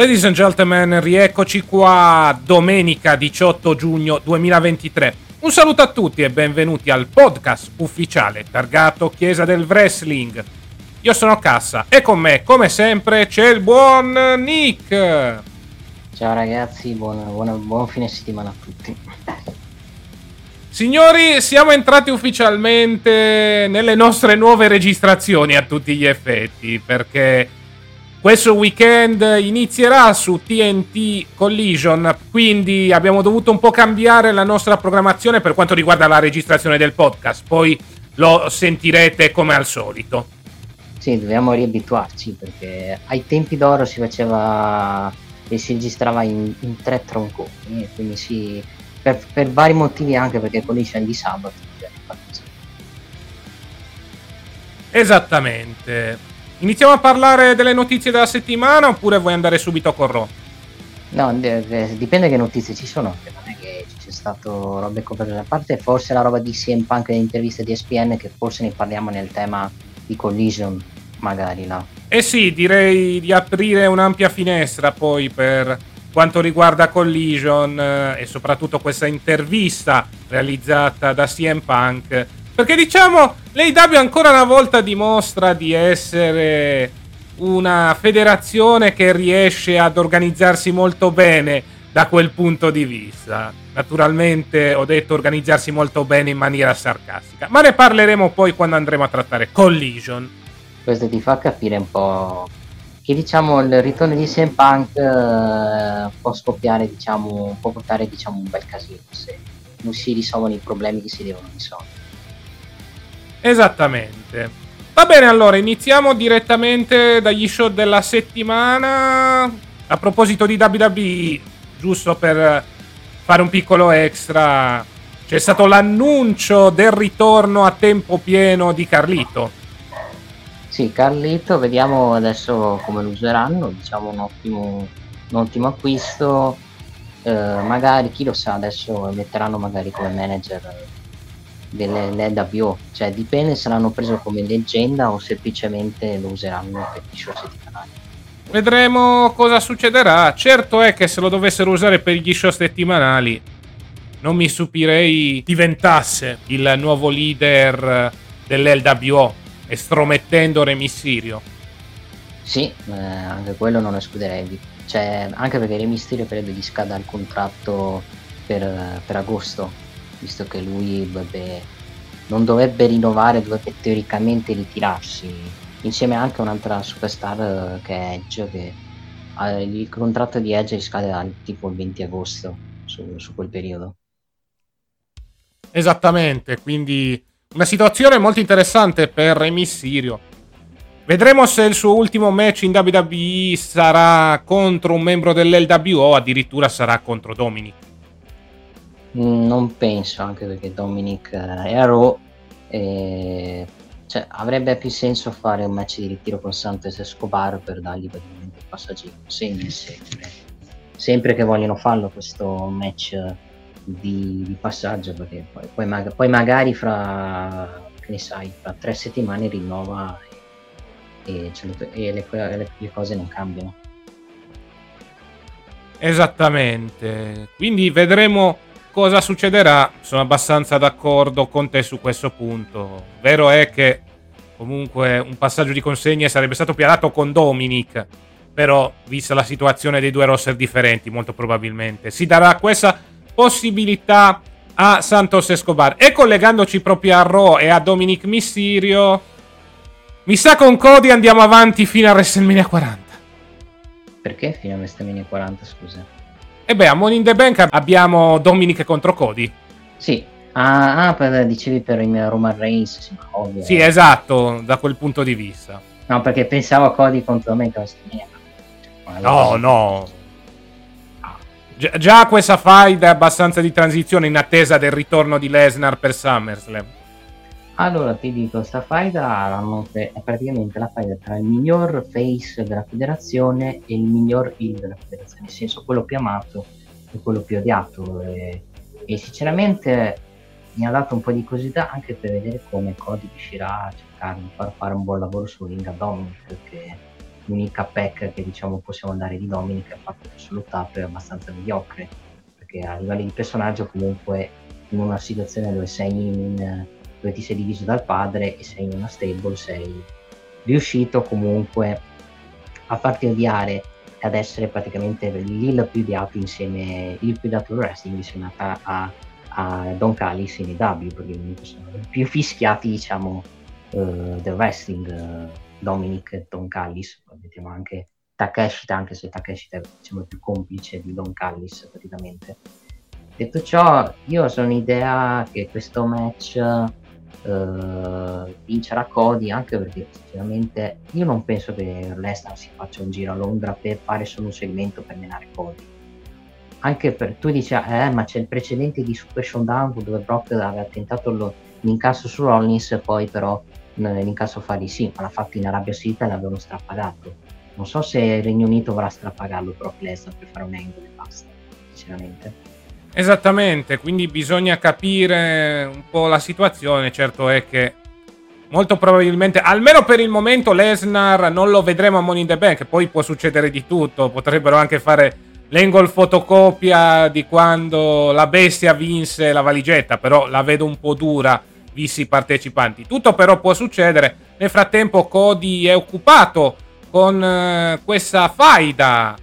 Ladies and gentlemen, rieccoci qua domenica 18 giugno 2023. Un saluto a tutti e benvenuti al podcast ufficiale targato Chiesa del Wrestling. Io sono Cassa e con me, come sempre, c'è il buon Nick. Ciao ragazzi, buona- buona- buon fine settimana a tutti. Signori, siamo entrati ufficialmente nelle nostre nuove registrazioni a tutti gli effetti, perché questo weekend inizierà su TNT Collision, quindi abbiamo dovuto un po' cambiare la nostra programmazione per quanto riguarda la registrazione del podcast, poi lo sentirete come al solito. Sì, dobbiamo riabituarci perché ai tempi d'oro si faceva e si registrava in, in tre tronconi, quindi si, per, per vari motivi anche perché Collision di sabato. così. Esattamente. Iniziamo a parlare delle notizie della settimana oppure vuoi andare subito con Raw? No, de- de- dipende che notizie ci sono, non è che sia stato robe coperte a parte, forse la roba di CM Punk e interviste di ESPN che forse ne parliamo nel tema di Collision, magari là. Eh sì, direi di aprire un'ampia finestra poi per quanto riguarda Collision eh, e soprattutto questa intervista realizzata da CM Punk. Perché diciamo, l'AEW ancora una volta dimostra di essere una federazione che riesce ad organizzarsi molto bene da quel punto di vista. Naturalmente ho detto organizzarsi molto bene in maniera sarcastica, ma ne parleremo poi quando andremo a trattare Collision. questo ti fa capire un po' che diciamo il ritorno di CM Punk eh, può scoppiare diciamo può portare diciamo un bel casino se non si risolvono i problemi che si devono risolvere Esattamente. Va bene, allora iniziamo direttamente dagli show della settimana. A proposito di WWE, giusto per fare un piccolo extra, c'è stato l'annuncio del ritorno a tempo pieno di Carlito. sì Carlito vediamo adesso come lo useranno diciamo un ottimo, un ottimo acquisto eh, magari chi lo sa adesso metteranno magari come manager dell'LWO cioè dipende se l'hanno preso come leggenda o semplicemente lo useranno per i show settimanali Vedremo cosa succederà. Certo è che se lo dovessero usare per gli show settimanali, non mi stupirei diventasse il nuovo leader dell'LWO, estromettendo Re Mysterio. Sì, eh, anche quello non escluderei. Cioè, anche perché Re Mysterio credo gli scada il contratto per, per agosto, visto che lui dovrebbe, non dovrebbe rinnovare, dovrebbe teoricamente ritirarsi. Insieme anche a un'altra superstar eh, che è Edge, che ha il contratto di Edge scade tipo il 20 agosto, su, su quel periodo. Esattamente, quindi una situazione molto interessante per Re Mysterio. Vedremo se il suo ultimo match in WWE sarà contro un membro dell'LWO o addirittura sarà contro Dominic. Mm, Non penso, anche perché Dominic eh, è a Raw e cioè, avrebbe più senso fare un match di ritiro con Santos Escobar per dargli praticamente il passaggio di sempre. Sempre che vogliono farlo questo match di, di passaggio, perché poi, poi mag- poi magari fra, che ne sai, fra tre settimane rinnova e, e lo- e le, le- le cose non cambiano. Esattamente. Quindi vedremo cosa succederà. Sono abbastanza d'accordo con te su questo punto. Vero è che comunque un passaggio di consegne sarebbe stato pianato con Dominic. Però, vista la situazione dei due roster differenti, molto probabilmente si darà questa possibilità a Santos Escobar. E collegandoci proprio a Raw e a Dominic Mysterio, mi sa con Cody andiamo avanti fino a WrestleMania 40. Perché fino a WrestleMania 40, scusa? E beh, a Money in the Bank abbiamo Dominic contro Cody. Sì. Ah, ah per, dicevi per il Roman Reigns, sì, ovvio. Sì, esatto, da quel punto di vista. No, perché pensavo a Cody contro me. No, no. Gi- già questa fight è abbastanza di transizione in attesa del ritorno di Lesnar per SummerSlam. Allora ti dico, sta faida è praticamente la faida tra il miglior face della federazione e il miglior heel della federazione, nel senso quello più amato e quello più odiato. E, e sinceramente mi ha dato un po' di curiosità anche per vedere come Cody riuscirà a cercare di far fare un buon lavoro su ring a Dominic, perché l'unica pack che diciamo possiamo dare di Dominic il fatto che sullo tap è abbastanza mediocre, perché a livello di personaggio comunque in una situazione dove sei in dove ti sei diviso dal padre e sei in una stable, sei riuscito comunque a farti odiare e ad essere praticamente il più odiato insieme, il più al wrestling insieme a, a, a Don Callis in EW, perché sono i più fischiati diciamo uh, del wrestling, uh, Dominic e Don Callis, vediamo anche Takeshita, anche se Takeshita è diciamo, più complice di Don Callis praticamente. Detto ciò, io sono un'idea che questo match uh, vincerà Cody anche perché sinceramente io non penso che Lesnar si faccia un giro a Londra per fare solo un segmento per menare Cody. Anche per tu dici eh ma c'è il precedente di Super Showdown dove Brock aveva tentato lo, l'incasso su Rollins poi però l'incasso fa di sì ma l'ha fatto in Arabia Saudita e l'avevano strappagato non so se il Regno Unito vorrà strappagarlo Brock Lesnar per fare un angle e basta sinceramente Esattamente, quindi bisogna capire un po' la situazione. Certo è che molto probabilmente, almeno per il momento, Lesnar non lo vedremo a Money in the Bank. Poi può succedere di tutto. Potrebbero anche fare l'angle fotocopia di quando la bestia vinse la valigetta. Però la vedo un po' dura, visti i partecipanti. Tutto però può succedere. Nel frattempo, Cody è occupato con uh, questa faida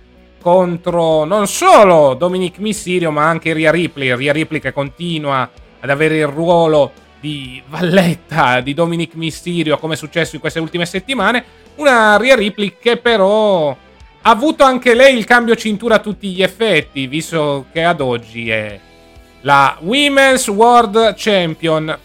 contro non solo Dominic Mysterio ma anche Ria Ripley, Ria Ripley che continua ad avere il ruolo di valletta di Dominic Mysterio come è successo in queste ultime settimane, una Ria Ripley che però ha avuto anche lei il cambio cintura a tutti gli effetti, visto che ad oggi è la Women's World Champion.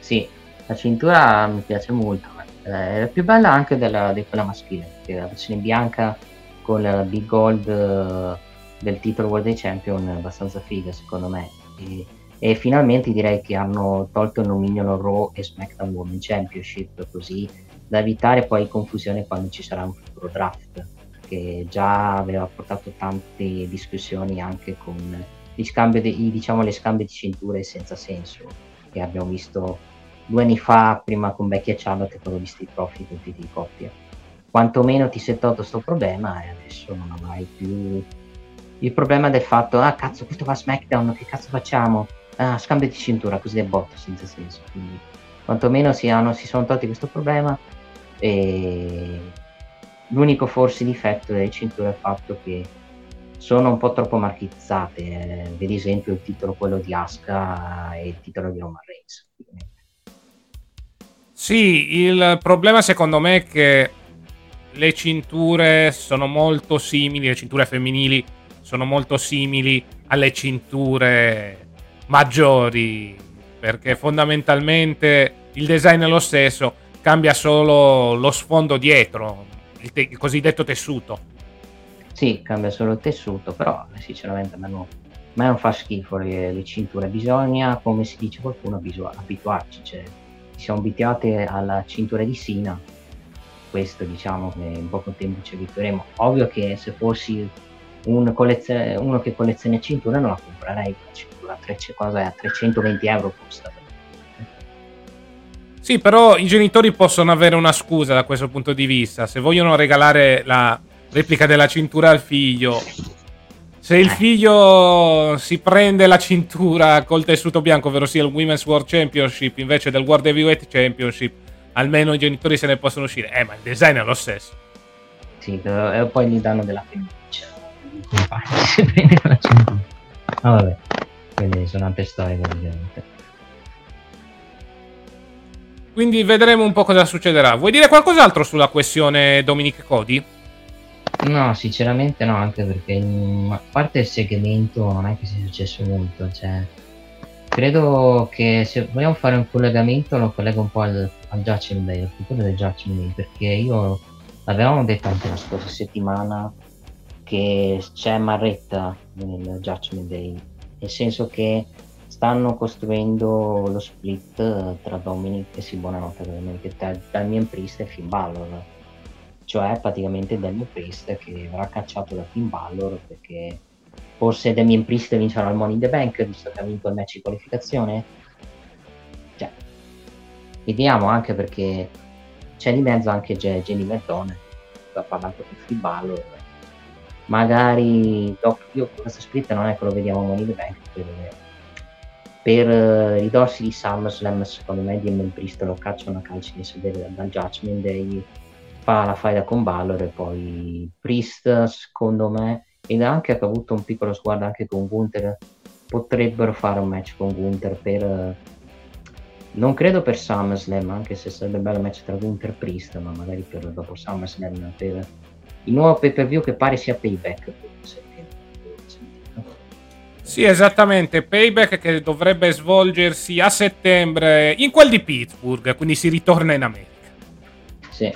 Sì, la cintura mi piace molto, è più bella anche della, di quella maschile, perché la versione bianca con la Big Gold uh, del titolo World Champion abbastanza figa secondo me. E, e, finalmente direi che hanno tolto il nomignolo Raw e SmackDown Women Championship così da evitare poi confusione quando ci sarà un futuro draft che già aveva portato tante discussioni anche con gli scambi di, diciamo, le scambie di cinture senza senso che abbiamo visto due anni fa prima con Becky e Charlotte quando ho visto i profi tutti di coppia quantomeno ti sei tolto questo problema e adesso non avrai più il problema del fatto ah cazzo questo va a SmackDown che cazzo facciamo? Ah scambio di cintura così è botto senza senso. Quindi quantomeno si, hanno, si sono tolti questo problema e l'unico forse difetto delle cinture è il fatto che sono un po' troppo marchizzate. Vedi esempio il titolo quello di Asuka e il titolo di Roman Reigns. Sì, il problema secondo me è che le cinture sono molto simili, le cinture femminili sono molto simili alle cinture maggiori, perché fondamentalmente il design è lo stesso, cambia solo lo sfondo dietro, il, te- il cosiddetto tessuto. Sì, cambia solo il tessuto, però sinceramente a me non, fa schifo le, le, cinture, bisogna, come si dice qualcuno, abituarci, cioè, ci siamo abituati alla cintura di Sina, questo diciamo che in poco tempo ci abitueremo. Ovvio che se fossi un collezio- uno che colleziona cinture non la comprerei la cintura, cosa è? 320 euro costa. Sì, però i genitori possono avere una scusa da questo punto di vista. Se vogliono regalare la replica della cintura al figlio, Se il figlio si prende la cintura col tessuto bianco, ovvero sia il Women's World Championship invece del World Heavyweight Championship, almeno i genitori se ne possono uscire. Eh, ma il design è lo stesso. Sì, e poi gli danno della femminuccia. Ah, vabbè. Quindi sono altre storie, ovviamente. Quindi vedremo un po' cosa succederà. Vuoi dire qualcos'altro sulla questione Dominic Cody? No, sinceramente no, anche perché a parte il segmento non è che sia successo molto, cioè credo che se vogliamo fare un collegamento lo collego un po' al, al Judgment Day, al futuro del Judgment Day, perché io l'avevamo detto anche la scorsa settimana che c'è Marretta nel Judgment Day, nel senso che stanno costruendo lo split tra Dominic e sì, buonanotte ovviamente, tra Damien Priest e Finn Balor. Cioè praticamente Damien Priest che verrà cacciato da Finn Balor perché forse Damien Priest vincerà il Money in the Bank visto che ha vinto il match di qualificazione. Cioè vediamo anche perché c'è di mezzo anche Jenny Verdone che ha parlato con Balor magari dopo io questo split non è che lo vediamo Money in the Bank per, per uh, ridorsi di SummerSlam secondo me Damien Priest lo cacciano a calci di sedere dal Judgment Day fa la faida con Balor e poi Priest secondo me ed anche che ha avuto un piccolo sguardo anche con Gunther potrebbero fare un match con Gunther per non credo per SummerSlam anche se sarebbe bello il match tra Gunther e Priest ma magari per dopo SummerSlam per il nuovo pay per view che pare sia Payback sì, esattamente. Payback che dovrebbe svolgersi a settembre in quel di Pittsburgh, quindi si ritorna in America. Sì,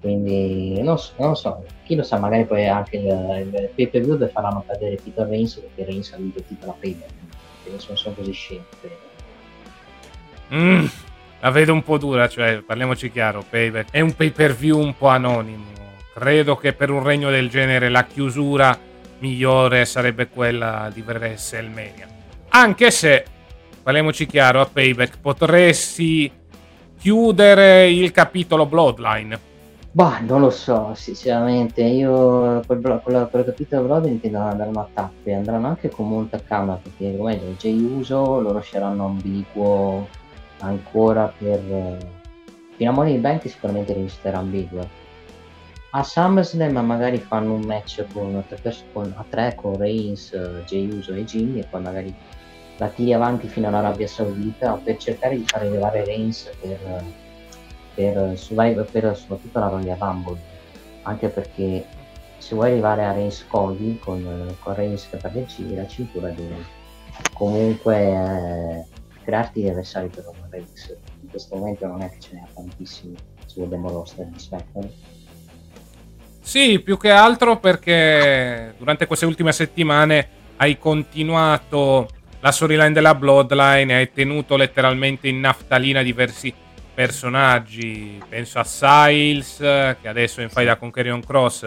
quindi non so, non so, chi lo sa, magari poi anche il, il pay per view faranno perdere Peter Reigns perché Reigns ha vinto il titolo a payback. Quindi sono, sono così scemi. Mm, la vedo un po' dura, cioè parliamoci chiaro, payback è un pay per view un po' anonimo. Credo che per un regno del genere la chiusura migliore sarebbe quella di WrestleMania. Anche se, parliamoci chiaro, a payback potresti chiudere il capitolo Bloodline Bah, non lo so, sinceramente. Io quel, quel, quel capitolo Blood intendo andare a tappe, andranno anche con molta calma perché come già uso lo lasceranno ambiguo ancora per. Fino a Money Bank sicuramente resterà ambiguo. A SummerSlam magari fanno un match con, con, a tre con Reigns, Jay Uso e Jimmy e poi magari la tiri avanti fino all'Arabia Saudita per cercare di far arrivare Reigns per per, Survivor, per soprattutto la Royal Rumble, anche perché se vuoi arrivare a Reigns Cody con, con Reigns che perde la cintura devi comunque eh, crearti degli avversari per Roman Reigns. In questo momento non è che ce n'è tantissimi se vogliamo roster di SmackDown. Sì, più che altro perché durante queste ultime settimane hai continuato la storyline della Bloodline e hai tenuto letteralmente in naftalina diversi personaggi, penso a Siles che adesso è in faida con Carrion Cross,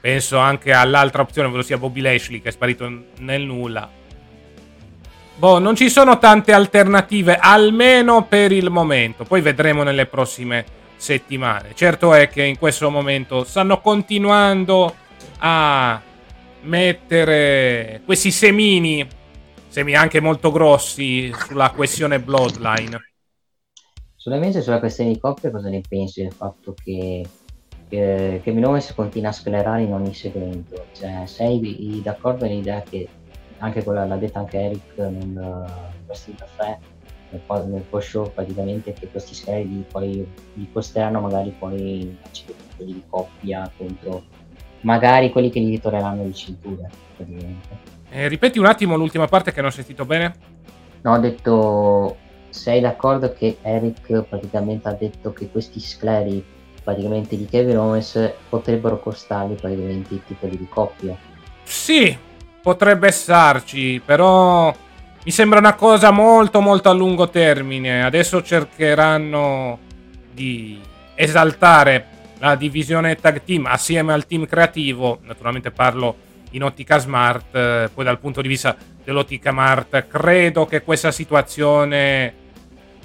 penso anche all'altra opzione, ovvero sia Bobby Lashley che è sparito nel nulla. Boh, non ci sono tante alternative, almeno per il momento, poi vedremo nelle prossime settimane. Certo è che in questo momento stanno continuando a mettere questi semini, semi anche molto grossi, sulla questione Bloodline Solamente sulla questione di coppia cosa ne pensi del fatto che, che Kevin Owens continua a sclerare in ogni segmento? Cioè, sei d'accordo nell'idea che anche quella l'ha detta anche Eric nel Wrestling Caffè nel, nel post show praticamente che questi scleri poi gli costeranno magari poi quelli di coppia contro magari quelli che gli ritorneranno di cintura eh, ripeti un attimo l'ultima parte che non ho sentito bene no ho detto sei d'accordo che Eric praticamente ha detto che questi scleri praticamente di Kevin Owens potrebbero costargli praticamente i titoli di coppia? Sì, potrebbe starci, però mi sembra una cosa molto molto a lungo termine. Adesso cercheranno di esaltare la divisione tag team assieme al team creativo. Naturalmente parlo in ottica smart, eh, poi dal punto di vista dell'ottica smart credo che questa situazione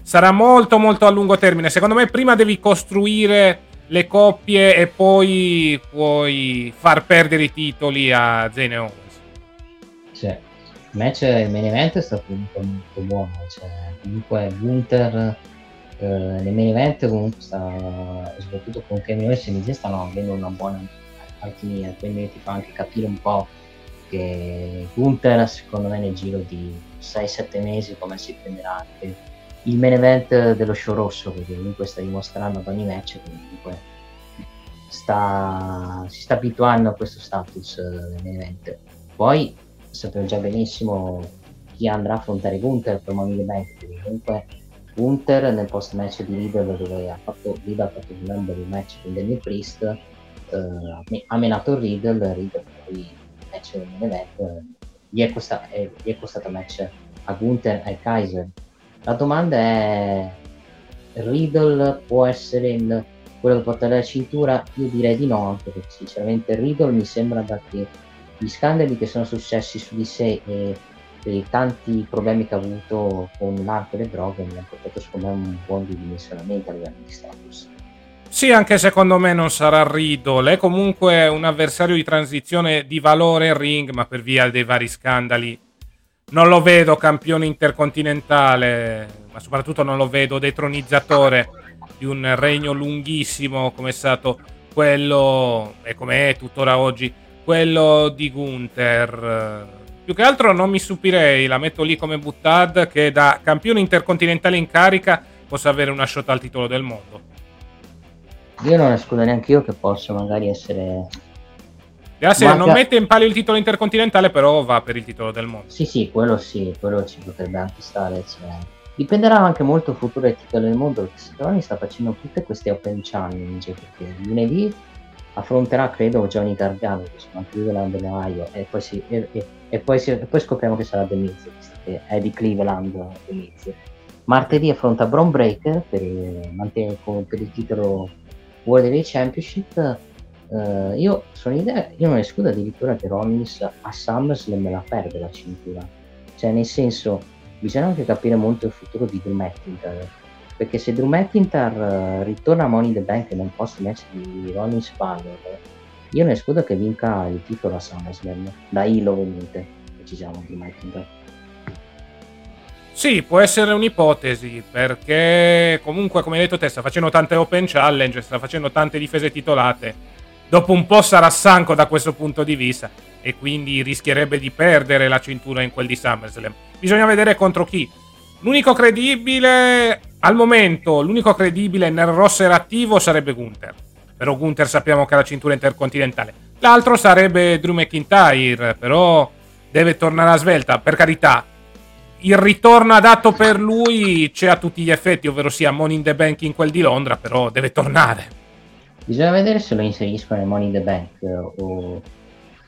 sarà molto molto a lungo termine. Secondo me prima devi costruire le coppie e poi puoi far perdere i titoli a Zane Owens. Sì. Il match main event è stato comunque molto buono, cioè, comunque Gunther eh, nel main event comunque sta, soprattutto con Kevin Owens e Miz stanno avendo una buona alchimia, quindi ti fa anche capire un po' che Gunther secondo me nel giro di 6-7 mesi come si prenderà anche il main event dello show rosso, perché comunque sta dimostrando ad ogni match comunque sta, si sta abituando a questo status del main event. Poi sappiamo già benissimo chi andrà a affrontare Gunther per Money Bank, comunque Gunther nel post match di Riddle dove ha fatto, Riddle ha fatto il number il match con Daniel Priest eh, ha menato Riddle, Riddle poi match event eh, gli, è costato, è, gli è costato match a Gunther e Kaiser la domanda è: Riddle può essere il, quello che porta la cintura? Io direi di no, anche perché sinceramente Riddle mi sembra che gli scandali che sono successi su di sé e, e tanti problemi che ha avuto con l'arco e le droghe mi hanno portato secondo me un buon ridimensionamento a livello di status. Sì, anche secondo me non sarà Riddle, è comunque un avversario di transizione di valore in ring, ma per via dei vari scandali non lo vedo campione intercontinentale, ma soprattutto non lo vedo detronizzatore di un regno lunghissimo come è stato quello, e come è tuttora oggi, quello di Gunther. Più che altro non mi stupirei, la metto lì come Buttad, che da campione intercontinentale in carica possa avere una shot al titolo del mondo. Io non escludo neanche io che possa magari essere Grazie, Manca... non mette in palio il titolo intercontinentale, però va per il titolo del mondo. Sì, sì, quello sì, quello ci potrebbe anche stare. Cioè. Dipenderà anche molto il futuro del titolo del mondo, perché Stroni sta facendo tutte queste open challenge, perché lunedì affronterà, credo, Johnny Gargano, che sono anche Cleveland e Ohio, e poi, si, e, e, e, poi e, scopriamo che sarà Miz, che è di Cleveland Miz. Martedì affronta Braun Breaker per, per il titolo World Heavy Championship Uh, io sono idea, io non escludo addirittura che Rollins a SummerSlam me la perde la cintura. Cioè, nel senso, bisogna anche capire molto il futuro di Drew McIntyre. Perché se Drew McIntyre uh, ritorna a Money in the Bank nel post match di Rollins Balor, io non escludo che vinca il titolo a SummerSlam. Da Hilo ovviamente, precisiamo Drew McIntyre. Sì, può essere un'ipotesi, perché comunque, come hai detto te, sta facendo tante open challenge, sta facendo tante difese titolate dopo un po' sarà stanco da questo punto di vista e quindi rischierebbe di perdere la cintura in quel di SummerSlam. Bisogna vedere contro chi. L'unico credibile al momento, l'unico credibile nel roster attivo sarebbe Gunther. Però Gunther sappiamo che ha la cintura intercontinentale. L'altro sarebbe Drew McIntyre, però deve tornare a svelta, per carità. Il ritorno adatto per lui c'è a tutti gli effetti, ovvero sia Money in the Bank in quel di Londra, però deve tornare. Bisogna vedere se lo inseriscono nel Money in the Bank o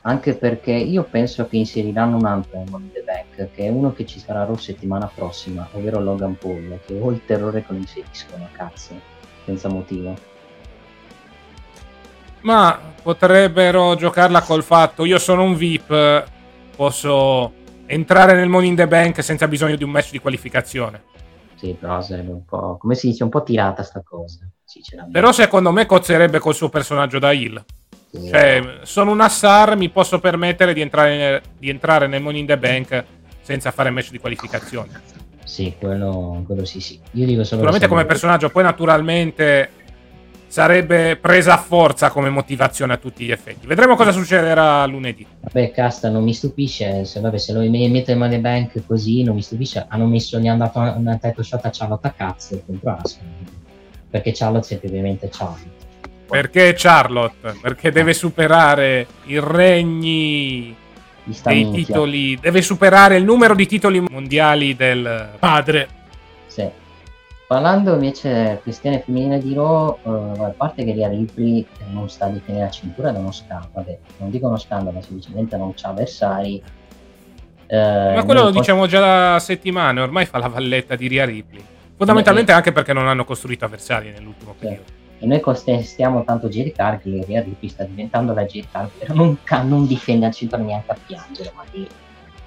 anche perché io penso che inseriranno un altro nel Money in the Bank che è uno che ci sarà la settimana prossima, ovvero Logan Paul, che ho il terrore che lo inseriscono, cazzo, senza motivo. Ma potrebbero giocarla col fatto, io sono un VIP, posso entrare nel Money in the Bank senza bisogno di un match di qualificazione. Sì, però sarebbe un po', come si dice, un po' tirata sta cosa. Però secondo me cozzerebbe col suo personaggio da Hill. Sì. Cioè, sono una star, mi posso permettere di entrare, di entrare nel Money in the Bank senza fare match di qualificazione. Sì, quello, quello sì, sì. Io dico solo Sicuramente come personaggio, poi naturalmente sarebbe presa a forza come motivazione a tutti gli effetti. Vedremo cosa succederà lunedì. Vabbè, Casta non mi stupisce, se, vabbè, se lo mette in Money Bank così non mi stupisce. Hanno messo, gli hanno dato una title shot a Charlotte a cazzo contro Asuka perché Charlotte semplicemente Charlotte. Perché Charlotte? Perché deve superare i regni dei titoli, deve superare il numero di titoli mondiali del padre. Sì. Parlando invece questione femminile di Raw, uh, a parte che Ria Ripley non sta di tenere la cintura da uno scandalo, vabbè, non dico uno scandalo, ma semplicemente non c'ha avversari. Uh, ma quello lo diciamo già da settimane, ormai fa la valletta di Ria Ripley. Fondamentalmente anche perché non hanno costruito avversari nell'ultimo periodo. E noi contestiamo tanto Jerry che Ripley sta diventando la Jerry Cargill, non, non difende al centro neanche a piangere, ma lì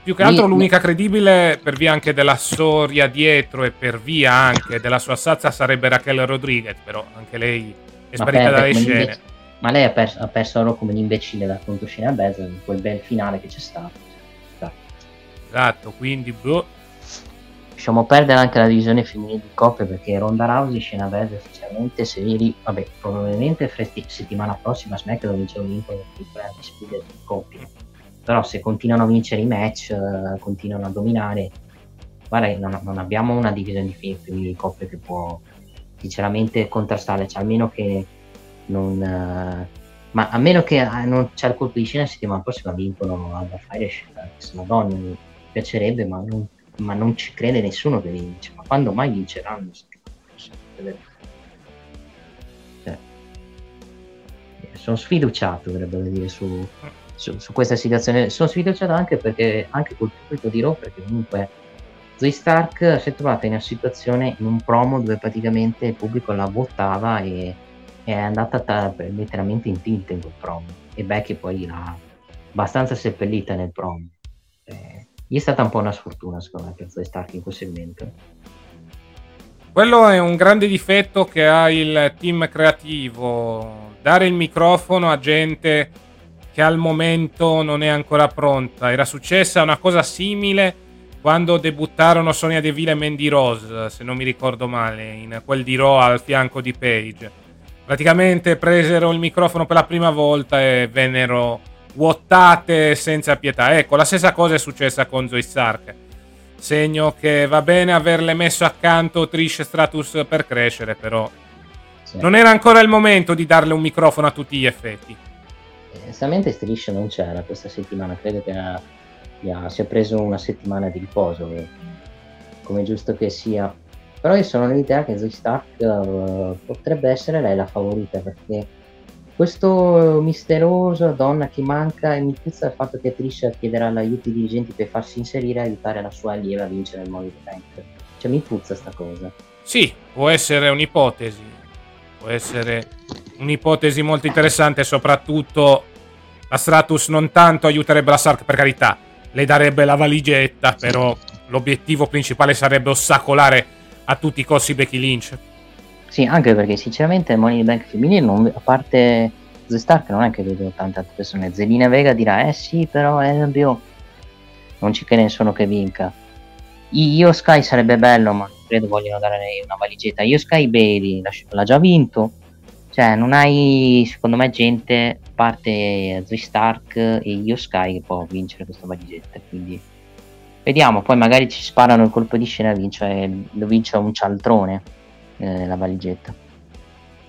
più che altro l'unica credibile per via anche della storia dietro e per via anche della sua sazza sarebbe Raquel Rodriguez, però anche lei è sparita dalle scene. Ma lei ha perso, ha perso come un imbecille da contro Shina Baszler in quel bel finale che c'è stato. Esatto, quindi boh. Lasciamo perdere anche la divisione femminile di coppie perché Ronda Rousey, Shayna Baszler, sinceramente, se ieri, vabbè, probabilmente fretti, settimana prossima SmackDown vince un vincono di brand di coppie. Però se continuano a vincere i match, uh, continuano a dominare, guarda, non, non abbiamo una divisione di femminili di coppie che può sinceramente contrastare, cioè almeno che non... Uh, ma a meno che uh, non c'è il colpo di scena la settimana prossima vincono ad Fire e Madonna, mi piacerebbe, ma non ma non ci crede nessuno che vince. Ma quando mai vinceranno? Cioè, sono sfiduciato, dovrebbe dire, su, su, su, questa situazione. Sono sfiduciato anche perché anche col pubblico di Raw, perché comunque Zoe Stark si è trovata in una situazione, in un promo dove praticamente il pubblico la votava e è andata ta- letteralmente in tinta in quel promo. E Becky poi l'ha abbastanza seppellita nel promo. Eh, gli è stata un po' una sfortuna secondo me per Zoe Stark in quel segmento. Quello è un grande difetto che ha il team creativo, dare il microfono a gente che al momento non è ancora pronta. Era successa una cosa simile quando debuttarono Sonia Deville e Mandy Rose, se non mi ricordo male, in quel di Raw al fianco di Page. Praticamente presero il microfono per la prima volta e vennero vuotate senza pietà. Ecco, la stessa cosa è successa con Zoe Stark. Segno che va bene averle messo accanto Trish Stratus per crescere, però sì. non era ancora il momento di darle un microfono a tutti gli effetti. Onestamente Trish non c'era questa settimana, credo che ha, ha, si è preso una settimana di riposo, come giusto che sia. Però io sono l'idea che Zoe Stark uh, potrebbe essere lei la favorita perché questo misterioso donna che manca e mi puzza il fatto che Trisha chiederà l'aiuto ai dirigenti per farsi inserire e aiutare la sua allieva a vincere il Money Bank. Cioè mi puzza sta cosa. Sì, può essere un'ipotesi. Può essere un'ipotesi molto interessante, soprattutto la Stratus non tanto aiuterebbe la Sark per carità, le darebbe la valigetta, però l'obiettivo principale sarebbe ostacolare a tutti i costi Becky Lynch. Sì, anche perché sinceramente Money in Bank femminile, non, a parte The Stark, non è che vedo tante altre persone. Zelina Vega dirà, eh sì, però è NBO. Non ci crede nessuno che vinca. Io Sky sarebbe bello, ma credo vogliono dare una valigetta. Io Sky Bailey l'ha già vinto. Cioè, non hai, secondo me, gente, a parte The Stark e Io Sky, che può vincere questa valigetta. Quindi, vediamo. Poi magari ci sparano il colpo di scena e vince, lo vince un cialtrone eh, la valigetta.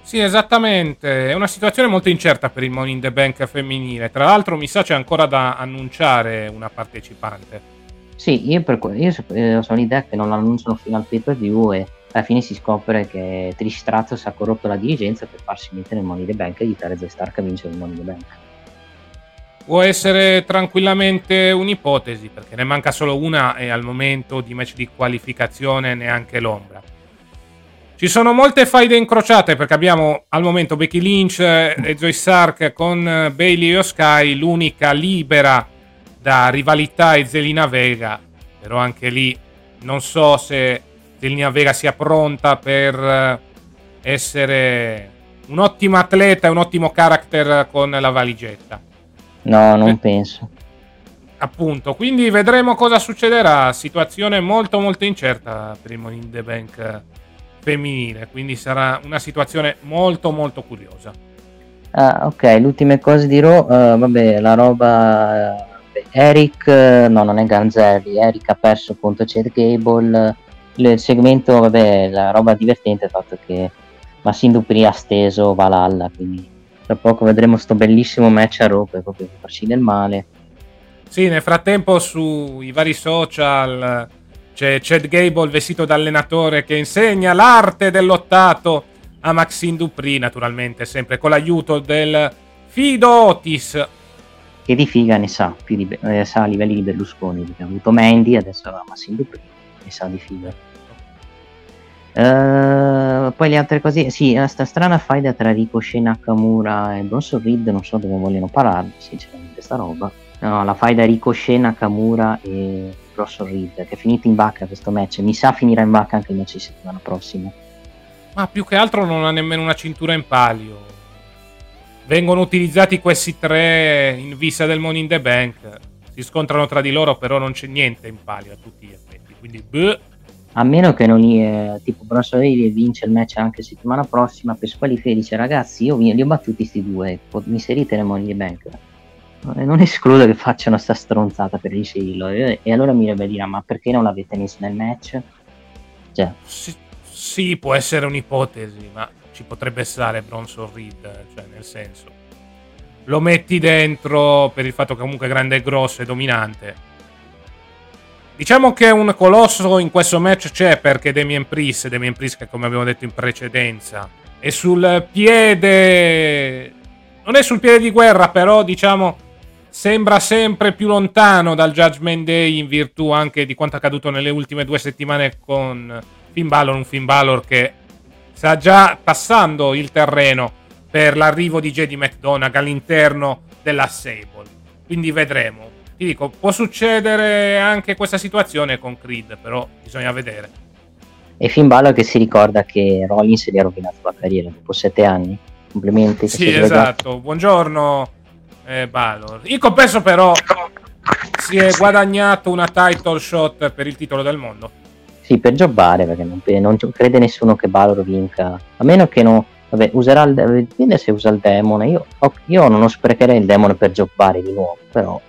Sì, esattamente. È una situazione molto incerta per il Money in the Bank femminile. Tra l'altro, mi sa c'è ancora da annunciare una partecipante. Sì, io, per, io eh, ho l'idea che non l'annunciano fino al pay per view e alla fine si scopre che Trish Stratos ha corrotto la dirigenza per farsi mettere il Money in the Bank e aiutare Zoe Stark a vincere il Money in the Bank. Può essere tranquillamente un'ipotesi, perché ne manca solo una e al momento di match di qualificazione neanche l'ombra. Ci sono molte faide incrociate perché abbiamo al momento Becky Lynch e Joy Stark con Bailey e Sky, l'unica libera da rivalità è Zelina Vega, però anche lì non so se Zelina Vega sia pronta per essere un ottimo atleta e un ottimo character con la valigetta. No, non eh, penso. Appunto, quindi vedremo cosa succederà. Situazione molto molto incerta per il Money in the Bank femminile, quindi sarà una situazione molto molto curiosa. Ah, ok, le ultime cose dirò, uh, vabbè, la roba uh, Eric, uh, no, non è Ganzelli, Eric ha perso contro Chad Gable, il segmento, vabbè, la roba divertente è il fatto che Massin Dupri ha steso Valhalla, quindi tra poco vedremo sto bellissimo match a Raw per proprio farci del male. Sì, nel frattempo sui vari social c'è Chad Gable vestito da allenatore che insegna l'arte dell'ottato a Maxine Dupri, naturalmente, sempre con l'aiuto del Fido Otis. Che di figa ne sa, più di, eh, sa a livelli di Berlusconi, ha avuto Mandy, adesso ha Maxine Dupri, ne sa di figa. Uh, poi le altre cose, sì, questa strana faida tra Ricochet, Nakamura e Bronson Reed, non so dove vogliono pararli, sinceramente, sta roba. No, la faida Ricochet, Nakamura e Bronson Reed, che è finito in vacca questo match. Mi sa finirà in vacca anche il match di settimana prossima. Ma più che altro non ha nemmeno una cintura in palio. Vengono utilizzati questi tre in vista del Money in the Bank. si scontrano tra di loro, però non c'è niente in palio a tutti gli effetti. Quindi, bleh. A meno che non gli, eh, tipo Bronson Reed vince il match anche settimana prossima per squalifica e dice ragazzi io li ho battuti questi due, mi inserite nel Money Bank. Non escludo che facciano sta stronzata per inserirlo e, e allora mi dovrebbe dire ma perché non l'avete messo nel match? Cioè. Sì, sì, può essere un'ipotesi, ma ci potrebbe stare Bronson Reed, cioè nel senso lo metti dentro per il fatto che comunque è grande e grosso e dominante Diciamo che un colosso in questo match c'è perché Damien Priest, Damien Priest che come abbiamo detto in precedenza è sul piede non è sul piede di guerra, però diciamo sembra sempre più lontano dal Judgment Day in virtù anche di quanto accaduto nelle ultime due settimane con Finn Balor, un Finn Balor che sta già passando il terreno per l'arrivo di JD McDonagh all'interno della Sable. Quindi vedremo ti dico, può succedere anche questa situazione con Creed, però bisogna vedere. E Finn Balor che si ricorda che Rollins gli ha rovinato la carriera dopo sette anni. Complimenti. Sì, esatto. Buongiorno, eh, Balor. In compenso, però, si è guadagnato una title shot per il titolo del mondo. Sì, per giocare, perché non, non, crede nessuno che Balor vinca. A meno che non. Vabbè, userà il. Vede se usa il demone. Io, io non sprecherei il demone per giocare di nuovo, però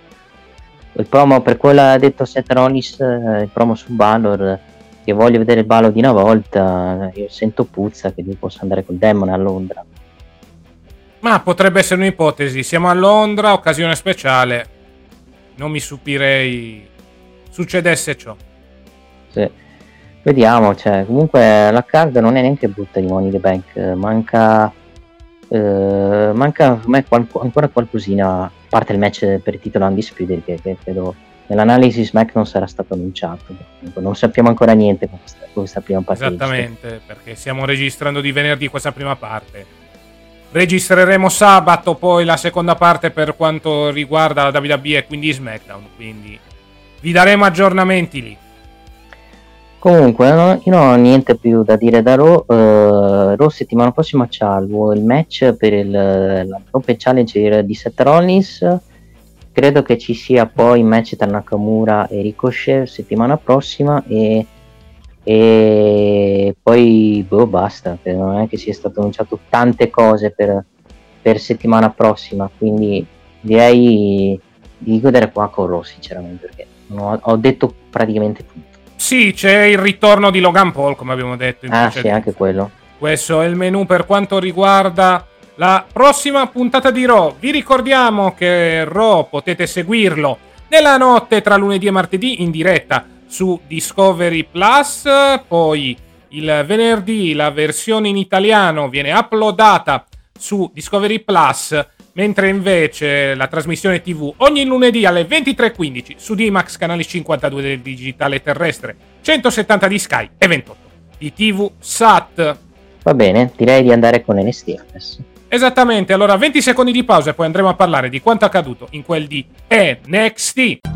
il promo per quello ha detto Seth Rollins, eh, il promo su Balor, che voglio vedere il Balor di una volta, io sento puzza che lui possa andare col demone a Londra. Ma potrebbe essere un'ipotesi, siamo a Londra, occasione speciale, non mi stupirei. Succedesse ciò. Sì. Vediamo, cioè, comunque la card non è neanche brutta di Money the Bank, manca, eh, manca a me qualco, ancora qualcosina parte il match per il titolo Undisputed che, che credo nell'analisi SmackDown sarà stato annunciato. Non sappiamo ancora niente con questa, con questa prima parte esattamente perché stiamo registrando di venerdì questa prima parte registreremo sabato poi la seconda parte per quanto riguarda la WWE e quindi SmackDown quindi vi daremo aggiornamenti lì Comunque, no, io non ho niente più da dire da Raw. Uh, Raw settimana prossima c'ha il, il match per il, la Open Challenger di Seth Rollins. Credo che ci sia poi il match tra Nakamura e Ricochet settimana prossima e, e poi boh, basta. Non è che sia stato annunciato tante cose per, per settimana prossima, quindi direi di godere qua con Raw sinceramente perché ho, ho detto praticamente tutto. Sì, c'è il ritorno di Logan Paul, come abbiamo detto. Ah, sì, anche quello. Questo è il menu per quanto riguarda la prossima puntata di Raw. Vi ricordiamo che Raw potete seguirlo nella notte tra lunedì e martedì in diretta su Discovery Plus. Poi il venerdì la versione in italiano viene uploadata su Discovery Plus mentre invece la trasmissione TV ogni lunedì alle 23.15 su D-Max canale 52 del digitale terrestre, 170 di Sky e 28 di TV SAT. Va bene, direi di andare con NST adesso. Esattamente, allora 20 secondi di pausa e poi andremo a parlare di quanto accaduto in quel di NXT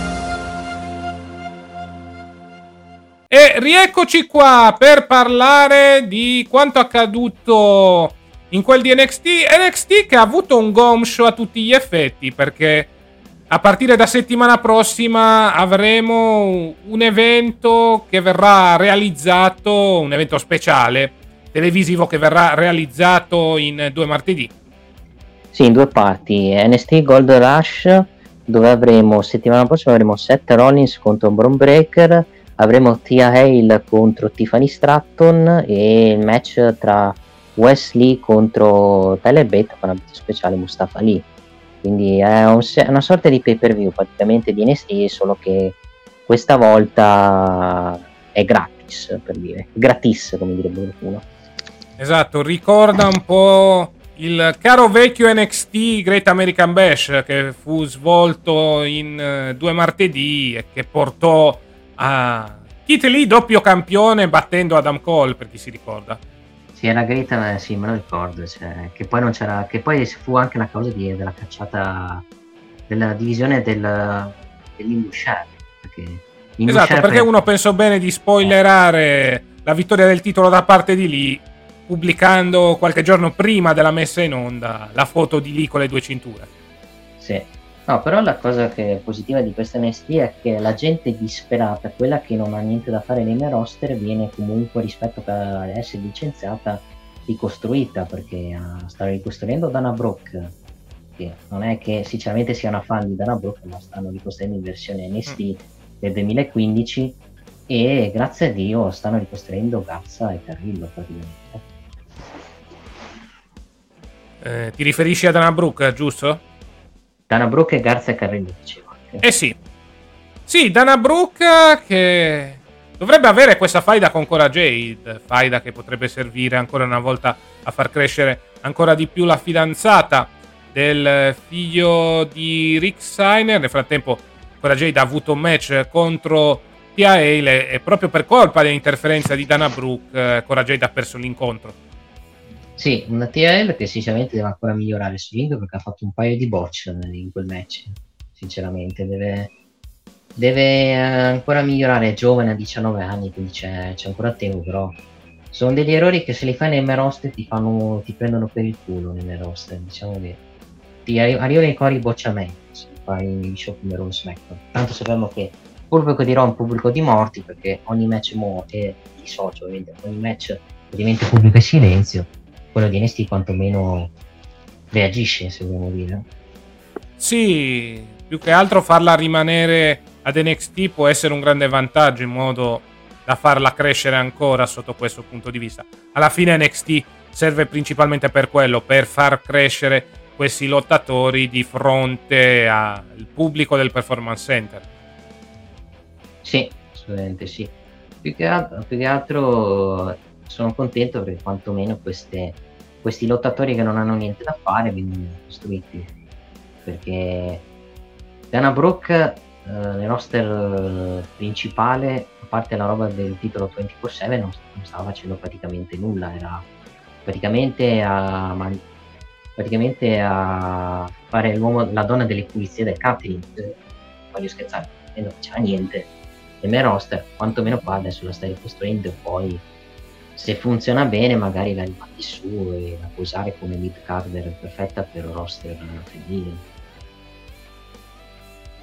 E rieccoci qua per parlare di quanto accaduto in quel di NXT. NXT che ha avuto un gom show a tutti gli effetti perché a partire da settimana prossima avremo un evento che verrà realizzato, un evento speciale televisivo che verrà realizzato in due martedì. Sì, in due parti. NXT Gold Rush dove avremo settimana prossima avremo Seth Rollins contro Bron Breaker avremo Tia Hale contro Tiffany Stratton e il match tra Wesley contro Tyler Bate con abito speciale Mustafa Lee quindi è un, una sorta di pay per view praticamente di NXT solo che questa volta è gratis per dire. Gratis come direbbe qualcuno. Esatto ricorda un po' il caro vecchio NXT Great American Bash che fu svolto in uh, due martedì e che portò a Kit Lee doppio campione battendo Adam Cole, per chi si ricorda. Sì, era eh, sì, me lo ricordo, cioè, che poi non c'era, che poi fu anche la cosa di, della cacciata, della divisione del, dell'Indusher, perché Esatto, perché uno pensò bene di spoilerare la vittoria del titolo da parte di Lee pubblicando qualche giorno prima della messa in onda la foto di Lee con le due cinture. Sì. No, però la cosa che è positiva di questa NXT è che la gente disperata, quella che non ha niente da fare nei miei roster, viene comunque rispetto a essere licenziata ricostruita perché uh, sta ricostruendo Dana Brooke che non è che sinceramente sia una fan di Dana Brooke ma stanno ricostruendo in versione NXT mm del 2015 e grazie a Dio stanno ricostruendo Gazza e Carrillo praticamente. Eh, ti riferisci a Dana Brooke, giusto? Dana Brooke e Garza Carrillo, dicevo. Eh sì. Sì, Dana Brooke che dovrebbe avere questa faida con Cora Jade, faida che potrebbe servire ancora una volta a far crescere ancora di più la fidanzata del figlio di Rick Steiner. Nel frattempo Cora Jade ha avuto un match contro Tia Hale e proprio per colpa dell'interferenza di Dana Brooke eh, Cora Jade ha perso l'incontro. Sì, una Hale che sinceramente deve ancora migliorare su ring perché ha fatto un paio di botch in quel match, sinceramente. Deve, deve ancora migliorare, è giovane a 19 anni, quindi c'è, c'è ancora tempo, però sono degli errori che se li fai main roster ti, ti prendono per il culo main roster, diciamo che ti arrivano i cori bocciamenti fai show come Raw SmackDown. Tanto sappiamo che il pubblico di Raw è un pubblico di morti perché ogni match è di socio, ovviamente. Ogni match ovviamente pubblico è silenzio, quello di NXT quantomeno reagisce, se vogliamo dire. Sì, più che altro farla rimanere ad NXT può essere un grande vantaggio in modo da farla crescere ancora sotto questo punto di vista. Alla fine NXT serve principalmente per quello, per far crescere questi lottatori di fronte al pubblico del performance center. Sì, assolutamente sì. Più che, altro, più che altro sono contento perché quantomeno queste, questi lottatori che non hanno niente da fare vengono costruiti. Perché Dana Brooke eh, nel roster principale, a parte la roba del titolo 24-7, non, non stava facendo praticamente nulla, era praticamente a, man- praticamente a fare la donna delle pulizie del catering. Eh, voglio scherzare, e non faceva niente. E me roster, quantomeno qua adesso la stai ricostruendo poi se funziona bene magari la rimandi su e la puoi usare come mid carder perfetta per roster femminile.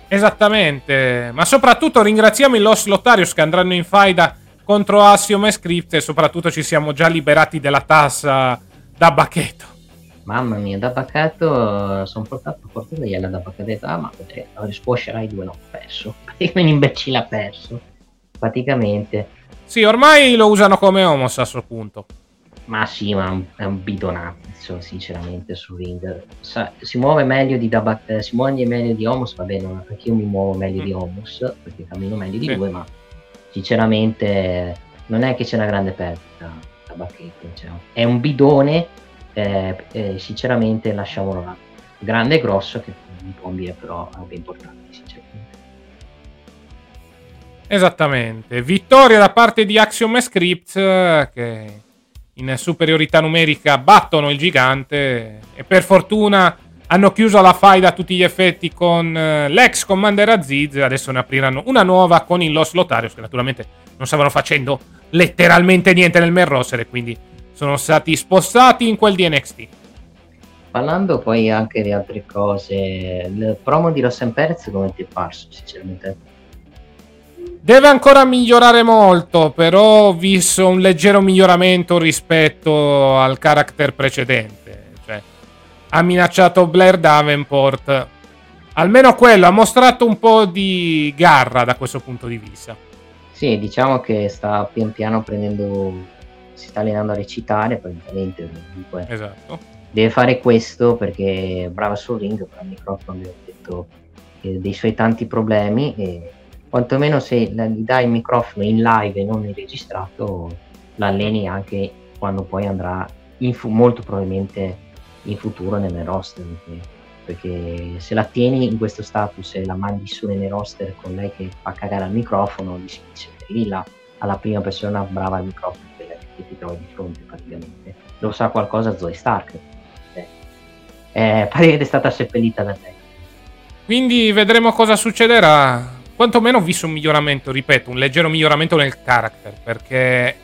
Esattamente, ma soprattutto ringraziamo i Los Lotarius che andranno in faida contro Assiom e Script e soprattutto ci siamo già liberati della tassa da bacchetto. Mamma mia, da paccato sono portato a portare gliela da paccato. Ah, ma potrei squasherai due, no, perso. Un imbecille ha perso. Praticamente. Sì, ormai lo usano come homos a suo punto. Ma sì, ma è un bidonazzo, sinceramente, su ring. Sa, si muove meglio di da eh, si muove meglio di Homos, va bene, anche io mi muovo meglio mm. di Homos, perché cammino meglio di sì. due, ma sinceramente non è che c'è una grande perdita da bacchetto. Cioè, è un bidone eh, eh, sinceramente lasciamolo là. Grande e grosso che un po' però robe importanti, sinceramente. Esattamente. Vittoria da parte di Axiom e Scripts eh, che in superiorità numerica battono il gigante e per fortuna hanno chiuso la faida a tutti gli effetti con eh, l'ex Commander Aziz. Adesso ne apriranno una nuova con il Los Lotarios che naturalmente non stavano facendo letteralmente niente nel main roster e quindi sono stati spostati in quel di NXT. Parlando poi anche di altre cose, il promo di Rosen Perez come ti è parso sinceramente? Deve ancora migliorare molto, però ho visto un leggero miglioramento rispetto al character precedente. Cioè, ha minacciato Blair Davenport. Almeno quello, ha mostrato un po' di garra da questo punto di vista. Sì, diciamo che sta pian piano prendendo si sta allenando a recitare praticamente comunque esatto. deve fare questo perché è brava sul ring però il microfono ha detto eh, dei suoi tanti problemi e quantomeno se gli dai il microfono in live e non in registrato l'alleni anche quando poi andrà fu- molto probabilmente in futuro nelle roster perché se la tieni in questo status e la mandi su nei roster con lei che fa cagare al microfono, gli si dice grilla alla prima persona brava al microfono, che ti trovi di fronte praticamente. Lo sa qualcosa Zoe Stark. Eh, eh, pare che è stata seppellita da lei. Quindi vedremo cosa succederà. Quantomeno ho visto un miglioramento, ripeto, un leggero miglioramento nel character, perché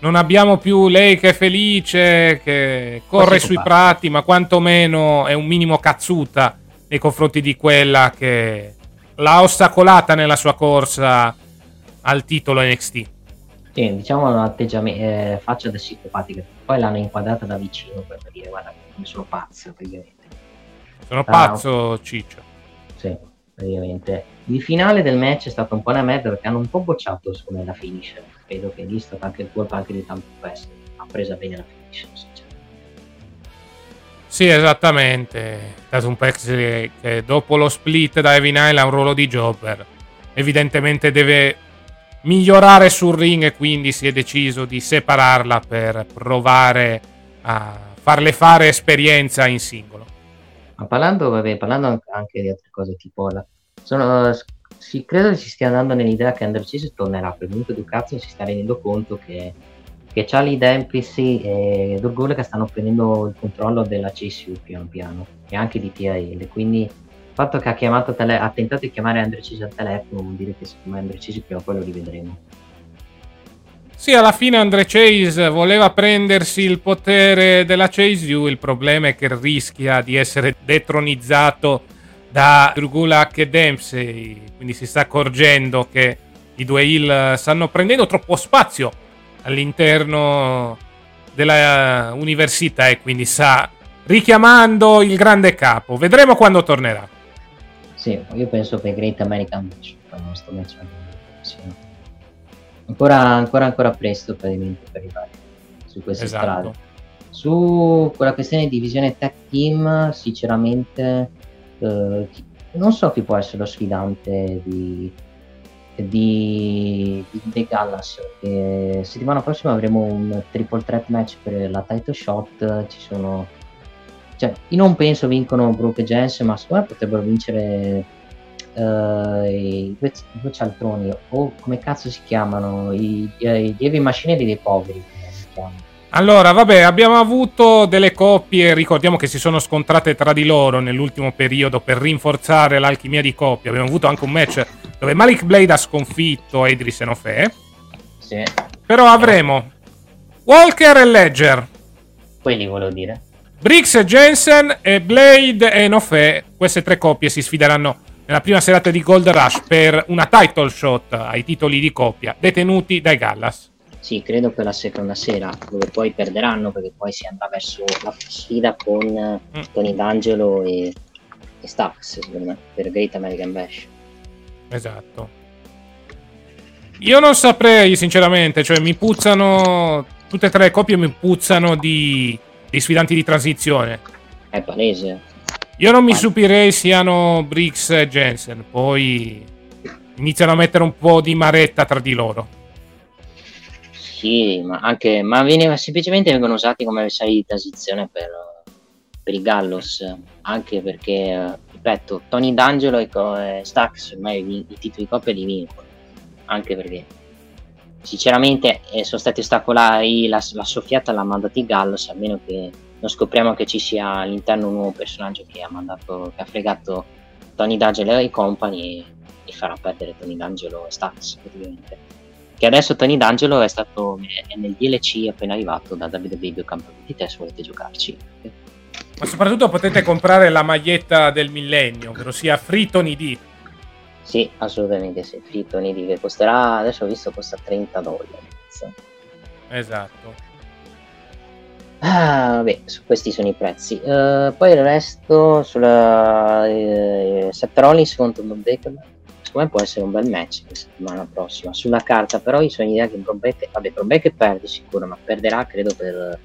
non abbiamo più lei che è felice, che corre sui prati, ma quantomeno è un minimo cazzuta nei confronti di quella che l'ha ostacolata nella sua corsa al titolo NXT. Sì, diciamo un atteggiamento, eh, faccia da psicopatica. Poi l'hanno inquadrata da vicino per dire guarda sono pazzo praticamente. Sono pazzo ah, Ciccio. Sì, praticamente. Il finale del match è stato un po' una merda perché hanno un po' bocciato secondo me la finish. Credo che lì è stata anche il colpa anche di tanto questo. Ha presa bene la finish, Sì, esattamente. È un Pex che dopo lo split da Evin Isle ha un ruolo di jobber. Evidentemente deve migliorare sul ring e quindi si è deciso di separarla per provare a farle fare esperienza in singolo. Ma parlando, vabbè, parlando anche di altre cose, tipo la, sono, si, credo che si stia andando nell'idea che Under Chase tornerà, per comunque Ducazzo si sta rendendo conto che, che Charlie Dempsey e Durgole che stanno prendendo il controllo della CSU piano piano e anche di TAL, quindi il fatto che ha, tele- ha tentato di chiamare Andre Chase al telefono vuol dire che secondo me Andre Chase prima o poi lo rivedremo. Sì, alla fine Andre Chase voleva prendersi il potere della Chase U, il problema è che rischia di essere detronizzato da Drugulak e Dempsey, quindi si sta accorgendo che i due Hill stanno prendendo troppo spazio all'interno della università e quindi sta richiamando il grande capo. Vedremo quando tornerà. Sì, io penso che Great American Match, il nostro match. Sì ancora, ancora, ancora presto praticamente per arrivare su queste esatto. strade. Su quella questione di divisione tech team, sinceramente, eh, non so chi può essere lo sfidante di, di, di The Gallas. Che settimana prossima avremo un triple threat match per la title shot. Ci sono, cioè, io non penso vincono Brooke e Jensen, ma secondo me potrebbero vincere uh, i, due, i, due, cialtroni, o come cazzo si chiamano, i, i Dievi Macineri dei poveri. Allora, vabbè, abbiamo avuto delle coppie, ricordiamo che si sono scontrate tra di loro nell'ultimo periodo per rinforzare l'alchimia di coppia. Abbiamo avuto anche un match dove Malik Blade ha sconfitto Idris Enofe. Sì. Però avremo Walker e Ledger. Quelli volevo dire. Briggs e Jensen e Blade e Enofe. Queste tre coppie si sfideranno nella prima serata di Gold Rush per una title shot ai titoli di coppia detenuti dai Gallas. Sì, credo per la seconda sera, dove poi perderanno perché poi si andrà verso la sfida con mm. Tony D'Angelo e, e Stax, secondo me, per Great American Bash. Esatto. Io non saprei, sinceramente, cioè mi puzzano, tutte e tre le coppie mi puzzano di, di sfidanti di transizione. È palese. Io non mi stupirei siano Briggs e Jensen, poi iniziano a mettere un po' di maretta tra di loro. Sì, ma anche ma viene, semplicemente vengono usati come avversari di transizione per, per i Gallos, anche perché, ripeto, Tony D'Angelo e, Stax ormai i, i titoli di coppia li vincono, anche perché sinceramente eh, sono stati ostacolati, la, la soffiata l'ha mandata i Gallos, a meno che non scopriamo che ci sia all'interno un nuovo personaggio che ha, mandato, che ha fregato Tony D'Angelo e compagni e, e farà perdere Tony D'Angelo e Stax praticamente. Che adesso Tony D'Angelo è stato è nel DLC appena arrivato da WWE 2 Campeonato te se volete giocarci. Ma soprattutto potete comprare la maglietta del millennio, ovvero sia Free Tony D. Sì, assolutamente sì, Free Tony D che costerà, adesso ho visto costa 30 dollari. Esatto. Ah, su questi sono i prezzi. Uh, poi il resto sulla eh, Seth Rollins contro Bob Baker. Secondo me può essere un bel match la settimana prossima. Sulla carta, però, io sono idea che Bob Baker, vabbè, Bob Baker perde sicuro, ma perderà credo per,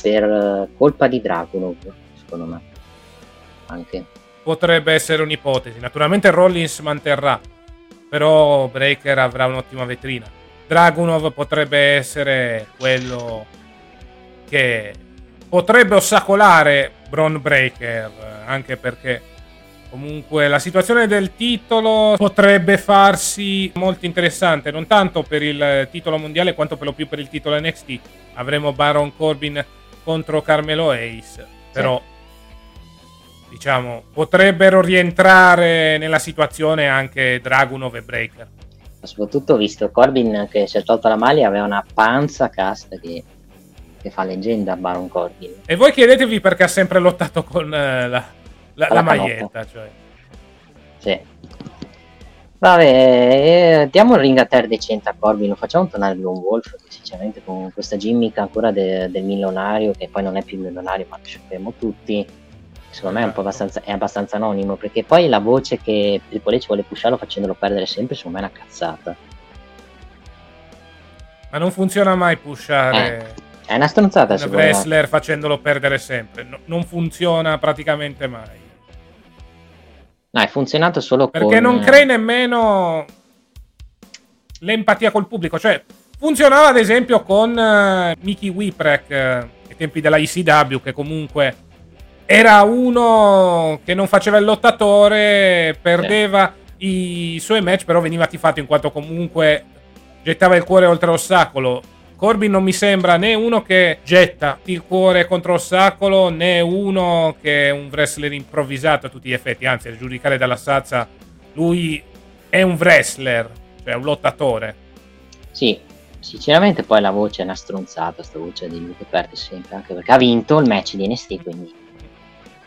per colpa di Dragunov, secondo me. Anche. Potrebbe essere un'ipotesi. Naturalmente Rollins manterrà, però Breaker avrà un'ottima vetrina. Dragunov potrebbe essere quello che potrebbe ostacolare Bron Breaker, anche perché comunque la situazione del titolo potrebbe farsi molto interessante, non tanto per il titolo mondiale quanto per lo più per il titolo NXT. Avremo Baron Corbin contro Carmelo Ace, però diciamo potrebbero rientrare nella situazione anche Dragunov e Breaker. Soprattutto visto Corbin che si è tolto la maglia aveva una panza casta che che fa leggenda Baron Corbin. E voi chiedetevi perché ha sempre lottato con uh, la, la, la, maglietta. Cioè. Sì. Vabbè, eh, diamo il ring a terra decente a Corbin, lo facciamo tornare Lone Wolf, sinceramente con questa gimmick ancora de, del milionario, che poi non è più milionario, ma lo sappiamo tutti, secondo me è, abbastanza, è abbastanza anonimo, perché poi la voce che Triple H vuole pusharlo facendolo perdere sempre, secondo me è una cazzata. Ma non funziona mai pushare... Eh è una stronzata, un wrestler facendolo perdere sempre. No, non funziona praticamente mai. No, è funzionato solo Perché con... non crei nemmeno l'empatia col pubblico. Cioè, funzionava ad esempio con uh, Mickey Whipwreck uh, ai tempi della ICW, che comunque era uno che non faceva il lottatore, perdeva sì. i suoi match, però veniva tifato in quanto comunque gettava il cuore oltre l'ostacolo Corbin non mi sembra né uno che getta il cuore contro l'ostacolo né uno che è un wrestler improvvisato a tutti gli effetti. Anzi, a giudicare dalla Sazza, lui è un wrestler, cioè un lottatore. Sì, sinceramente poi la voce è una stronzata, sta voce di lui che perde sempre, anche perché ha vinto il match di NST, quindi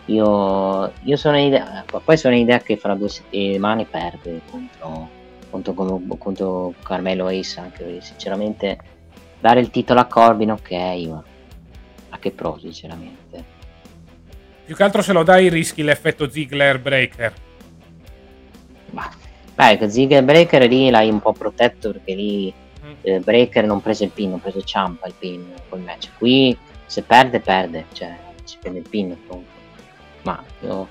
io, io sono idea, poi sono idea che fra due settimane perde contro, contro, contro Carmelo Ace, anche perché sinceramente dare il titolo a Corbin, ok, ma a che pro, sinceramente. Più che altro se lo dai rischi l'effetto Ziggler Breaker. Ma, beh, Ziggler Breaker lì l'hai un po' protetto perché lì mm. eh, Breaker non prese il pin, non prese Ciampa il pin col match. Qui se perde, perde, cioè si prende il pin appunto. Ma io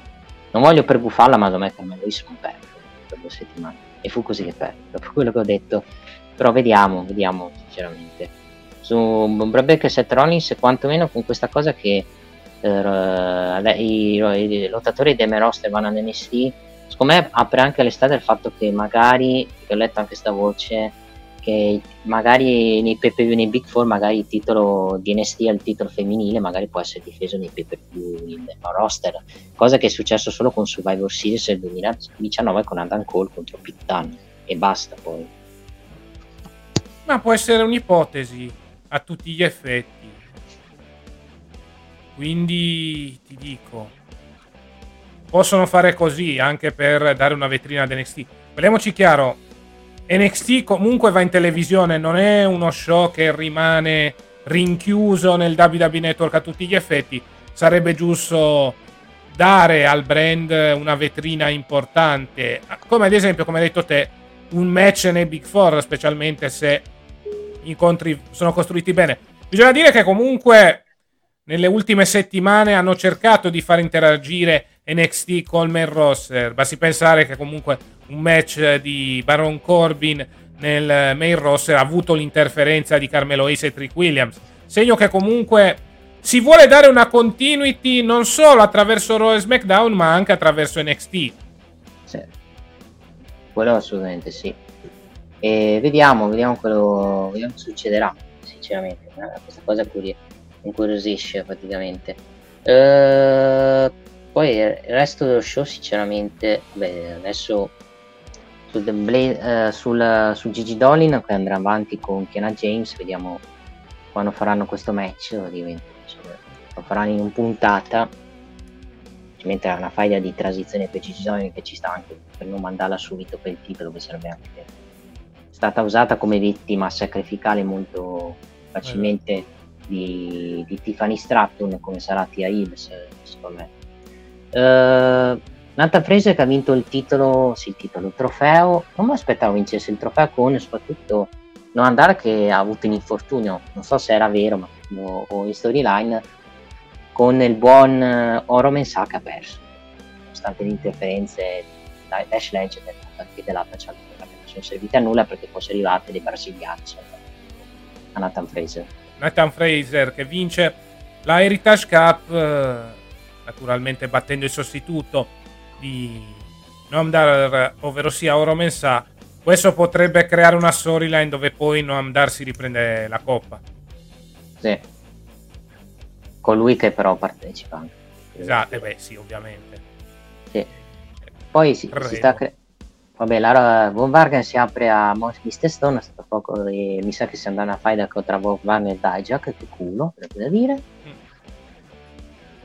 non voglio per buffarla, ma secondo me Carmelo Luis non perde per due settimane. E fu così che perde, dopo quello che ho detto però vediamo, vediamo sinceramente. Su Rebecca e Seth Rollins, quantomeno con questa cosa che uh, i, i, lottatori dei main roster vanno all'NST, secondo me apre anche l'estate il fatto che magari, che ho letto anche questa voce, che magari nei pay nei Big Four, magari il titolo di NST al titolo femminile, magari può essere difeso nei pay per view roster, cosa che è successo solo con Survivor Series del 2019 con Adam Cole contro Pittan e basta poi. Ma può essere un'ipotesi a tutti gli effetti. Quindi ti dico, possono fare così anche per dare una vetrina ad NXT. Parliamoci chiaro, NXT comunque va in televisione, non è uno show che rimane rinchiuso nel WWE Network a tutti gli effetti. Sarebbe giusto dare al brand una vetrina importante, come ad esempio, come hai detto te, un match nei Big Four, specialmente se incontri sono costruiti bene. Bisogna dire che comunque nelle ultime settimane hanno cercato di far interagire NXT col main roster. Basti pensare che comunque un match di Baron Corbin nel main roster ha avuto l'interferenza di Carmelo Ace e Trick Williams. Segno che comunque si vuole dare una continuity non solo attraverso Raw e SmackDown, ma anche attraverso NXT. Sì. Quello assolutamente sì. E vediamo, vediamo quello vediamo che succederà, sinceramente. Questa cosa incuriosisce praticamente. Uh, poi il resto dello show, sinceramente, beh, adesso sul, Blade, uh, sul, sul Gigi Dolin che andrà avanti con Kiana James, vediamo quando faranno questo match. Lo faranno in puntata mentre è una faglia di transizione per Gigi Dolin che ci sta anche per non mandarla subito per il titolo che serve anche stata usata come vittima sacrificale molto facilmente eh. di, di Tiffany Stratton come sarà Tia Hibbs secondo me. Uh, Nathan Fraser che ha vinto il titolo sì il titolo il trofeo. Non mi aspettavo vincesse il trofeo con soprattutto non andare che ha avuto un infortunio. Non so se era vero ma o in storyline con il buon uh, Oro Mensah che ha perso. Nonostante le interferenze da Dash Legend e dell'altra Charlie sono servite a nulla perché fosse arrivate dei brasiliani a Nathan Fraser Nathan Fraser che vince la Heritage Cup eh, naturalmente battendo il sostituto di Noamdar, ovvero sia Oro Mensah, questo potrebbe creare una storyline dove poi Noamdar si riprende la coppa. Sì. Colui che però partecipa anche. Esatto, eh beh sì, ovviamente. Sì. Poi si, si sta cre- Vabbè, la Von Vargen si apre a Mr. Stone, è stato poco e mi sa che si andrà a fare tra Von Vargen e Dijak, che culo, per da dire. Mm.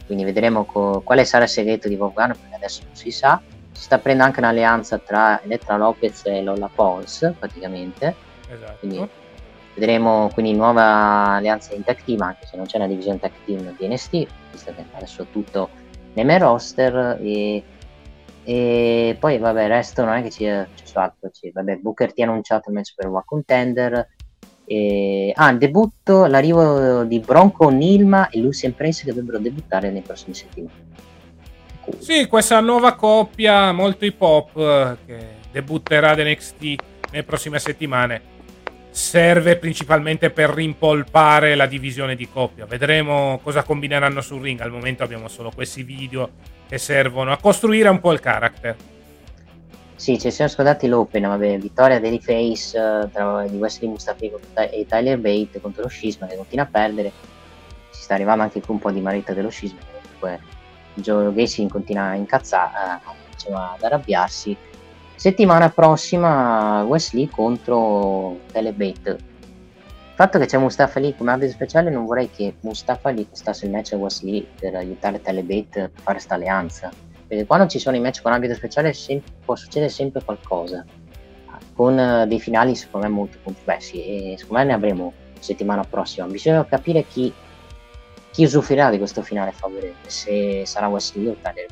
Quindi vedremo co- quale sarà il segreto di Von Vargen, perché adesso non si sa. Si sta prendendo anche un'alleanza tra Elettra Lopez e Lola Pons, praticamente. Esatto. Quindi vedremo quindi nuova alleanza in tag team, anche se non c'è una divisione tag team di NST, visto che adesso tutto nei main roster e e poi vabbè, il resto non è che c'è, c'è altro. C'è, vabbè, Booker T ha annunciato il match per One Contender. E... Ah, debutto, l'arrivo di Bronco Nilma e Lucien Prince che dovrebbero debuttare nei prossimi settimane. Sì, questa nuova coppia molto hip hop eh, che debutterà ad NXT nelle prossime settimane serve principalmente per rimpolpare la divisione di coppia. Vedremo cosa combineranno sul ring. Al momento abbiamo solo questi video che servono a costruire un po' il character. Sì, ci siamo scordati l'Open, vabbè, vittoria dei Face uh, tra, di Wesley Mustafi e Tyler Bate contro lo Scisma che continua a perdere. Si sta arrivando anche con un po' di marita dello Scisma, comunque Joe Gacy continua a incazzare, uh, ad arrabbiarsi. Settimana prossima Wesley contro Tyler Bate fatto che c'è Mustafa lì come arbitro speciale non vorrei che Mustafa lì costasse il match a Wesley per aiutare Telebate a fare questa alleanza. Perché quando ci sono i match con arbitro speciale sempre, può succedere sempre qualcosa. Con uh, dei finali secondo me molto complessi e secondo me ne avremo settimana prossima. Bisogna capire chi, chi usufruirà di questo finale favorevole se sarà Wesley o Tyler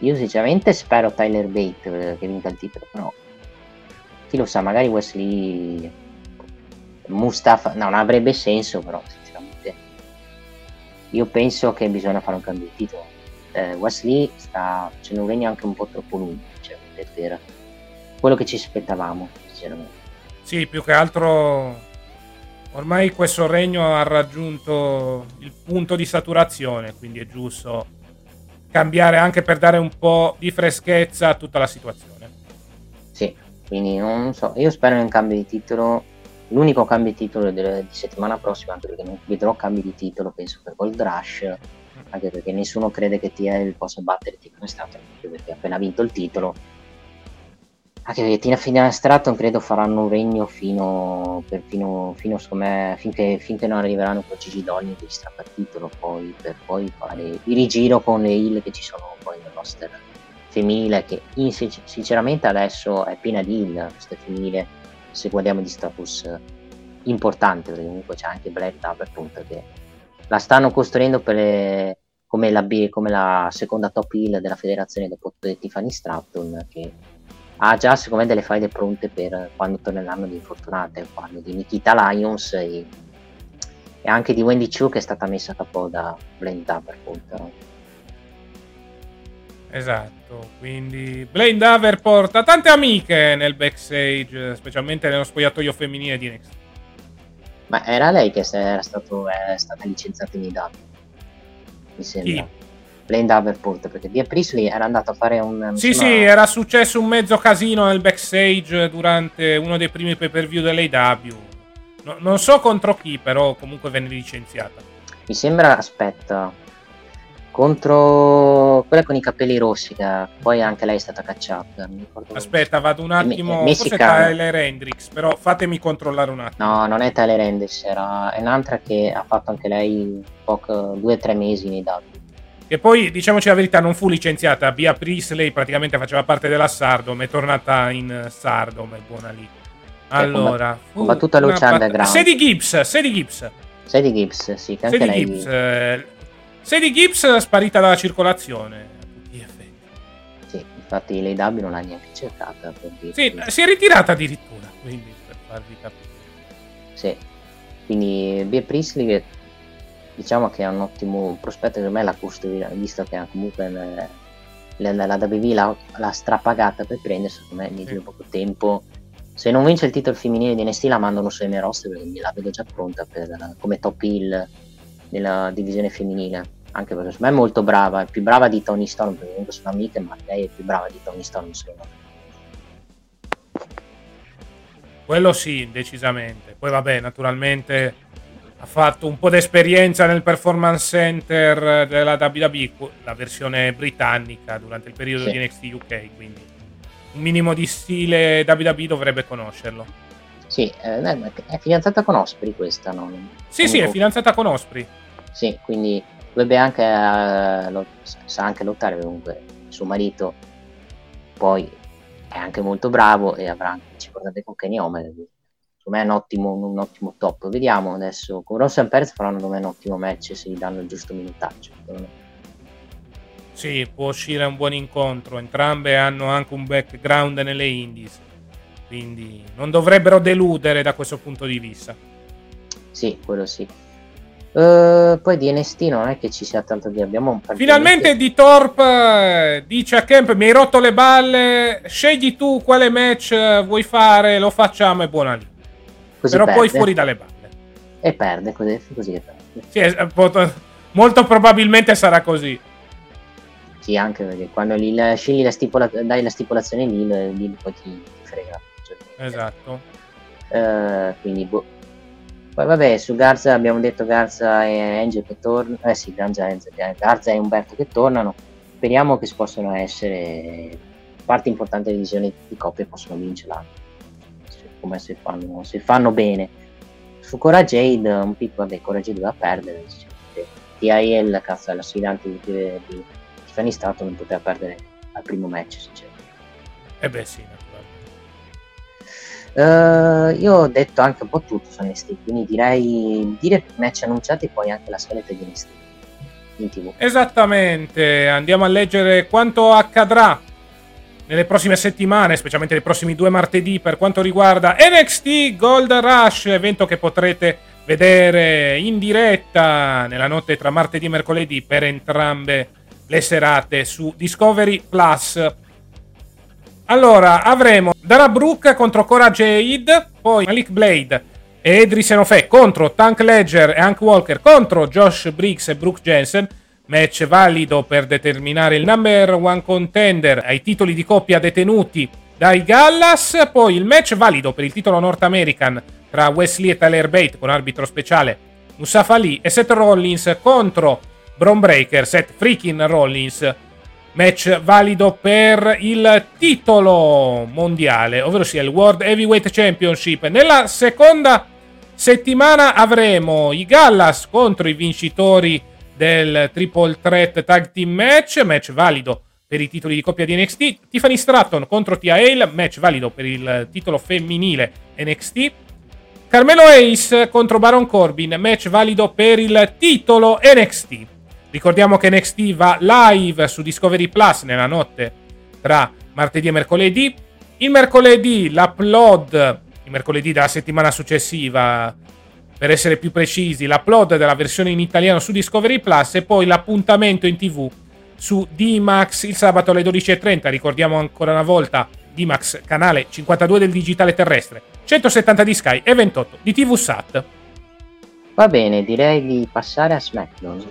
io sinceramente spero Tyler Bate che vinca il titolo però chi lo sa magari Wesley Mustafa no, non avrebbe senso però sinceramente io penso che bisogna fare un cambio di titolo. Eh, Wesley sta facendo un regno anche un po' troppo lungo sinceramente per quello che ci aspettavamo sinceramente. Sì più che altro ormai questo regno ha raggiunto il punto di saturazione quindi è giusto cambiare anche per dare un po' di freschezza a tutta la situazione sì quindi non so io spero in un cambio di titolo l'unico cambio di titolo di, settimana prossima, anche perché non vedrò cambi di titolo, penso per Gold Rush, anche perché nessuno crede che TL possa battere Tina Stratton, perché ha appena vinto il titolo. Anche perché Tina Fina Stratton credo faranno un regno fino, per, fino, fino me, finché, finché, non arriveranno con Gigi Dolly che strappa il titolo, poi, per poi fare il rigiro con le heal che ci sono poi nel roster femminile, che in, sinceramente adesso è piena di heal, questa femminile se guardiamo di status importante, perché comunque c'è anche Black Dove appunto che la stanno costruendo le, come, la, come, la, seconda top heel della federazione dopo Tiffany Stratton che ha già secondo me delle faide pronte per quando torneranno di infortunate parlo di Nikita Lions e, e, anche di Wendy Chu che è stata messa a capo da Blaine Dove appunto Esatto, quindi Blaine Daver porta tante amiche nel backstage, specialmente nello spogliatoio femminile di NXT. Ma era lei che era, stato, è stata licenziata in IW, mi sembra. Chi? Blaine Davenport, perché Bia Priestley era andato a fare un... Sì, sì, era successo un mezzo casino nel backstage durante uno dei primi pay per view dell'AW. No, non so contro chi, però comunque venne licenziata. Mi sembra, aspetta, contro quella con i capelli rossi che poi anche lei è stata cacciata aspetta vado un attimo me- forse Tyler Hendrix però fatemi controllare un attimo. No non è Tyler Hendrix era un'altra che ha fatto anche lei poco, due o tre mesi nei dati e poi diciamoci la verità non fu licenziata Bia Priestley praticamente faceva parte della Sardom è tornata in Sardom è buona lì allora fu battuta Lucia Underground Sadie Gibbs Sadie Gibbs Sadie Gibbs sì che anche Sadie lei Gibbs eh, Sadie Gibbs sparita dalla circolazione. Sì, infatti lei l'AW non l'ha neanche cercata. Sì, si è ritirata addirittura, quindi per farvi capire. Sì, quindi Bea Priestley diciamo che è un ottimo prospetto per me la costruire, visto che comunque la, la, la WB l'ha, l'ha strapagata per prendere, secondo me, in poco tempo. Se non vince il titolo femminile di NST la mandano su M roster perché la vedo già pronta per, come top hill nella divisione femminile. anche perché secondo me è molto brava, è più brava di Tony Storm, perché comunque sono amiche, ma lei è più brava di Tony Storm secondo me. Quello sì, decisamente. Poi vabbè, naturalmente ha fatto un po' d'esperienza nel performance center della WWE, la versione britannica durante il periodo sì. di NXT UK, quindi un minimo di stile WWE dovrebbe conoscerlo. Sì, eh, è fidanzata con Osprey questa, no? Sì, sì, è fidanzata con Osprey. Sì, quindi dovrebbe anche, uh, sa anche lottare comunque suo marito poi è anche molto bravo e avrà anche ci portate con Kenny Omega secondo me è un ottimo, un ottimo top. Vediamo adesso con Ross e Perez faranno come un ottimo match se gli danno il giusto minutaggio sì può uscire un buon incontro. Entrambe hanno anche un background nelle indies quindi non dovrebbero deludere da questo punto di vista. Sì quello sì. Uh, poi di NST non è che ci sia tanto di abbiamo un Finalmente di Torp eh, dice a Camp mi hai rotto le balle, scegli tu quale match eh, vuoi fare, lo facciamo e buona lì. Così Però perde. poi fuori dalle balle. E perde, così, così che perde. Sì, è, molto probabilmente sarà così. Sì, anche perché quando lì, scegli la stipola, dai la stipulazione lì, lì poi ti, ti frega. Esatto. Uh, quindi boh poi vabbè, su Garza abbiamo detto Garza e Angel che tornano. Eh sì, Garza, Garza e Umberto che tornano. Speriamo che possano essere parte importante delle divisioni di coppia possono vincerla. Come se fanno, se fanno bene. Su Cora Jade, un piccolo, vabbè, Cora Jade va a perdere. TIL, cazzo, la sfidante di, di Tiffany Stato non poteva perdere al primo match, sinceramente. Eh beh sì, Uh, io ho detto anche un po' tutto su NXT, quindi direi dire match annunciati e poi anche la scaletta di NXT in tv. Esattamente, andiamo a leggere quanto accadrà nelle prossime settimane, specialmente nei prossimi due martedì per quanto riguarda NXT Gold Rush, evento che potrete vedere in diretta nella notte tra martedì e mercoledì per entrambe le serate su Discovery Plus. Allora, avremo Dara Brooke contro Cora Jade, poi Malik Blade e Edri Senofè contro Tank Ledger e Hank Walker contro Josh Briggs e Brooke Jensen. Match valido per determinare il number one contender ai titoli di coppia detenuti dai Gallas. Poi il match valido per il titolo North American tra Wesley e Tyler Bate con arbitro speciale Musafa Lee e Seth Rollins contro Bron Breaker, Seth freaking Rollins match valido per il titolo mondiale, ovvero sia il World Heavyweight Championship. Nella seconda settimana avremo i Gallas contro i vincitori del Triple Threat Tag Team Match, match valido per i titoli di coppia di NXT. Tiffany Stratton contro Tia Hale, match valido per il titolo femminile NXT. Carmelo Ace contro Baron Corbin, match valido per il titolo NXT. Ricordiamo che NXT va live su Discovery Plus nella notte tra martedì e mercoledì. Il mercoledì l'upload, il mercoledì della settimana successiva, per essere più precisi, l'upload della versione in italiano su Discovery Plus e poi l'appuntamento in tv su D-Max il sabato alle 12.30. Ricordiamo ancora una volta D-Max, canale 52 del digitale terrestre, 170 di Sky e 28 di TV Sat. Va bene, direi di passare a SmackDown.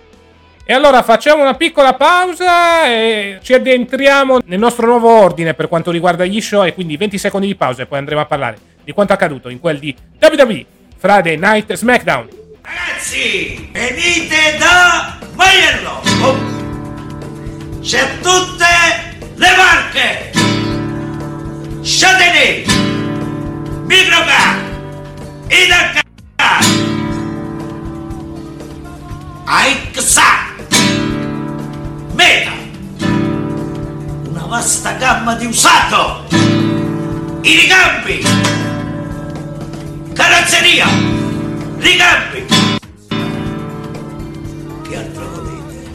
E allora facciamo una piccola pausa e ci addentriamo nel nostro nuovo ordine per quanto riguarda gli show e quindi 20 secondi di pausa e poi andremo a parlare di quanto accaduto in quel di WWE Friday Night SmackDown. Ragazzi, venite da Maiello! Oh. C'è tutte le marche! Châtelet, Microcar, Idacar, Aixac, Meta! Una vasta gamma di usato! I ricambi! Carrozzeria! Ricambi! Che altro volete?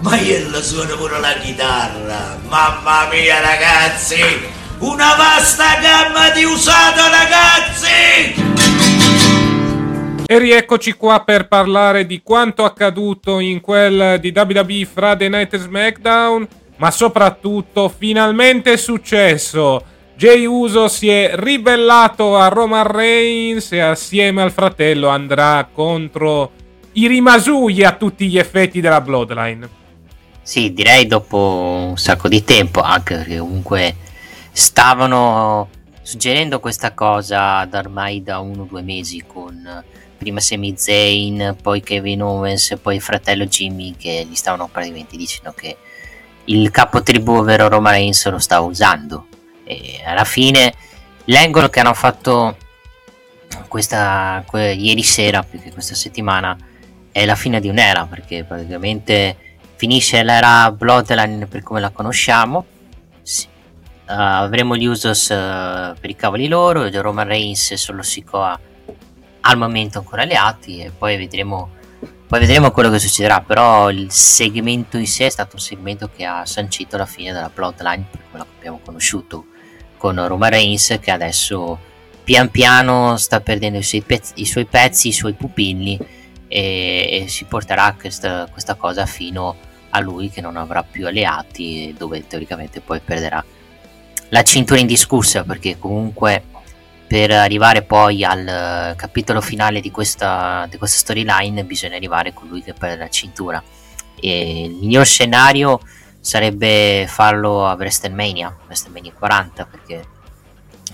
Ma io suono pure la chitarra! Mamma mia ragazzi! Una vasta gamma di usato ragazzi! E rieccoci qua per parlare di quanto accaduto in quel di WWE Friday Night SmackDown, ma soprattutto finalmente è successo. Jay Uso si è ribellato a Roman Reigns e assieme al fratello andrà contro i rimasugli a tutti gli effetti della Bloodline. Sì, direi dopo un sacco di tempo, anche perché comunque stavano suggerendo questa cosa da ormai da uno o due mesi con prima Sami Zayn, poi Kevin Owens, poi il fratello Jimmy che gli stavano praticamente dicendo che il capo tribù, ovvero Roman Reigns, lo stava usando. E alla fine l'angolo che hanno fatto questa, que- ieri sera, più che questa settimana, è la fine di un'era, perché praticamente finisce l'era Bloodline per come la conosciamo. Sì. Uh, avremo gli Usos uh, per i cavoli loro, Roman Reigns e solo Sikoa al momento ancora alleati e poi vedremo, poi vedremo quello che succederà. Però il segmento in sé è stato un segmento che ha sancito la fine della Bloodline per quello che abbiamo conosciuto con Roman Reigns che adesso pian piano sta perdendo i suoi pezzi, i suoi, pezzi, i suoi pupilli e, e si porterà questa, questa, cosa fino a lui che non avrà più alleati dove teoricamente poi perderà la cintura indiscussa perché comunque per arrivare poi al capitolo finale di questa, di questa storyline bisogna arrivare con lui che perde la cintura. E il miglior scenario sarebbe farlo a WrestleMania WrestleMania 40 perché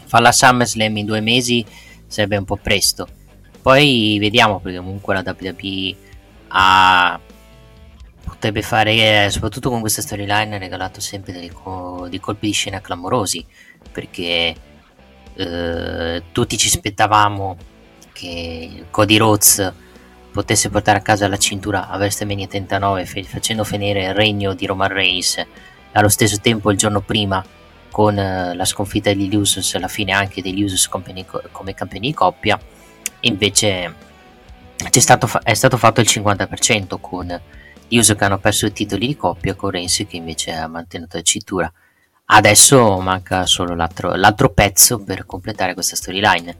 farla a SummerSlam in due mesi sarebbe un po' presto. Poi vediamo perché comunque la WWE ha potrebbe fare, soprattutto con questa storyline, ha regalato sempre dei, co- dei, colpi di scena clamorosi perché eh, tutti ci aspettavamo che Cody Rhodes potesse portare a casa la cintura a WrestleMania 39 f- facendo finire il regno di Roman Reigns allo stesso tempo il giorno prima con eh, la sconfitta degli Usos alla fine anche degli compagni, come campioni di coppia invece stato fa- è stato fatto il 50% con gli Usos che hanno perso i titoli di coppia con Reigns che invece ha mantenuto la cintura. Adesso manca solo l'altro, l'altro pezzo per completare questa storyline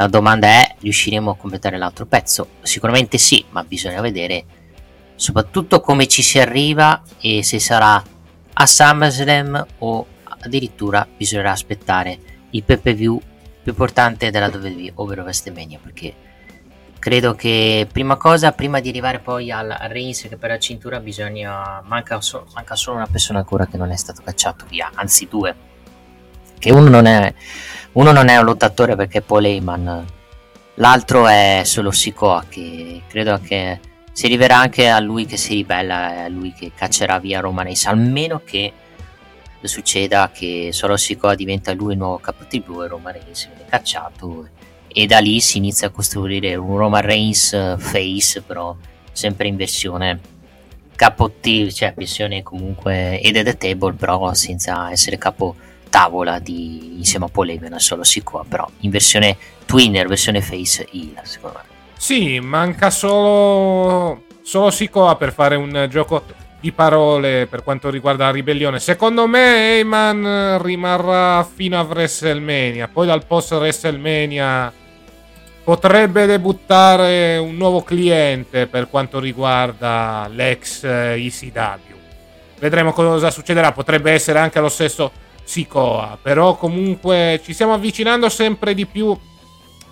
la domanda è riusciremo a completare l'altro pezzo? Sicuramente sì ma bisogna vedere soprattutto come ci si arriva e se sarà a SummerSlam o addirittura bisognerà aspettare il PPV più importante della WWE, ovvero WrestleMania, perché credo che prima cosa, prima di arrivare poi al, Reigns che per la cintura bisogna, manca, so, manca solo una persona ancora che non è stato cacciato via, anzi due, che uno non è, uno non è un lottatore perché è Paul Heyman, l'altro è solo Sikoa che credo che si arriverà anche a lui che si ribella, è a lui che caccerà via Roman Reigns, almeno che succeda che Solo Sikoa diventa lui il nuovo capo tribù e Roman Reigns viene cacciato e da lì si inizia a costruire un Roman Reigns face però sempre in versione capo t- cioè versione comunque ed the table però senza essere capo tavola di, insieme a Paul Heyman solo Sikoa però in versione twinner versione face heel secondo me sì manca solo solo Sikoa per fare un gioco di parole per quanto riguarda la ribellione. Secondo me Heyman rimarrà fino a WrestleMania. Poi dal post WrestleMania potrebbe debuttare un nuovo cliente per quanto riguarda l'ex ECW. Vedremo cosa succederà. Potrebbe essere anche lo stesso Sikoa. Però comunque ci stiamo avvicinando sempre di più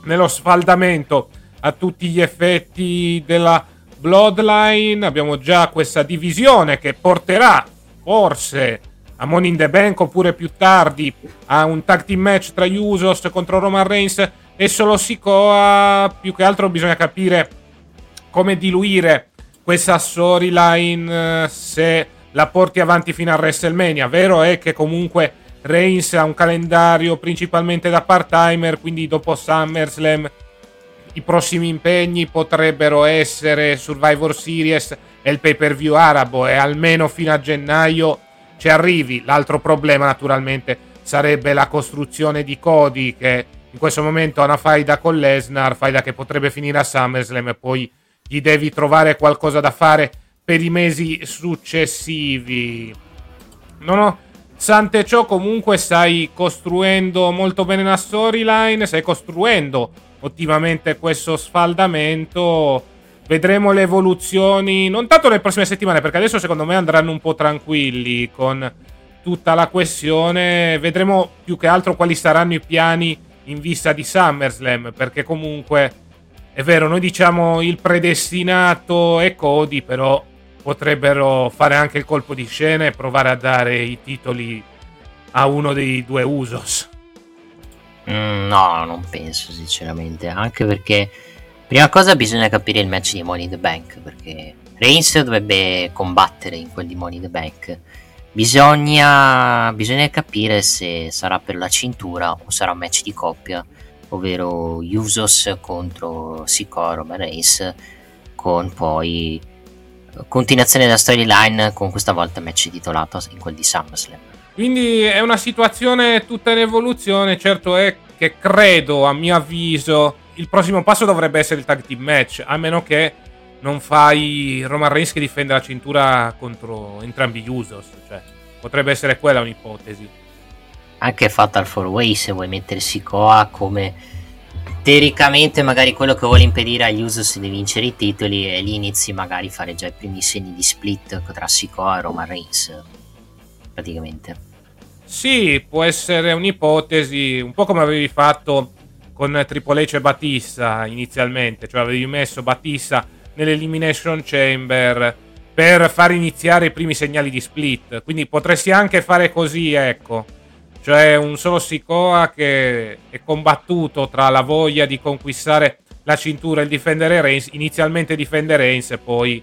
nello sfaldamento a tutti gli effetti della Bloodline, abbiamo già questa divisione che porterà forse a Money in the Bank oppure più tardi a un tag team match tra Usos contro Roman Reigns e solo Sikoa. Più che altro bisogna capire come diluire questa storyline se la porti avanti fino a WrestleMania. Vero è che comunque Reigns ha un calendario principalmente da part-timer, quindi dopo SummerSlam i prossimi impegni potrebbero essere Survivor Series e il pay per view arabo e almeno fino a gennaio ci arrivi. L'altro problema naturalmente sarebbe la costruzione di Cody che in questo momento ha una faida con Lesnar, faida che potrebbe finire a SummerSlam e poi gli devi trovare qualcosa da fare per i mesi successivi. Non ho... Sante ciò comunque stai costruendo molto bene la storyline, stai costruendo ottimamente questo sfaldamento. Vedremo le evoluzioni, non tanto nelle prossime settimane, perché adesso secondo me andranno un po' tranquilli con tutta la questione. Vedremo più che altro quali saranno i piani in vista di SummerSlam, perché comunque è vero, noi diciamo il predestinato è Cody, però potrebbero fare anche il colpo di scena e provare a dare i titoli a uno dei due Usos. Mm, no, non penso sinceramente, anche perché prima cosa bisogna capire il match di Money in the Bank, perché Reigns dovrebbe combattere in quel di Money in the Bank. Bisogna, bisogna capire se sarà per la cintura o sarà un match di coppia ovvero Usos contro Sikoa Roman Reigns con poi continuazione della storyline con questa volta match titolato in quel di SummerSlam. Quindi è una situazione tutta in evoluzione, certo è che credo, a mio avviso, il prossimo passo dovrebbe essere il tag team match, a meno che non fai Roman Reigns che difende la cintura contro entrambi gli Usos, cioè potrebbe essere quella un'ipotesi anche Fatal 4 Way se vuoi mettere Sikoa come teoricamente magari quello che vuole impedire agli Usos di vincere i titoli e lì inizi magari a fare già i primi segni di split tra Sikoa e Roman Reigns praticamente. Sì, può essere un'ipotesi, un po' come avevi fatto con Triple H e Batista inizialmente, cioè avevi messo Batista nell'Elimination Chamber per far iniziare i primi segnali di split, quindi potresti anche fare così, ecco cioè un solo Sikoa che è combattuto tra la voglia di conquistare la cintura e il difendere Reigns, inizialmente difende Reigns e poi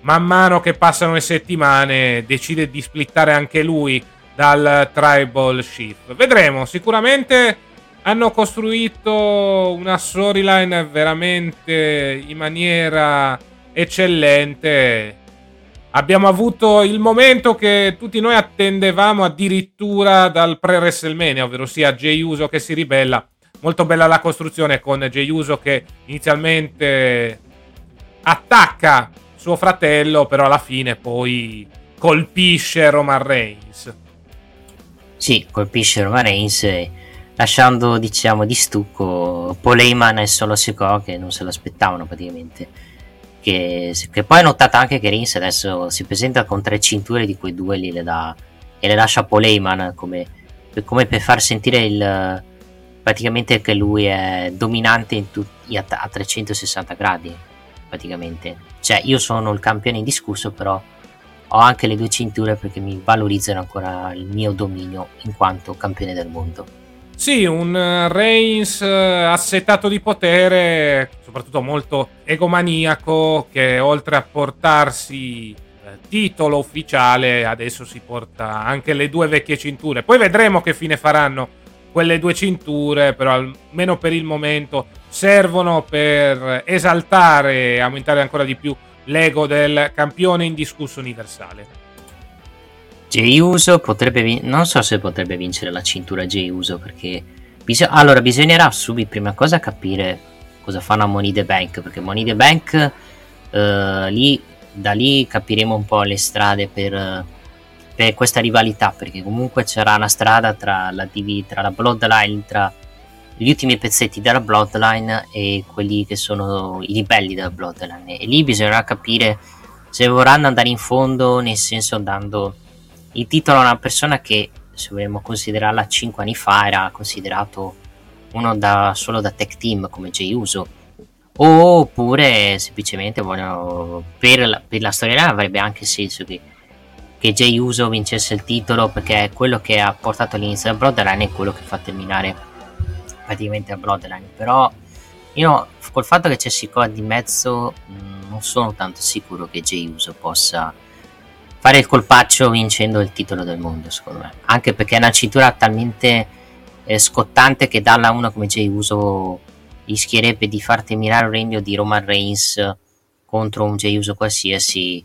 man mano che passano le settimane decide di splittare anche lui dal tribal shift. Vedremo, sicuramente hanno costruito una storyline veramente in maniera eccellente abbiamo avuto il momento che tutti noi attendevamo addirittura dal pre-WrestleMania, ovvero sia Jey Uso che si ribella. Molto bella la costruzione con Jey Uso che inizialmente attacca suo fratello, però alla fine poi colpisce Roman Reigns. Sì, colpisce Roman Reigns lasciando diciamo di stucco Paul e solo Sikoa che non se l'aspettavano praticamente che, che poi ho notato anche che Rins adesso si presenta con tre cinture di cui due le dà e le lascia a Paul come, come per far sentire il, praticamente che lui è dominante a, a 360 gradi praticamente. Cioè io sono il campione indiscusso però ho anche le due cinture perché mi valorizzano ancora il mio dominio in quanto campione del mondo sì, un eh, Reigns eh, assetato di potere, soprattutto molto egomaniaco, che oltre a portarsi eh, titolo ufficiale, adesso si porta anche le due vecchie cinture. Poi vedremo che fine faranno quelle due cinture, però almeno per il momento servono per esaltare e aumentare ancora di più l'ego del campione indiscusso universale. Jey Uso potrebbe vin- non so se potrebbe vincere la cintura Jey Uso perché bis- allora bisognerà subito prima cosa capire cosa fanno a Money the Bank perché Money the Bank uh, lì, da lì capiremo un po' le strade per, per, questa rivalità perché comunque c'era una strada tra la, DV, tra la Bloodline tra gli ultimi pezzetti della Bloodline e quelli che sono i ribelli della Bloodline. E lì bisognerà capire se vorranno andare in fondo nel senso andando intitola una persona che, se vogliamo considerarla 5 anni fa, era considerato uno da, solo da tech team come Jay Uso. Oppure semplicemente vogliono, per la, per la storia avrebbe anche senso che, che Jay Uso vincesse il titolo perché è quello che ha portato all'inizio del Bloodline e quello che fa terminare praticamente a Bloodline. Però io col fatto che c'è Sikoa di mezzo mh, non sono tanto sicuro che Jay Uso possa fare il colpaccio vincendo il titolo del mondo, secondo me. Anche perché è una cintura talmente eh, scottante che dalla uno come Jay Uso rischierebbe di far terminare il regno di Roman Reigns contro un Jay Uso qualsiasi.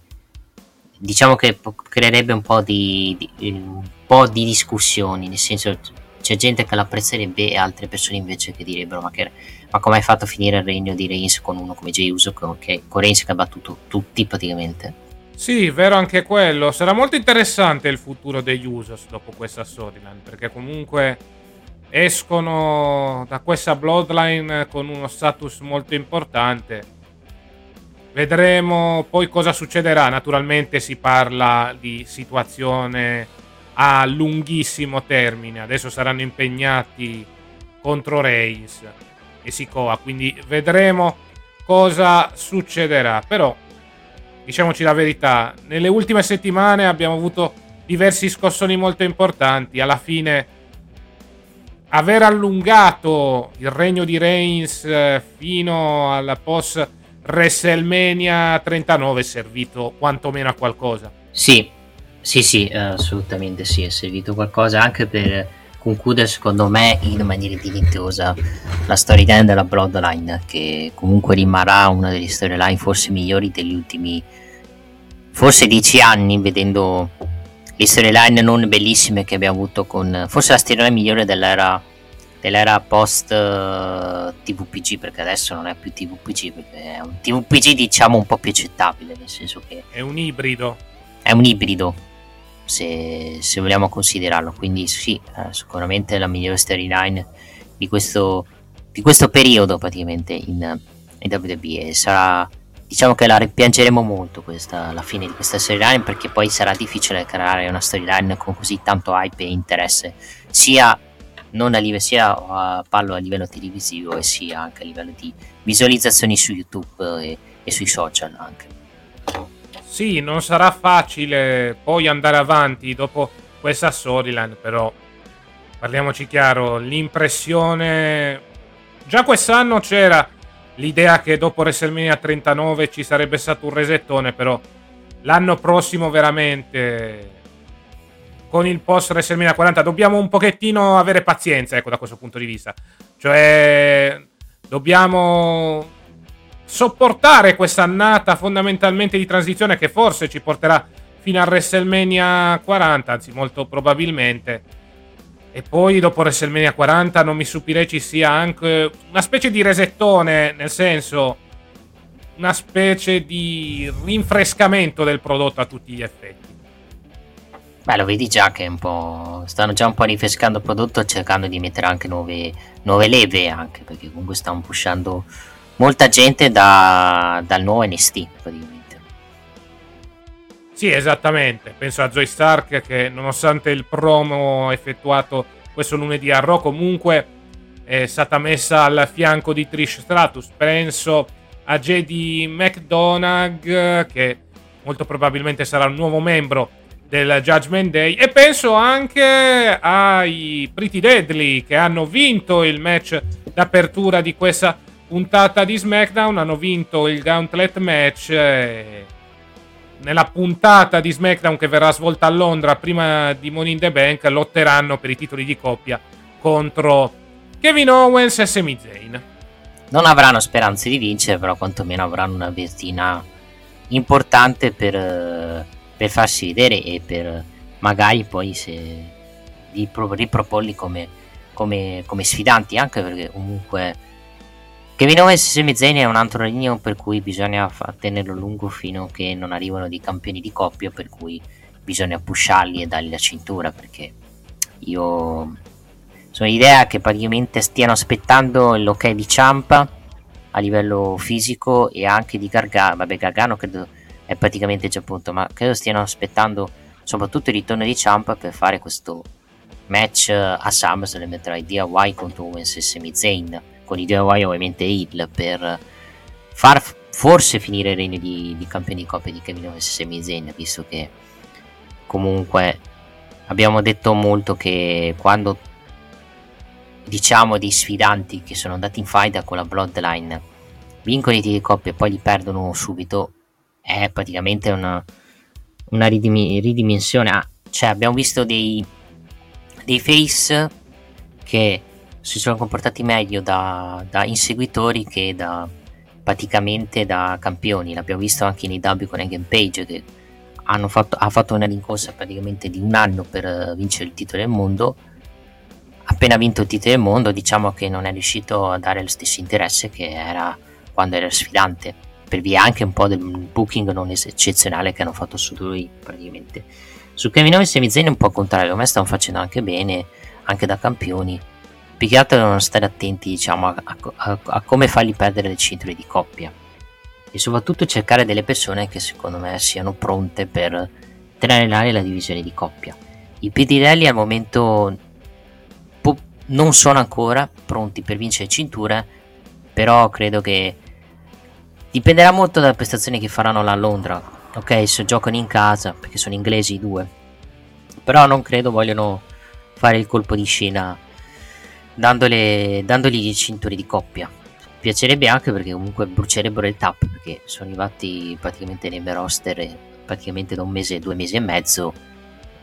Diciamo che creerebbe un po' di, di, un po' di discussioni, nel senso c'è gente che l'apprezzerebbe e altre persone invece che direbbero ma, che, ma come hai fatto a finire il regno di Reigns con uno come Jay Uso che, con Reigns che ha battuto tutti praticamente sì, vero anche quello. Sarà molto interessante il futuro degli Usos dopo questa storyline, perché comunque escono da questa bloodline con uno status molto importante. Vedremo poi cosa succederà. Naturalmente si parla di situazione a lunghissimo termine. Adesso saranno impegnati contro Reigns. e Sikoa, quindi vedremo cosa succederà. Però, diciamoci la verità, nelle ultime settimane abbiamo avuto diversi scossoni molto importanti. Alla fine, aver allungato il regno di Reigns eh, fino alla post WrestleMania 39 è servito quantomeno a qualcosa. Sì, sì, sì, assolutamente sì, è servito qualcosa anche per concludere secondo me in maniera dignitosa la storyline della Bloodline che comunque rimarrà una delle storyline forse migliori degli ultimi forse dieci anni vedendo le storyline non bellissime che abbiamo avuto con forse la storyline migliore dell'era dell'era post uh, eh, TVPG perché adesso non è più TVPG perché è un TVPG diciamo un po' più accettabile nel senso che è un ibrido. È un ibrido se, se vogliamo considerarlo. Quindi sì, eh, sicuramente la migliore storyline di questo, di questo periodo praticamente in, in WWE. Sarà, diciamo che la rimpiangeremo molto questa, la fine di questa storyline perché poi sarà difficile creare una storyline con così tanto hype e interesse sia non a livello sia a, parlo a livello televisivo e sia anche a livello di visualizzazioni su YouTube e, e sui social anche. Sì, non sarà facile poi andare avanti dopo questa storyline, però parliamoci chiaro, l'impressione... Già quest'anno c'era l'idea che dopo WrestleMania 39 ci sarebbe stato un resettone, però l'anno prossimo veramente con il post WrestleMania 40 dobbiamo un pochettino avere pazienza, ecco, da questo punto di vista. Cioè, dobbiamo sopportare questa annata fondamentalmente di transizione che forse ci porterà fino a WrestleMania 40, anzi molto probabilmente. E poi dopo WrestleMania 40 non mi stupirei ci sia anche una specie di resettone, nel senso una specie di rinfrescamento del prodotto a tutti gli effetti. Beh, lo vedi già che stanno già un po' rinfrescando il prodotto cercando di mettere anche nuove, nuove leve anche perché comunque stanno pushando molta gente da, dal nuovo NST praticamente. Sì, esattamente. Penso a Zoe Stark che nonostante il promo effettuato questo lunedì a Raw comunque è stata messa al fianco di Trish Stratus. Penso a JD McDonagh che molto probabilmente sarà un nuovo membro del Judgment Day e penso anche ai Pretty Deadly che hanno vinto il match d'apertura di questa puntata di SmackDown hanno vinto il Gauntlet match. E nella puntata di SmackDown che verrà svolta a Londra prima di Money in the Bank lotteranno per i titoli di coppia contro Kevin Owens e Sami Zayn. Non avranno speranze di vincere, però quantomeno avranno una vestina importante per, per farsi vedere e per magari poi se riproporli come, come, come sfidanti, anche perché comunque Kevin Sami Zayn è un altro regno per cui bisogna tenerlo lungo fino a che non arrivano dei campioni di coppia, per cui bisogna pusharli e dargli la cintura, perché io sono l'idea che praticamente stiano aspettando l'ok di Ciampa a livello fisico e anche di Gargano, vabbè Gargano credo è praticamente già pronto, ma credo stiano aspettando soprattutto il ritorno di Ciampa per fare questo match a SummerSlam tra i DIY contro Owens e Sami Zayn con i DIY ovviamente Hill per far forse finire il regno di, di campione di coppia di Kevin Owens e Sami Zayn visto che comunque abbiamo detto molto che quando diciamo dei sfidanti che sono andati in fight con la Bloodline vincono i titoli di coppia e poi li perdono subito è praticamente una, una ridim- ridimensione. Ah, cioè abbiamo visto dei, dei face che si sono comportati meglio da, da inseguitori che da praticamente da campioni. L'abbiamo visto anche nei W con Egan Page che fatto, ha fatto una rincorsa praticamente di un anno per eh, vincere il titolo del mondo. Appena vinto il titolo del mondo, diciamo che non è riuscito a dare lo stesso interesse che era quando era sfidante, per via anche un po' del booking non eccezionale che hanno fatto su lui praticamente. Su Kevin Owens e Mizzeni un po' contrario, a me stanno facendo anche bene, anche da campioni più che altro devono stare attenti diciamo, a, a, a, come fargli perdere le cinture di coppia e soprattutto cercare delle persone che secondo me siano pronte per tenere in aria la divisione di coppia. I Pidirelli al momento po- non sono ancora pronti per vincere cinture, però credo che dipenderà molto dalle prestazioni che faranno là a Londra. Ok, se giocano in casa, perché sono inglesi i due, però non credo vogliono fare il colpo di scena dandole, dandogli cinture di coppia. Piacerebbe anche perché comunque brucierebbero il tap perché sono arrivati praticamente nei roster praticamente da un mese, due mesi e mezzo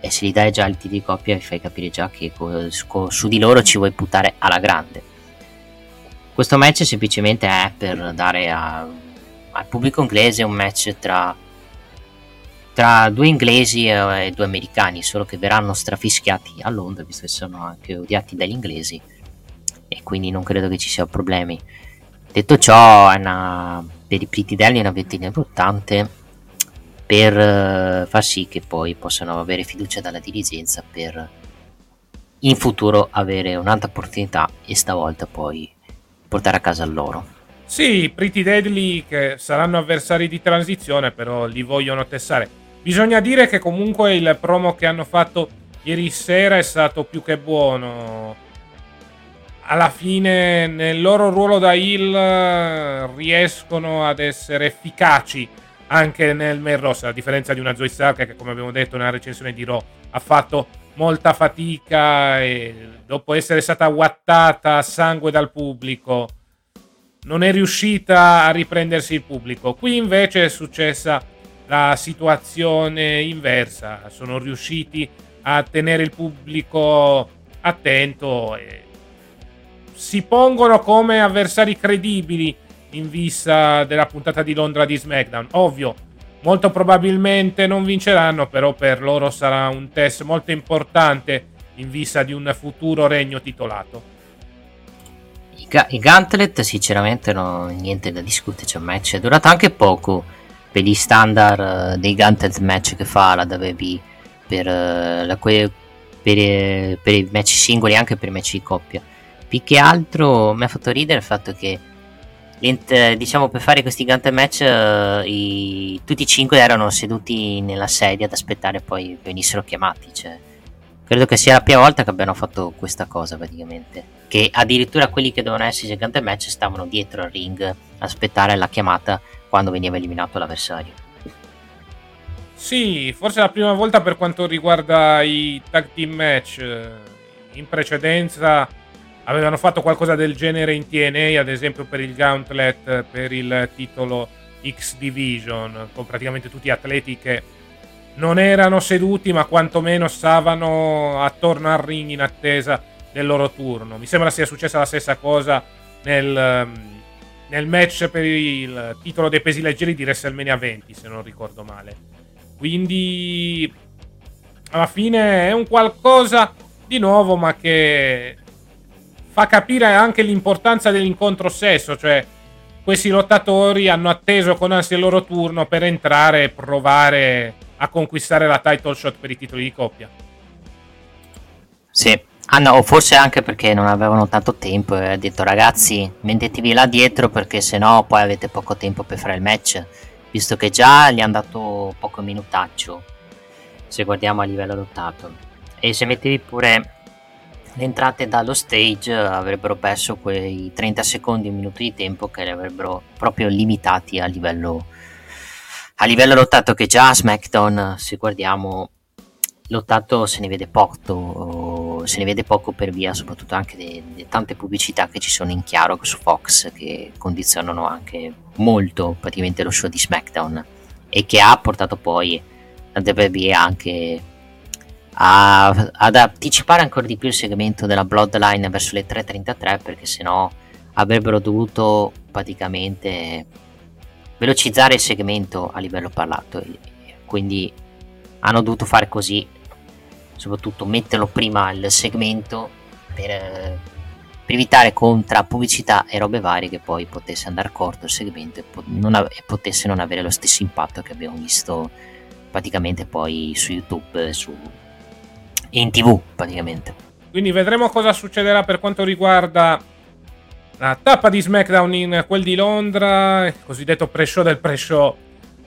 e se gli dai già il titolo di coppia vi fai capire già che co- co- su di loro ci vuoi buttare alla grande. Questo match semplicemente è per dare a, al pubblico inglese un match tra, tra due inglesi e, due americani, solo che verranno strafischiati a Londra, visto che sono anche odiati dagli inglesi, e quindi non credo che ci siano problemi. Detto ciò, una, per i Pretty Deadly è una vettina importante per uh, far sì che poi possano avere fiducia dalla dirigenza per in futuro avere un'altra opportunità e stavolta poi portare a casa loro. Sì, Pretty Deadly che saranno avversari di transizione, però li vogliono testare. Bisogna dire che comunque il promo che hanno fatto ieri sera è stato più che buono. Alla fine, nel loro ruolo da heel, riescono ad essere efficaci anche nel main roster, a differenza di una Zoe Stark che, come abbiamo detto nella recensione di Raw, ha fatto molta fatica e dopo essere stata wattata a sangue dal pubblico non è riuscita a riprendersi il pubblico. Qui invece è successa la situazione inversa, sono riusciti a tenere il pubblico attento e si pongono come avversari credibili in vista della puntata di Londra di SmackDown. Ovvio, molto probabilmente non vinceranno, però per loro sarà un test molto importante in vista di un futuro regno titolato. I, ga- i Gauntlet sinceramente non niente da discutere, c'è un match è durato anche poco per gli standard uh, dei Gauntlet match che fa la WWE per, que- per, uh, per, i match singoli anche per i match di coppia. Più che altro mi ha fatto ridere il fatto che diciamo per fare questi Gauntlet match i, tutti e cinque erano seduti nella sedia ad aspettare poi venissero chiamati. Cioè, credo che sia la prima volta che abbiano fatto questa cosa praticamente che addirittura quelli che dovevano essere gigante match stavano dietro al ring a aspettare la chiamata quando veniva eliminato l'avversario. Sì, forse la prima volta per quanto riguarda i tag team match. In precedenza avevano fatto qualcosa del genere in TNA, ad esempio per il Gauntlet, per il titolo X Division, con praticamente tutti atleti che non erano seduti ma quantomeno stavano attorno al ring in attesa del loro turno. Mi sembra sia successa la stessa cosa nel, ehm, nel match per il titolo dei pesi leggeri di WrestleMania 20, se non ricordo male. Quindi alla fine è un qualcosa di nuovo, ma che fa capire anche l'importanza dell'incontro stesso, cioè questi lottatori hanno atteso con ansia il loro turno per entrare e provare a conquistare la title shot per i titoli di coppia. Sì, Ah no, forse anche perché non avevano tanto tempo e ha detto ragazzi mettetevi là dietro perché sennò poi avete poco tempo per fare il match, visto che già gli hanno dato poco minutaggio, se guardiamo a livello adottato. E se mettevi pure le entrate dallo stage avrebbero perso quei 30 secondi, un minuto di tempo che li avrebbero proprio limitati a livello, a livello lottato che già a SmackDown, se guardiamo, lottato se ne vede poco, se ne vede poco per via soprattutto anche di tante pubblicità che ci sono in chiaro su Fox che condizionano anche molto praticamente lo show di SmackDown e che ha portato poi la WWE anche a, ad anticipare ancora di più il segmento della Bloodline verso le 3.33 perché sennò avrebbero dovuto praticamente velocizzare il segmento a livello parlato. Quindi hanno dovuto fare così soprattutto metterlo prima il segmento per, per evitare contra pubblicità e robe varie che poi potesse andare corto il segmento e, po- non ave- e potesse non avere lo stesso impatto che abbiamo visto praticamente poi su YouTube su... in tv praticamente. Quindi vedremo cosa succederà per quanto riguarda la tappa di SmackDown in quel di Londra, il cosiddetto pre-show del pre-show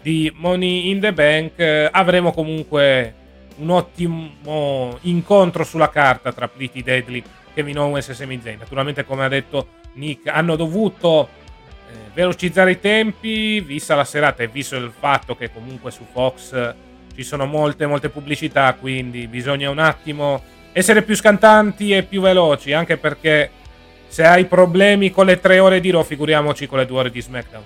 di Money in the Bank. avremo comunque un ottimo incontro sulla carta tra Pretty Deadly Kevin Owens e Sami Zayn. Naturalmente, come ha detto Nick, hanno dovuto eh, velocizzare i tempi, vista la serata e visto il fatto che comunque su Fox ci sono molte, molte pubblicità, quindi bisogna un attimo essere più scantanti e più veloci, anche perché se hai problemi con le tre ore di Raw, figuriamoci con le due ore di SmackDown.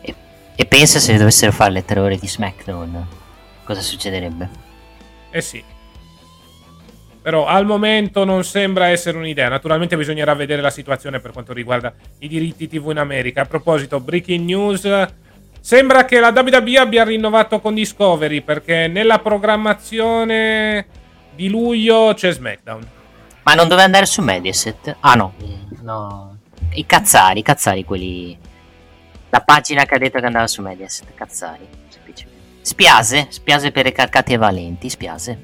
E, e pensa se dovessero fare le tre ore di SmackDown, cosa succederebbe? Eh sì. Però al momento non sembra essere un'idea. Naturalmente bisognerà vedere la situazione per quanto riguarda i diritti TV in America. A proposito, breaking news. Sembra che la WWE abbia rinnovato con Discovery perché nella programmazione di luglio c'è SmackDown. Ma non doveva andare su Mediaset? Ah no, no. I cazzari, i cazzari quelli... La pagina che ha detto che andava su Mediaset, cazzari. Spiase, spiase per i carcati e valenti, spiase.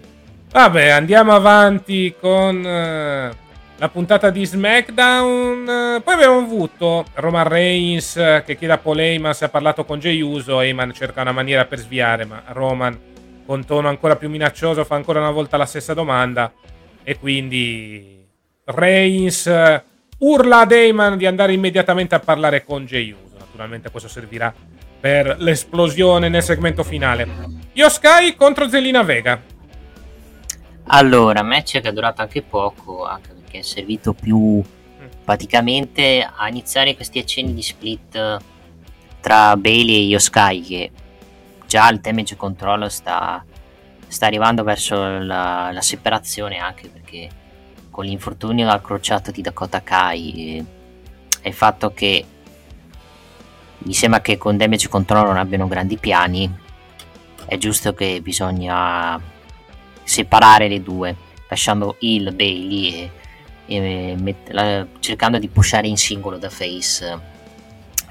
Vabbè, andiamo avanti con uh, la puntata di SmackDown. Poi abbiamo avuto Roman Reigns che chiede a Paul Heyman se ha parlato con Jey Uso. Heyman cerca una maniera per sviare, ma Roman con tono ancora più minaccioso fa ancora una volta la stessa domanda. E quindi Reigns urla ad Heyman di andare immediatamente a parlare con Jey Uso. Naturalmente questo servirà per l'esplosione nel segmento finale. Io Sky contro Zelina Vega. Allora, match che è durato anche poco, anche perché è servito più praticamente a iniziare questi accenni di split tra Bailey e Yoskai che già il damage control sta, sta arrivando verso la, la, separazione anche perché con l'infortunio al crociato di Dakota Kai e, e il fatto che mi sembra che con damage control non abbiano grandi piani è giusto che bisogna separare le due, lasciando il Bailey e, e met- la, cercando di pushare in singolo da face eh,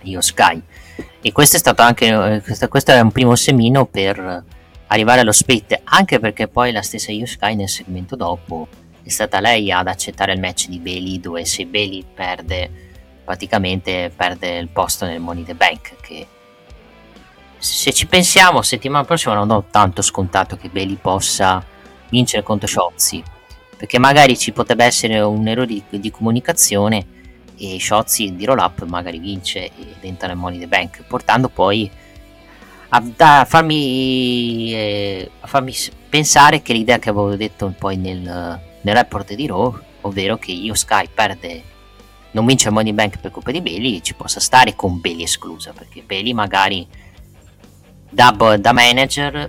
io Sky. E questo è stato anche eh, questo, questo è un primo semino per arrivare allo split, anche perché poi la stessa Io Sky nel segmento dopo è stata lei ad accettare il match di Bailey dove se Bailey perde praticamente perde il posto nel Money the Bank che se ci pensiamo settimana prossima non ho tanto scontato che Bailey possa vincere contro Shotzi perché magari ci potrebbe essere un errore di, di comunicazione e Shotzi di roll up magari vince ed entra nel Money the Bank portando poi a, a, farmi, eh, a, farmi, pensare che l'idea che avevo detto poi nel, nel report di Raw ovvero che io Sky perde non vince il Money Bank per colpa di Bailey ci possa stare con Bailey esclusa perché Bailey magari da, da manager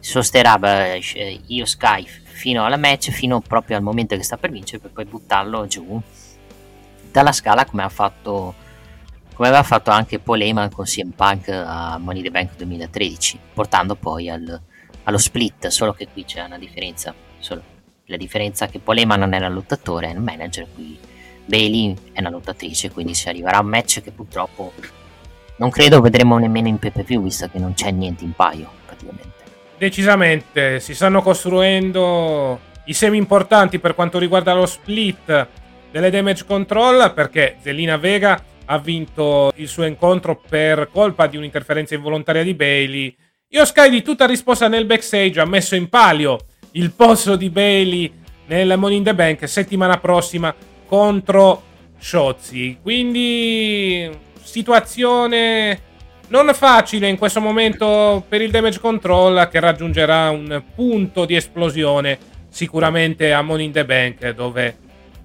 sosterrà eh, io Sky fino alla match, fino proprio al momento che sta per vincere, per poi buttarlo giù dalla scala come ha fatto come aveva fatto anche Paul Heyman con CM Punk a Money the Bank 2013, portando poi al, allo split, solo che qui c'è una differenza, solo, la differenza è che Paul Heyman non era un lottatore, è un manager, qui Bailey è una lottatrice, quindi si arriverà a un match che purtroppo non credo vedremo nemmeno in PPV, visto che non c'è niente in paio praticamente decisamente si stanno costruendo i semi importanti per quanto riguarda lo split delle damage control perché Zelina Vega ha vinto il suo incontro per colpa di un'interferenza involontaria di Bailey. Io Sky di tutta risposta nel backstage ha messo in palio il posto di Bailey nel Money in the Bank settimana prossima contro Shotzi. Quindi situazione non facile in questo momento per il damage control che raggiungerà un punto di esplosione sicuramente a Money in the Bank dove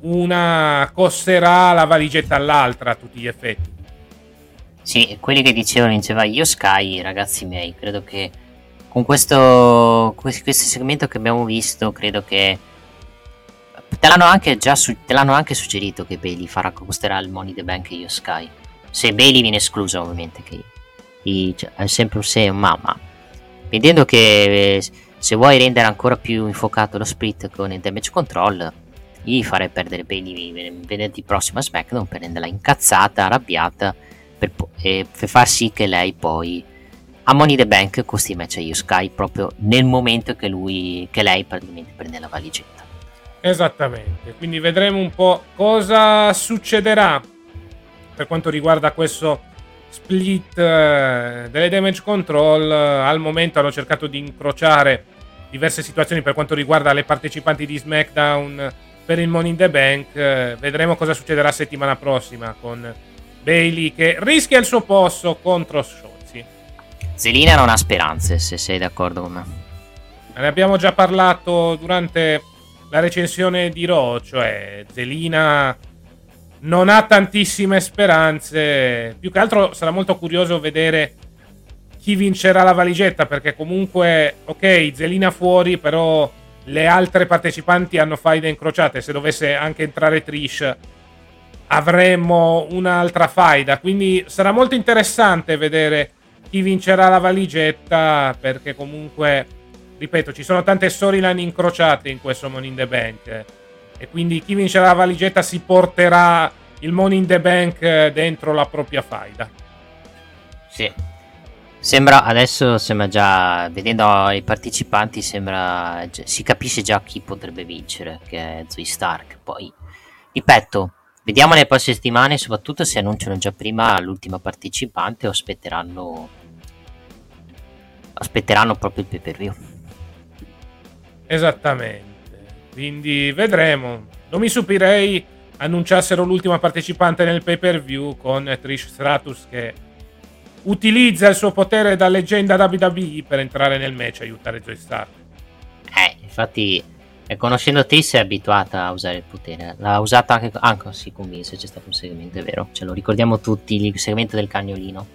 una costerà la valigetta all'altra a tutti gli effetti. Sì, quelli che dicevano diceva io Sky, ragazzi miei, credo che con questo, questo segmento che abbiamo visto, credo che te l'hanno anche già te l'hanno anche suggerito che Bailey farà costerà il Money the Bank e io Sky. Se Bailey viene escluso ovviamente che i, cioè, è sempre un se un mamma. Vedendo che eh, se vuoi rendere ancora più infuocato lo split con il damage control, gli farei perdere Bailey venerdì prossimo a SmackDown per renderla incazzata, arrabbiata per, e per far sì che lei poi a Money the Bank costi match a Io Sky proprio nel momento che lui che lei praticamente prende la valigetta. Esattamente, quindi vedremo un po' cosa succederà per quanto riguarda questo split eh, delle damage control eh, al momento hanno cercato di incrociare diverse situazioni per quanto riguarda le partecipanti di SmackDown per il Money in the Bank. Eh, vedremo cosa succederà settimana prossima con Bailey che rischia il suo posto contro Sciozzi. Zelina non ha speranze, se sei d'accordo con me. Ne abbiamo già parlato durante la recensione di Raw, cioè Zelina non ha tantissime speranze. Più che altro sarà molto curioso vedere chi vincerà la valigetta, perché comunque, ok, Zelina fuori, però le altre partecipanti hanno faide incrociate. Se dovesse anche entrare Trish, avremmo un'altra faida. Quindi sarà molto interessante vedere chi vincerà la valigetta, perché comunque, ripeto, ci sono tante storyline incrociate in questo Money in the Bank. E quindi chi vincerà la valigetta si porterà il Money in the Bank dentro la propria faida. Sì. Sembra adesso sembra già vedendo i partecipanti sembra si capisce già chi potrebbe vincere che è Zoe Stark. Poi ripeto, vediamo le prossime settimane, soprattutto se annunciano già prima l'ultima partecipante o aspetteranno aspetteranno proprio il pay per view. Esattamente. Quindi vedremo. Non mi stupirei annunciassero l'ultima partecipante nel pay per view con Trish Stratus che utilizza il suo potere da leggenda WWE per entrare nel match e aiutare Joy Stark. Eh, infatti, eh, conoscendo Trish è abituata a usare il potere. L'ha usato anche, anche sì, con Vince, c'è stato un segmento, è vero. Ce lo ricordiamo tutti, il segmento del cagnolino.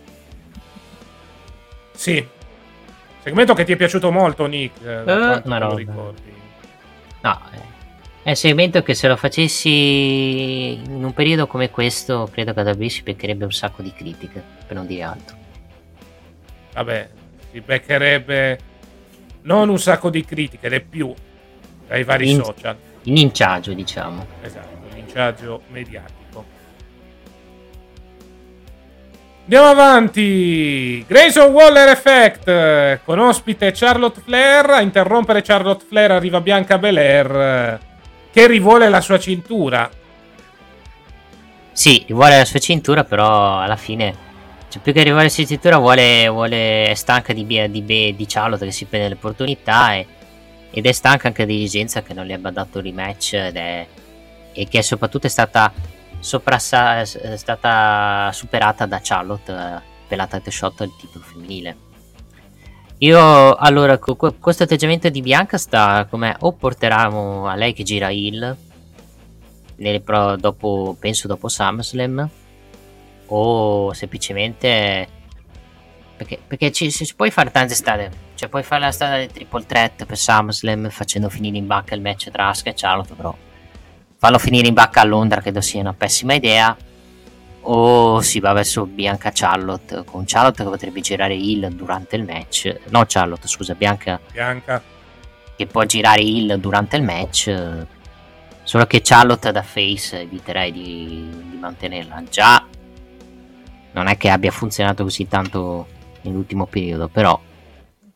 Sì. Segmento che ti è piaciuto molto, Nick. Eh, uh, no, no, ricordi. No, è un segmento che se lo facessi in un periodo come questo, credo che WWE si beccherebbe un sacco di critiche, per non dire altro. Vabbè, si beccherebbe non un sacco di critiche, le più dai vari in, social. In linciaggio, diciamo. Esatto, linciaggio mediatico. Andiamo avanti. Grayson Waller Effect con ospite Charlotte Flair. A interrompere Charlotte Flair arriva Bianca Belair che rivuole la sua cintura. Sì, rivuole la sua cintura, però alla fine, cioè, più che rivuole la sua cintura, vuole, vuole, è stanca di, di, di, Charlotte che si prende l'opportunità e, ed è stanca anche di dirigenza che non le abbia dato rematch ed è, e che soprattutto è stata, soprassa, è stata superata da Charlotte eh, per la title shot del titolo femminile. Io allora, con questo atteggiamento di Bianca sta come o porteremo a lei che gira il pro, dopo, penso dopo SummerSlam o semplicemente perché, perché ci, ci puoi fare tante strade cioè puoi fare la strada del triple threat per SummerSlam facendo finire in bacca il match tra Asuka e Charlotte però farlo finire in bacca a Londra credo sia una pessima idea. O si va verso Bianca Charlotte con Charlotte che potrebbe girare Hill durante il match. No Charlotte scusa Bianca. Bianca. Che può girare Hill durante il match. Solo che Charlotte da face eviterei di, di mantenerla. Già non è che abbia funzionato così tanto nell'ultimo periodo però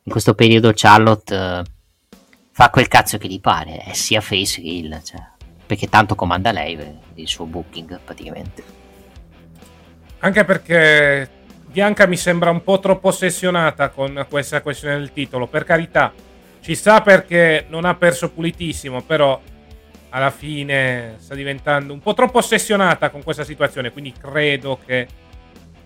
in questo periodo Charlotte uh, fa quel cazzo che gli pare è sia face che Hill cioè, perché tanto comanda lei il suo booking praticamente anche perché Bianca mi sembra un po' troppo ossessionata con questa questione del titolo. Per carità, ci sta perché non ha perso pulitissimo, però alla fine sta diventando un po' troppo ossessionata con questa situazione. Quindi credo che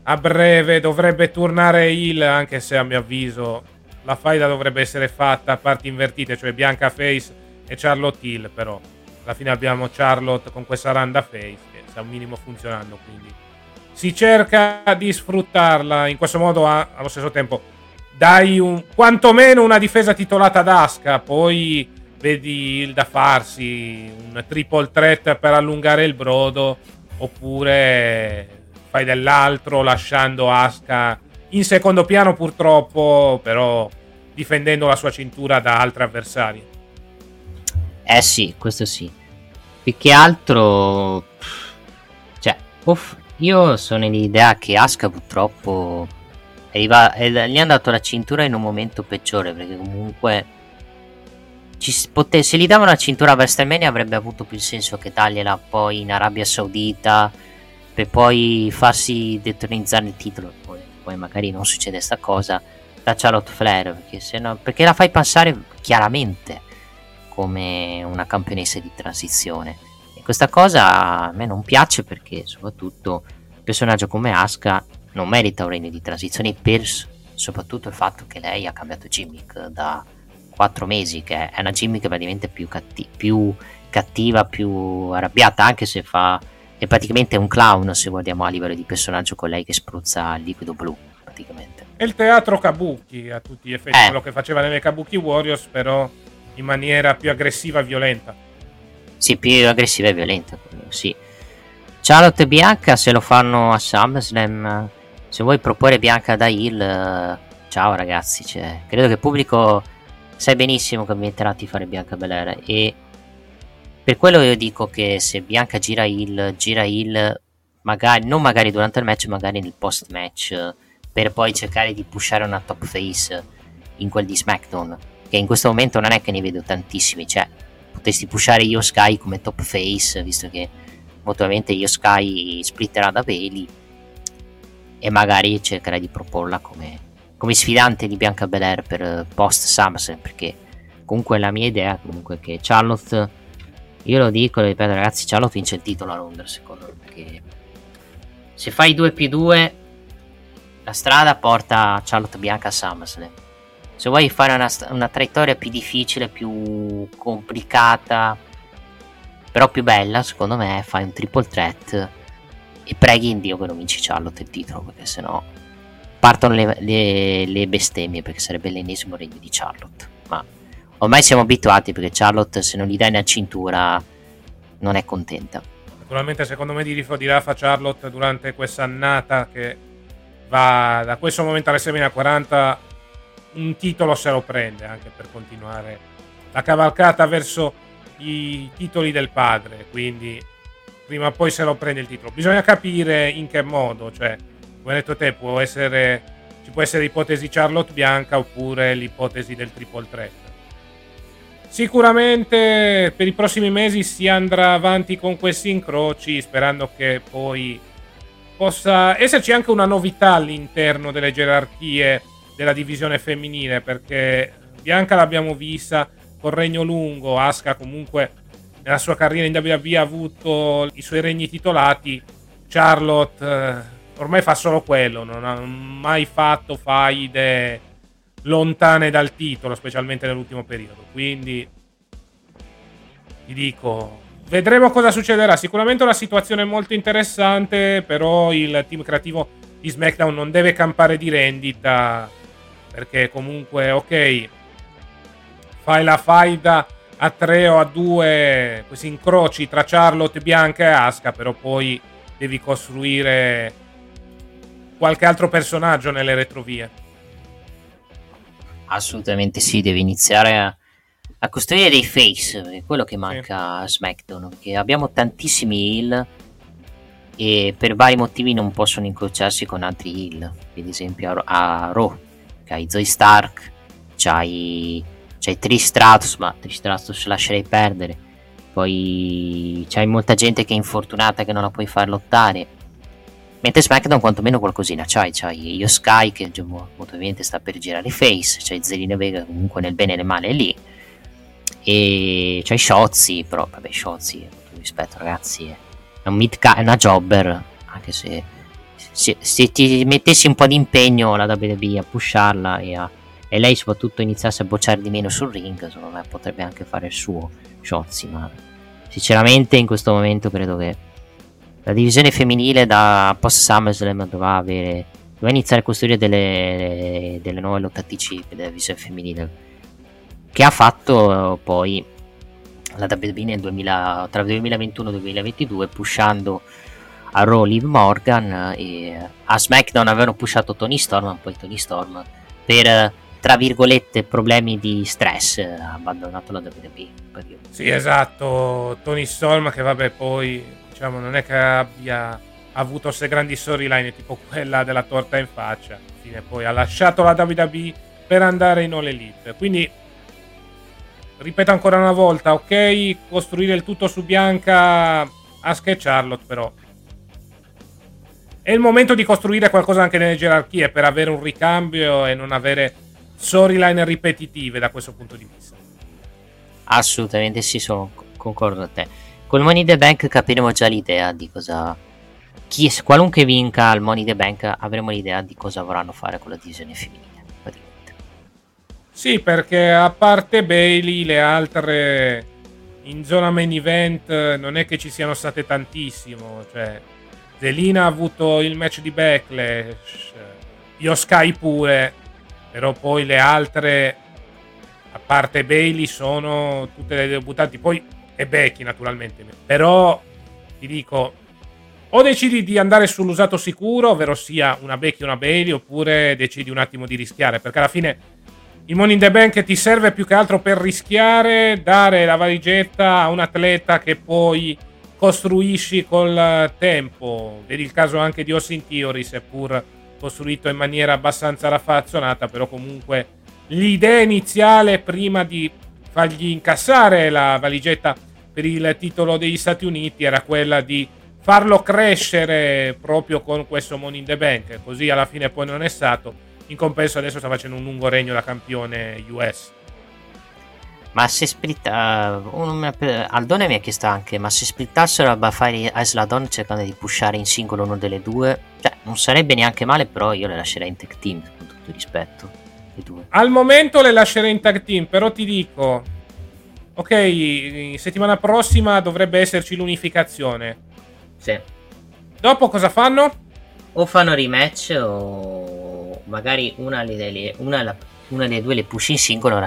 a breve dovrebbe tornare il, anche se a mio avviso la faida dovrebbe essere fatta a parti invertite, cioè Bianca Face e Charlotte Hill, però alla fine abbiamo Charlotte con questa randa Face che sta un minimo funzionando, quindi. Si cerca di sfruttarla in questo modo a, allo stesso tempo dai un, quantomeno una difesa titolata d'asca poi vedi il da farsi un triple threat per allungare il brodo oppure fai dell'altro lasciando Asca in secondo piano purtroppo però difendendo la sua cintura da altri avversari eh sì questo sì. Più che altro cioè uff, io sono in idea che Asuka purtroppo arriva, eh, gli hanno dato la cintura in un momento peggiore perché comunque pote, se gli davano la cintura a WrestleMania avrebbe avuto più senso che dargliela poi in Arabia Saudita per poi farsi detronizzare il titolo poi, poi magari non succede sta cosa da Charlotte Flair perché, no, perché la fai passare chiaramente come una campionessa di transizione. E questa cosa a me non piace perché soprattutto un personaggio come Asuka non merita un regno di transizione per soprattutto il fatto che lei ha cambiato gimmick da 4 mesi, che è una gimmick praticamente più, catti- più cattiva, più arrabbiata, anche se fa è praticamente un clown se guardiamo a livello di personaggio con lei che spruzza il liquido blu praticamente. È il teatro Kabuki a tutti gli effetti, eh. quello che faceva nelle Kabuki Warriors, però in maniera più aggressiva e violenta. Sì, più aggressiva e violenta, sì. Charlotte Bianca se lo fanno a SummerSlam, se vuoi proporre Bianca da Hill, eh, ciao ragazzi, cioè, credo che il pubblico sai benissimo che ambienterà a fare Bianca Belair e per quello io dico che se Bianca gira Hill, gira Hill magari, non magari durante il match, magari nel post match per poi cercare di pushare una top face in quel di SmackDown che in questo momento non è che ne vedo tantissimi cioè potresti pushare Io Sky come top face visto che probabilmente Io Sky splitterà da Bailey e magari cercherai di proporla come, come sfidante di Bianca Belair per post SummerSlam perché comunque la mia idea comunque è che Charlotte io lo dico, lo ripeto ragazzi Charlotte vince il titolo a Londra secondo me perché se fai 2 più 2 la strada porta Charlotte Bianca a SummerSlam. Se vuoi fare una, una traiettoria più difficile, più complicata, però più bella, secondo me, fai un triple threat e preghi in Dio che non vinci Charlotte il titolo, perché sennò partono le, le, le bestemmie, perché sarebbe l'ennesimo regno di Charlotte. Ma ormai siamo abituati, perché Charlotte se non gli dai una cintura non è contenta. Naturalmente secondo me di Rafa Charlotte durante questa annata che va da questo momento semina 40 un titolo se lo prende anche per continuare la cavalcata verso i titoli del padre quindi prima o poi se lo prende il titolo. Bisogna capire in che modo cioè come hai detto te può essere ci può essere l'ipotesi Charlotte Bianca oppure l'ipotesi del triple threat. Sicuramente per i prossimi mesi si andrà avanti con questi incroci sperando che poi possa esserci anche una novità all'interno delle gerarchie della divisione femminile, perché Bianca l'abbiamo vista con regno lungo, Asuka comunque nella sua carriera in WWE ha avuto i suoi regni titolati, Charlotte eh, ormai fa solo quello, non ha mai fatto faide lontane dal titolo, specialmente nell'ultimo periodo. Quindi ti dico, Vedremo cosa succederà. Sicuramente una situazione molto interessante, però il team creativo di SmackDown non deve campare di rendita. Perché comunque, ok, fai la faida a 3 o a 2, questi incroci tra Charlotte, Bianca e Asuka, però poi devi costruire qualche altro personaggio nelle retrovie. Assolutamente sì, devi iniziare a a costruire dei face, è quello che manca sì. a SmackDown, perché abbiamo tantissimi heal e per vari motivi non possono incrociarsi con altri heal, ad esempio a, a Raw, che hai Zoe Stark, c'hai, c'hai Tristratus, ma Tristratus lascerei perdere, poi c'hai molta gente che è infortunata che non la puoi far lottare, mentre SmackDown quantomeno qualcosina c'hai, c'hai Io Sky che ovviamente sta per girare face, c'hai Zelina Vega comunque nel bene e nel male lì, e c'hai Shotzi, però vabbè, Shotzi, con rispetto ragazzi, è un mid è una jobber, anche se, se, se, ti mettessi un po' di impegno la WWE a pusharla e, a, e lei soprattutto iniziasse a bocciare di meno sul ring, secondo me potrebbe anche fare il suo Shotzi, ma sinceramente in questo momento credo che la divisione femminile da post SummerSlam dovrà avere dovrà iniziare a costruire delle, delle nuove lottatrici della divisione femminile che ha fatto poi la WWE nel 2000, tra 2021 e 2022 pushando a Raw Liv Morgan e a SmackDown avevano pushato Tony Storm poi Tony Storm per tra virgolette problemi di stress ha abbandonato la WWE sì esatto. Tony Storm che vabbè poi diciamo non è che abbia avuto queste grandi storyline tipo quella della torta in faccia. Fine poi ha lasciato la WWE per andare in All Elite. Quindi ripeto ancora una volta, ok, costruire il tutto su Bianca, e Charlotte, però è il momento di costruire qualcosa anche nelle gerarchie per avere un ricambio e non avere storyline ripetitive da questo punto di vista. Assolutamente sì, sono, concordo con te. Col Money the Bank capiremo già l'idea di cosa... Chi, qualunque vinca il Money the Bank avremo l'idea di cosa vorranno fare con la divisione femminile. praticamente. Sì, perché a parte Bailey, le altre in zona main event non è che ci siano state tantissimo. Cioè, Zelina ha avuto il match di Backlash, Io Sky pure, però poi le altre, a parte Bailey, sono tutte le debuttanti. Poi e Becky, naturalmente. Però ti dico, o decidi di andare sull'usato sicuro, ovvero sia una Becky o una Bailey, oppure decidi un attimo di rischiare, perché alla fine il Money in the Bank ti serve più che altro per rischiare, dare la valigetta a un atleta che poi costruisci col tempo. Vedi il caso anche di Austin Theory, seppur costruito in maniera abbastanza raffazzonata, però comunque l'idea iniziale prima di fargli incassare la valigetta per il titolo degli Stati Uniti era quella di farlo crescere proprio con questo Money in the Bank, così alla fine poi non è stato in compenso adesso sta facendo un lungo regno da campione US. Ma se splitta... Uh, Aldone mi ha chiesto anche, ma se splittassero a Bafari e Sladon cercando di pushare in singolo uno delle due, cioè non sarebbe neanche male, però io le lascerei in tech team, con tutto il rispetto. Le due. Al momento le lascerei in tag team, però ti dico... Ok, settimana prossima dovrebbe esserci l'unificazione. Sì. Dopo cosa fanno? O fanno rematch o magari una delle, una, una delle due le push in singolo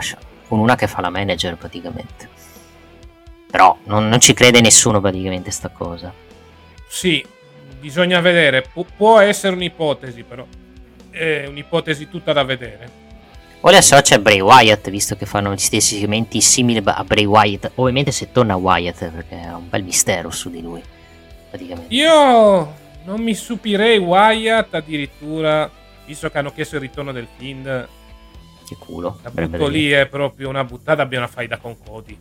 con una che fa la manager praticamente. Però non, non ci crede nessuno praticamente sta cosa. Sì, bisogna vedere. Pu- può essere un'ipotesi, però è un'ipotesi tutta da vedere. O le associa Bray Wyatt, visto che fanno gli stessi segmenti simili a Bray Wyatt. Ovviamente se torna Wyatt, perché è un bel mistero su di lui. Praticamente. Io non mi stupirei Wyatt addirittura visto che hanno chiesto il ritorno del Fiend, che culo. La butto lì è proprio una buttata. Abbia una faida con Cody.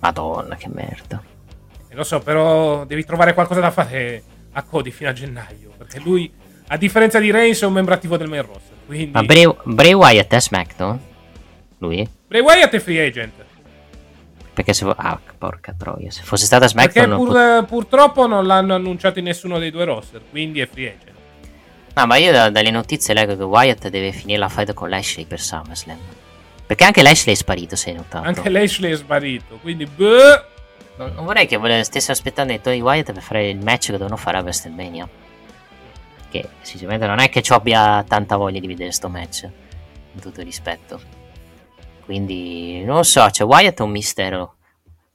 Madonna, che merda. E lo so, però devi trovare qualcosa da fare a Cody fino a gennaio. Perché lui, a differenza di Reigns, è un membro attivo del main roster. Quindi... Ma Bray, Bray Wyatt è SmackDown? Lui? Bray Wyatt è free agent. Perché se. Ah, porca troia. Se fosse stata SmackDown. Perché pur, pot- purtroppo non l'hanno annunciato in nessuno dei due roster. Quindi è free agent. No, ma io da, dalle notizie leggo che Wyatt deve finire la fight con Lashley per SummerSlam. Perché anche Lashley è sparito, sei notato. Anche Lashley è sparito, quindi... Non, non vorrei che stesse aspettando i Tony Wyatt per fare il match che devono fare a WrestleMania. Che sinceramente non è che ci abbia tanta voglia di vedere sto match. In tutto rispetto. Quindi non so, cioè Wyatt è un mistero.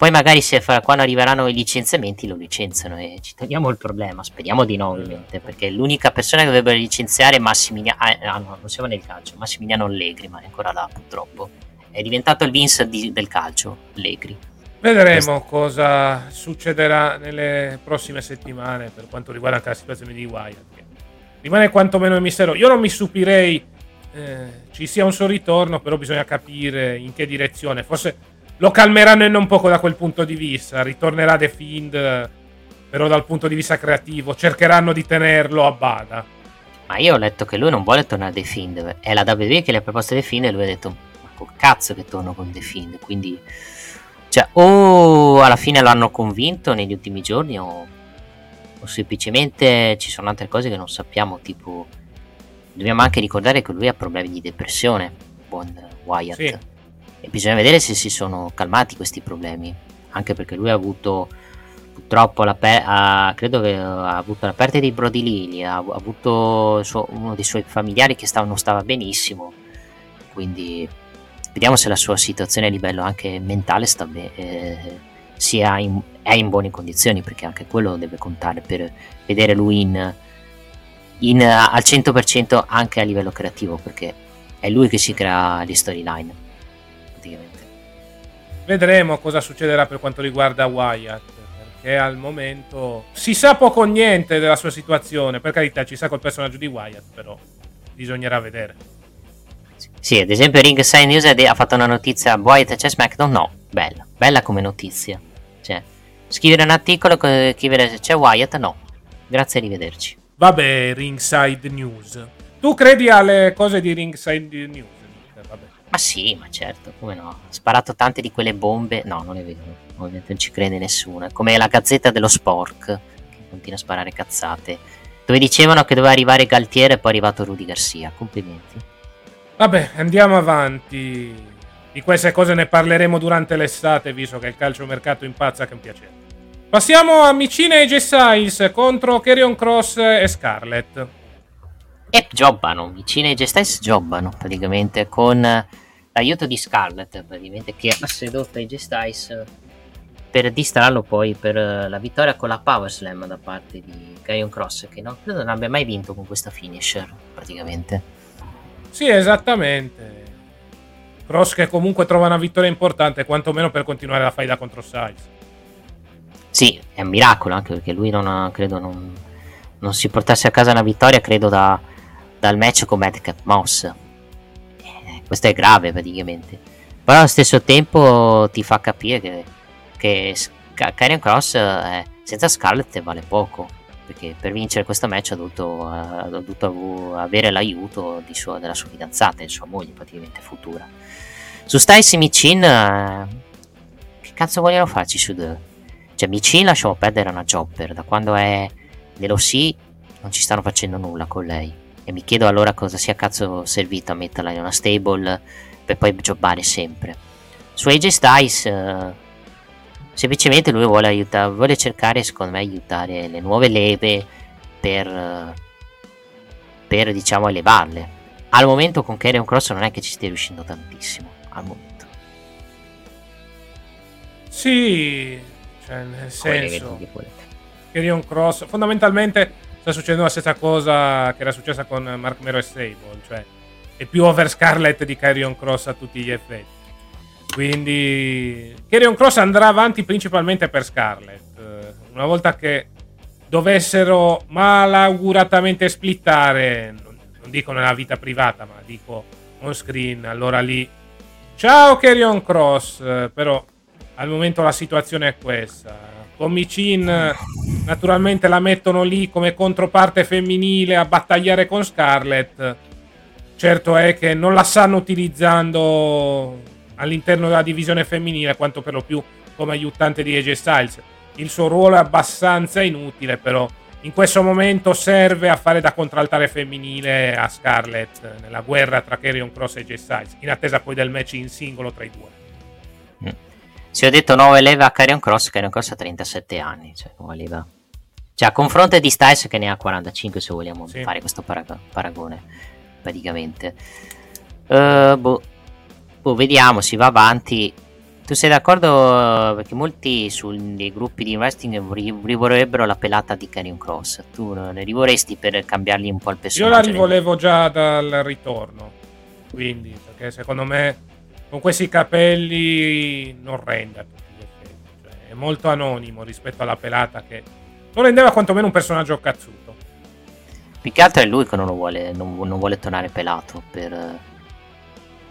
Poi magari se fa, quando arriveranno i licenziamenti lo licenziano e ci togliamo il problema. Speriamo di no, ovviamente, perché l'unica persona che dovrebbe licenziare è Massimiliano. Ah, ah, no, non siamo nel calcio. Massimiliano Allegri, ma è ancora là, purtroppo. È diventato il Vince di, del calcio, Allegri. Vedremo cosa succederà nelle prossime settimane per quanto riguarda la situazione di Wyatt. Rimane quantomeno un mistero. Io non mi stupirei eh, ci sia un suo ritorno, però bisogna capire in che direzione. Forse lo calmeranno in un poco da quel punto di vista. Ritornerà The Fiend, però dal punto di vista creativo. Cercheranno di tenerlo a bada. Ma io ho letto che lui non vuole tornare a The Fiend. È la WWE che le ha proposto The Fiend e lui ha detto: Ma col cazzo che torno con The Fiend. Quindi, cioè, o alla fine l'hanno convinto negli ultimi giorni, o, o semplicemente ci sono altre cose che non sappiamo. Tipo, dobbiamo anche ricordare che lui ha problemi di depressione. Buon Wyatt. Sì bisogna vedere se si sono calmati questi problemi, anche perché lui ha avuto purtroppo la pe- ha, credo che ha avuto la perdita di Brody Lili, ha, avuto suo, uno dei suoi familiari che stava, non stava benissimo, quindi vediamo se la sua situazione a livello anche mentale sta be- eh, sia in, è in buone condizioni, perché anche quello deve contare per vedere lui in, in, al 100% anche a livello creativo, perché è lui che si crea le storyline. Vedremo cosa succederà per quanto riguarda Wyatt, perché al momento si sa poco o niente della sua situazione. Per carità, ci sa col personaggio di Wyatt, però bisognerà vedere. Sì, ad esempio Ringside News ha fatto una notizia Wyatt c'è SmackDown? No, bella, bella come notizia. Cioè, scrivere un articolo, scrivere c'è Wyatt? No. Grazie, arrivederci. Vabbè, Ringside News. Tu credi alle cose di Ringside News? Ma sì, ma certo, come no? Ha sparato tante di quelle bombe. No, non è vero, ovviamente non ci crede nessuno. È come la gazzetta dello Spork, che continua a sparare cazzate. Dove dicevano che doveva arrivare Galtiere e poi è arrivato Rudy Garcia. Complimenti. Vabbè, andiamo avanti. Di queste cose ne parleremo durante l'estate, visto che il calciomercato impazza che è un piacere. Passiamo a Micina e J contro Kerion Cross e Scarlett. E giocano, Micina e J giocano praticamente con l'aiuto di Scarlett, praticamente che ha sedotto AJ Styles per distrarlo poi per la vittoria con la Power Slam da parte di Kerion Cross, che non credo non abbia mai vinto con questa finisher, praticamente. Sì, esattamente. Cross che comunque trova una vittoria importante, quantomeno per continuare la faida contro Styles. Sì, è un miracolo anche perché lui non ha, credo non, non, si portasse a casa una vittoria, credo da, dal match con Madcap Moss. Eh, questo è grave praticamente. Però allo stesso tempo ti fa capire che, che Karrion Cross eh, senza Scarlett vale poco. Perché per vincere questo match ha dovuto, ha dovuto avere l'aiuto sua, della sua fidanzata e sua moglie praticamente futura. Su Styles e Michin, eh, che cazzo vogliono farci su The? Cioè, Michin lasciamo perdere una jobber. Da quando è nell'OC non ci stanno facendo nulla con lei. E mi chiedo allora cosa sia cazzo servito a metterla in una stable per poi jobbare sempre. Su AJ Styles, eh, semplicemente lui vuole, aiutare, vuole cercare, secondo me, aiutare le nuove leve per, per diciamo, elevarle. Al momento con Carrion Cross non è che ci stia riuscendo tantissimo al momento. Sì, cioè nel senso Carrion Cross fondamentalmente sta succedendo la stessa cosa che era successa con Mark Mero e Stable, cioè è più over Scarlet di Carrion Cross a tutti gli effetti. Quindi Carrion Cross andrà avanti principalmente per Scarlet. Una volta che dovessero malauguratamente splittare, non dico nella vita privata, ma dico on screen, allora lì Ciao Carrion Cross, però al momento la situazione è questa. Con Micin naturalmente la mettono lì come controparte femminile a battagliare con Scarlett. Certo è che non la stanno utilizzando all'interno della divisione femminile, quanto per lo più come aiutante di AJ Styles. Il suo ruolo è abbastanza inutile, però in questo momento serve a fare da contraltare femminile a Scarlett nella guerra tra Carrion Cross e J Styles, in attesa poi del match in singolo tra i due. Si ho detto nuova leva a Carrion Cross, Carrion Cross ha 37 anni, cioè nuova leva. Cioè a confronto di Styles che ne ha 45 se vogliamo sì. fare questo parag- paragone, praticamente. Uh, boh. boh, vediamo, si va avanti. Tu sei d'accordo? Perché molti sui gruppi di wrestling rivorrebbero la pelata di Karrion Cross. Tu ne rivorresti per cambiargli un po' il personaggio? Io la rivolevo già dal ritorno. Quindi, perché secondo me con questi capelli non rende cioè, è molto anonimo rispetto alla pelata che non rendeva quantomeno un personaggio cazzuto. Più che altro è lui che non, vuole, non, non vuole tornare pelato per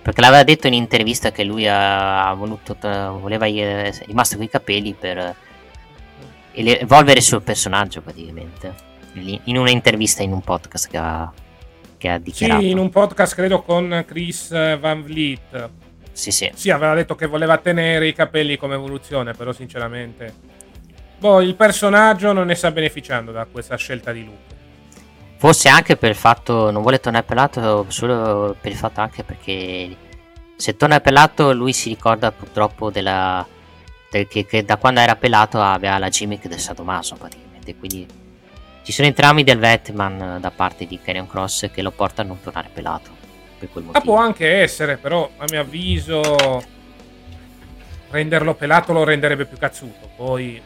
perché l'aveva detto in intervista che lui ha voluto, voleva, è rimasto con i capelli per evolvere il suo personaggio praticamente. In un'intervista in un podcast che ha, che ha dichiarato. Sì, in un podcast credo con Chris Van Vliet. Sì, sì. Sì, aveva detto che voleva tenere i capelli come evoluzione, però sinceramente... Boh, il personaggio non ne sta beneficiando da questa scelta di Luke. Forse anche per il fatto, non vuole tornare pelato, solo per il fatto anche perché se torna pelato lui si ricorda purtroppo della, del, che, che, da quando era pelato aveva la gimmick del Sadomaso praticamente, quindi ci sono entrambi del Vetman da parte di Karrion Cross che lo porta a non tornare pelato. Per quel motivo. Ma può anche essere, però a mio avviso renderlo pelato lo renderebbe più cazzuto. Poi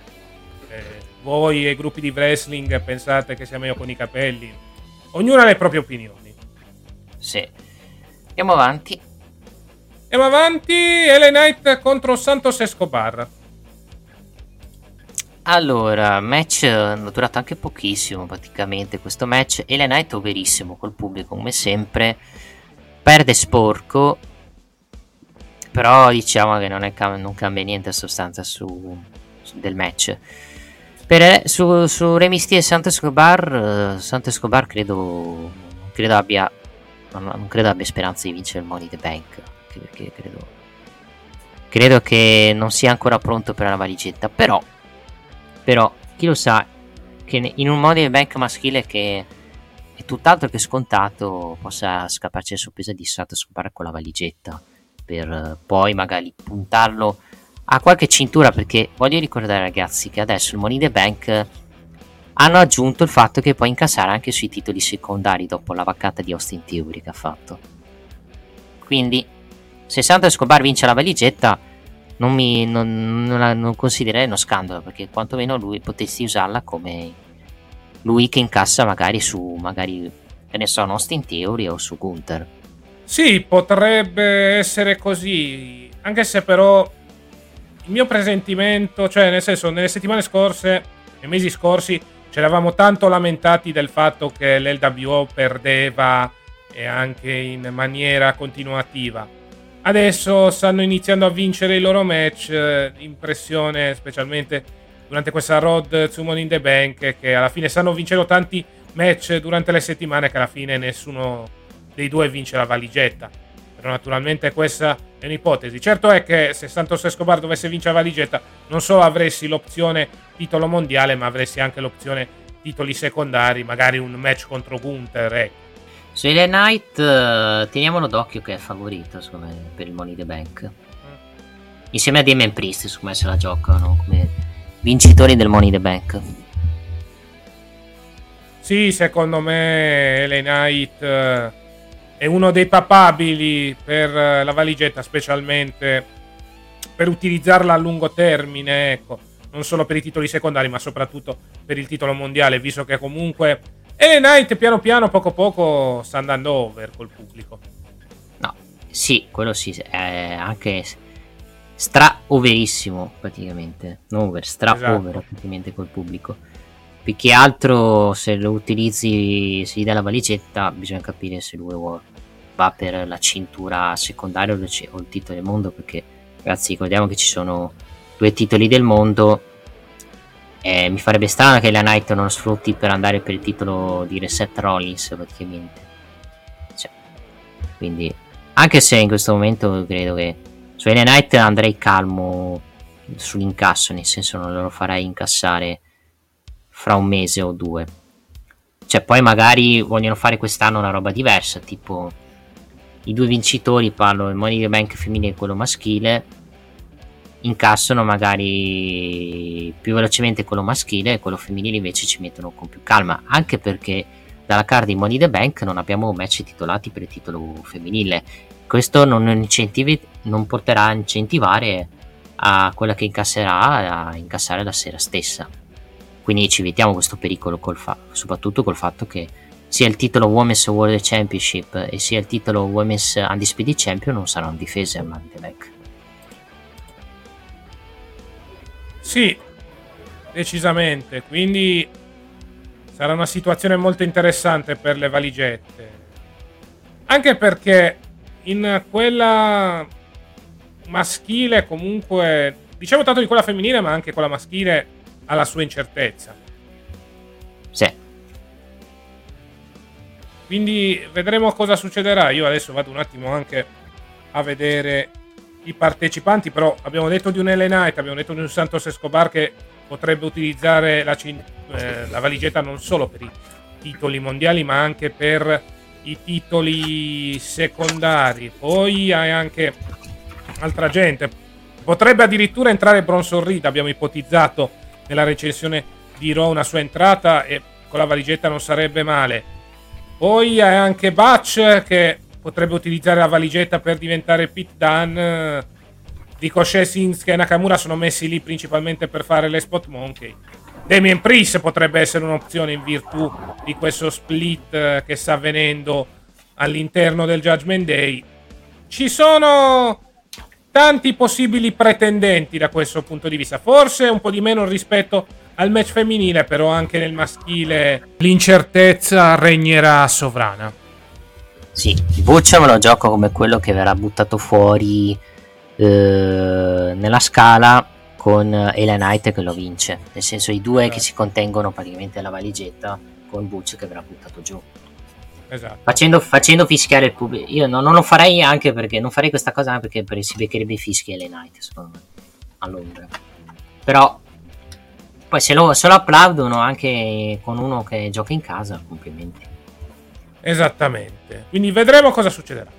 eh, voi e i gruppi di wrestling pensate che sia meglio con i capelli, Ognuno ha le proprie opinioni. Sì. Andiamo avanti. Andiamo avanti. LA Knight contro Santos Escobar. Allora, match è durato anche pochissimo praticamente questo match. LA Knight overissimo col pubblico come sempre. Perde sporco. Però diciamo che non, è, non cambia niente a sostanza su, su del match. Per, su, su Remy e Santo Escobar, uh, Santo Escobar credo, credo abbia, non, non, credo abbia speranza di vincere il Money the Bank. perché credo, credo che non sia ancora pronto per la valigetta. Però, però chi lo sa, che in un Money the Bank maschile che è tutt'altro che scontato possa scapparci la sorpresa di Sato scopare con la valigetta per poi magari puntarlo a qualche cintura perché voglio ricordare ragazzi che adesso il Money the Bank hanno aggiunto il fatto che puoi incassare anche sui titoli secondari dopo la vaccata di Austin Theory che ha fatto. Quindi se Santos Escobar vince la valigetta non, mi, non, non, non considererei uno scandalo perché quantomeno lui potessi usarla come lui che incassa magari su magari ne so Austin Theory o su Gunther sì potrebbe essere così anche se però il mio presentimento cioè nel senso nelle settimane scorse nei mesi scorsi ci eravamo tanto lamentati del fatto che l'LWO perdeva e anche in maniera continuativa. Adesso stanno iniziando a vincere i loro match, eh, impressione specialmente durante questa road to Money in the Bank che alla fine stanno vincendo tanti match durante le settimane che alla fine nessuno dei due vince la valigetta. Però naturalmente questa è un'ipotesi. Certo è che se Santos Escobar dovesse vincere la valigetta non solo avresti l'opzione titolo mondiale ma avresti anche l'opzione titoli secondari, magari un match contro Gunther. Eh. Su Ele Knight teniamolo d'occhio che è favorito secondo me per il Money the Bank. Mm. Insieme a Damien Priest secondo me se la giocano come vincitori del Money the Bank. Sì, secondo me Ele Knight uh, è uno dei papabili per uh, la valigetta, specialmente per utilizzarla a lungo termine, ecco, non solo per i titoli secondari, ma soprattutto per il titolo mondiale, visto che comunque e Knight piano piano, poco poco, sta andando over col pubblico. No, sì, quello sì, è anche stra overissimo praticamente. Non over, stra esatto. over praticamente col pubblico. Più che altro se lo utilizzi, se gli dai la valigetta, bisogna capire se lui va per la cintura secondaria o il titolo del mondo, perché ragazzi ricordiamo che ci sono due titoli del mondo eh, mi farebbe strano che la Knight non sfrutti per andare per il titolo di Reset Rollins praticamente. Cioè, quindi, anche se in questo momento credo che su LA Knight andrei calmo sull'incasso, nel senso non lo farei incassare fra un mese o due. Cioè, poi magari vogliono fare quest'anno una roba diversa, tipo i due vincitori, parlo il Money the Bank femminile e quello maschile, incassano magari più velocemente quello maschile e quello femminile invece ci mettono con più calma anche perché dalla card di Money the Bank non abbiamo match titolati per il titolo femminile questo non, non porterà a incentivare a quella che incasserà a incassare la sera stessa quindi ci evitiamo questo pericolo col fa- soprattutto col fatto che sia il titolo Women's World Championship e sia il titolo Women's Undisputed Champion non saranno difese a Bank Sì, decisamente. Quindi sarà una situazione molto interessante per le valigette. Anche perché in quella maschile comunque, diciamo tanto di quella femminile, ma anche quella maschile ha la sua incertezza. Sì. Quindi vedremo cosa succederà. Io adesso vado un attimo anche a vedere i partecipanti, però abbiamo detto di un LA Knight, abbiamo detto di un Santos Escobar che potrebbe utilizzare la, eh, la valigetta non solo per i titoli mondiali, ma anche per i titoli secondari. Poi hai anche altra gente. Potrebbe addirittura entrare Bronson Reed, abbiamo ipotizzato nella recensione di Raw una sua entrata e con la valigetta non sarebbe male. Poi hai anche Batch che potrebbe utilizzare la valigetta per diventare Pit Dan. Ricochet, Shinsuke e Nakamura sono messi lì principalmente per fare le spot monkey. Damien Priest potrebbe essere un'opzione in virtù di questo split eh, che sta avvenendo all'interno del Judgment Day. Ci sono tanti possibili pretendenti da questo punto di vista. Forse un po' di meno rispetto al match femminile, però anche nel maschile l'incertezza regnerà sovrana. Sì, Butcher me lo gioco come quello che verrà buttato fuori eh, nella scala con Ela Knight che lo vince. Nel senso i due che si contengono praticamente alla valigetta con Butch che verrà buttato giù. Esatto. Facendo, facendo fischiare il pubblico. Io no, non lo farei anche perché non farei questa cosa anche perché si beccherebbe i fischi alle night, secondo me, a Londra. Però poi se lo, se lo applaudono anche con uno che gioca in casa, complimenti. Esattamente. Quindi vedremo cosa succederà.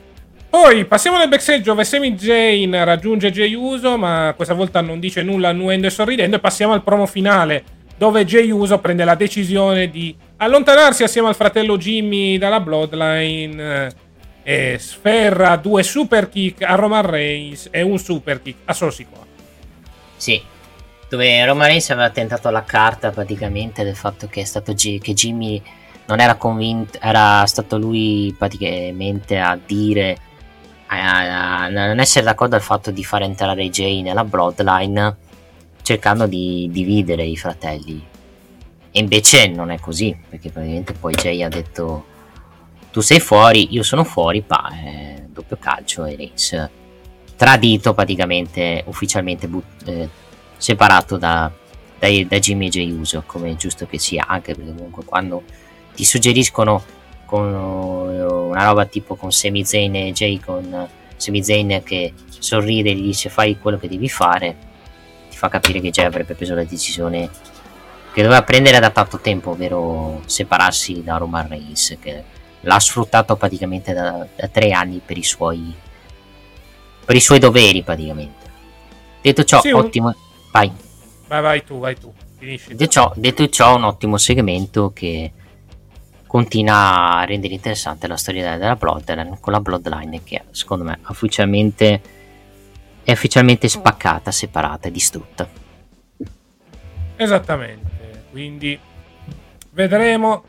Poi passiamo nel backstage dove Sami Zayn raggiunge Jay Uso, ma questa volta non dice nulla annuendo e sorridendo. E passiamo al promo finale dove Jay Uso prende la decisione di allontanarsi assieme al fratello Jimmy dalla Bloodline eh, e sferra due super kick a Roman Reigns e un super kick a Solo Sikoa. Sì, dove Roman Reigns aveva tentato la carta praticamente del fatto che, G- che Jimmy non era convinto, era stato lui praticamente a dire, a, a non essere d'accordo al fatto di far entrare Jay nella Bloodline cercando di dividere i fratelli. E invece non è così, perché praticamente poi Jay ha detto tu sei fuori, io sono fuori, pa, eh, doppio calcio e Reigns tradito praticamente ufficialmente but- eh, separato da, dai, da Jimmy e Jay Uso come è giusto che sia anche perché comunque quando ti suggeriscono con una roba tipo con Sami Zayn e Jay con Sami Zayn che sorride e gli dice fai quello che devi fare ti fa capire che Jay avrebbe preso la decisione che doveva prendere da tanto tempo ovvero separarsi da Roman Reigns che l'ha sfruttato praticamente da, da tre anni per i suoi per i suoi doveri praticamente detto ciò Sì, ottimo vai Vai, vai tu, vai tu. Finisci. detto ciò, detto ciò un ottimo segmento che continua a rendere interessante la storia della Bloodline con la Bloodline che secondo me ufficialmente è ufficialmente spaccata, separata e distrutta Esattamente. Quindi vedremo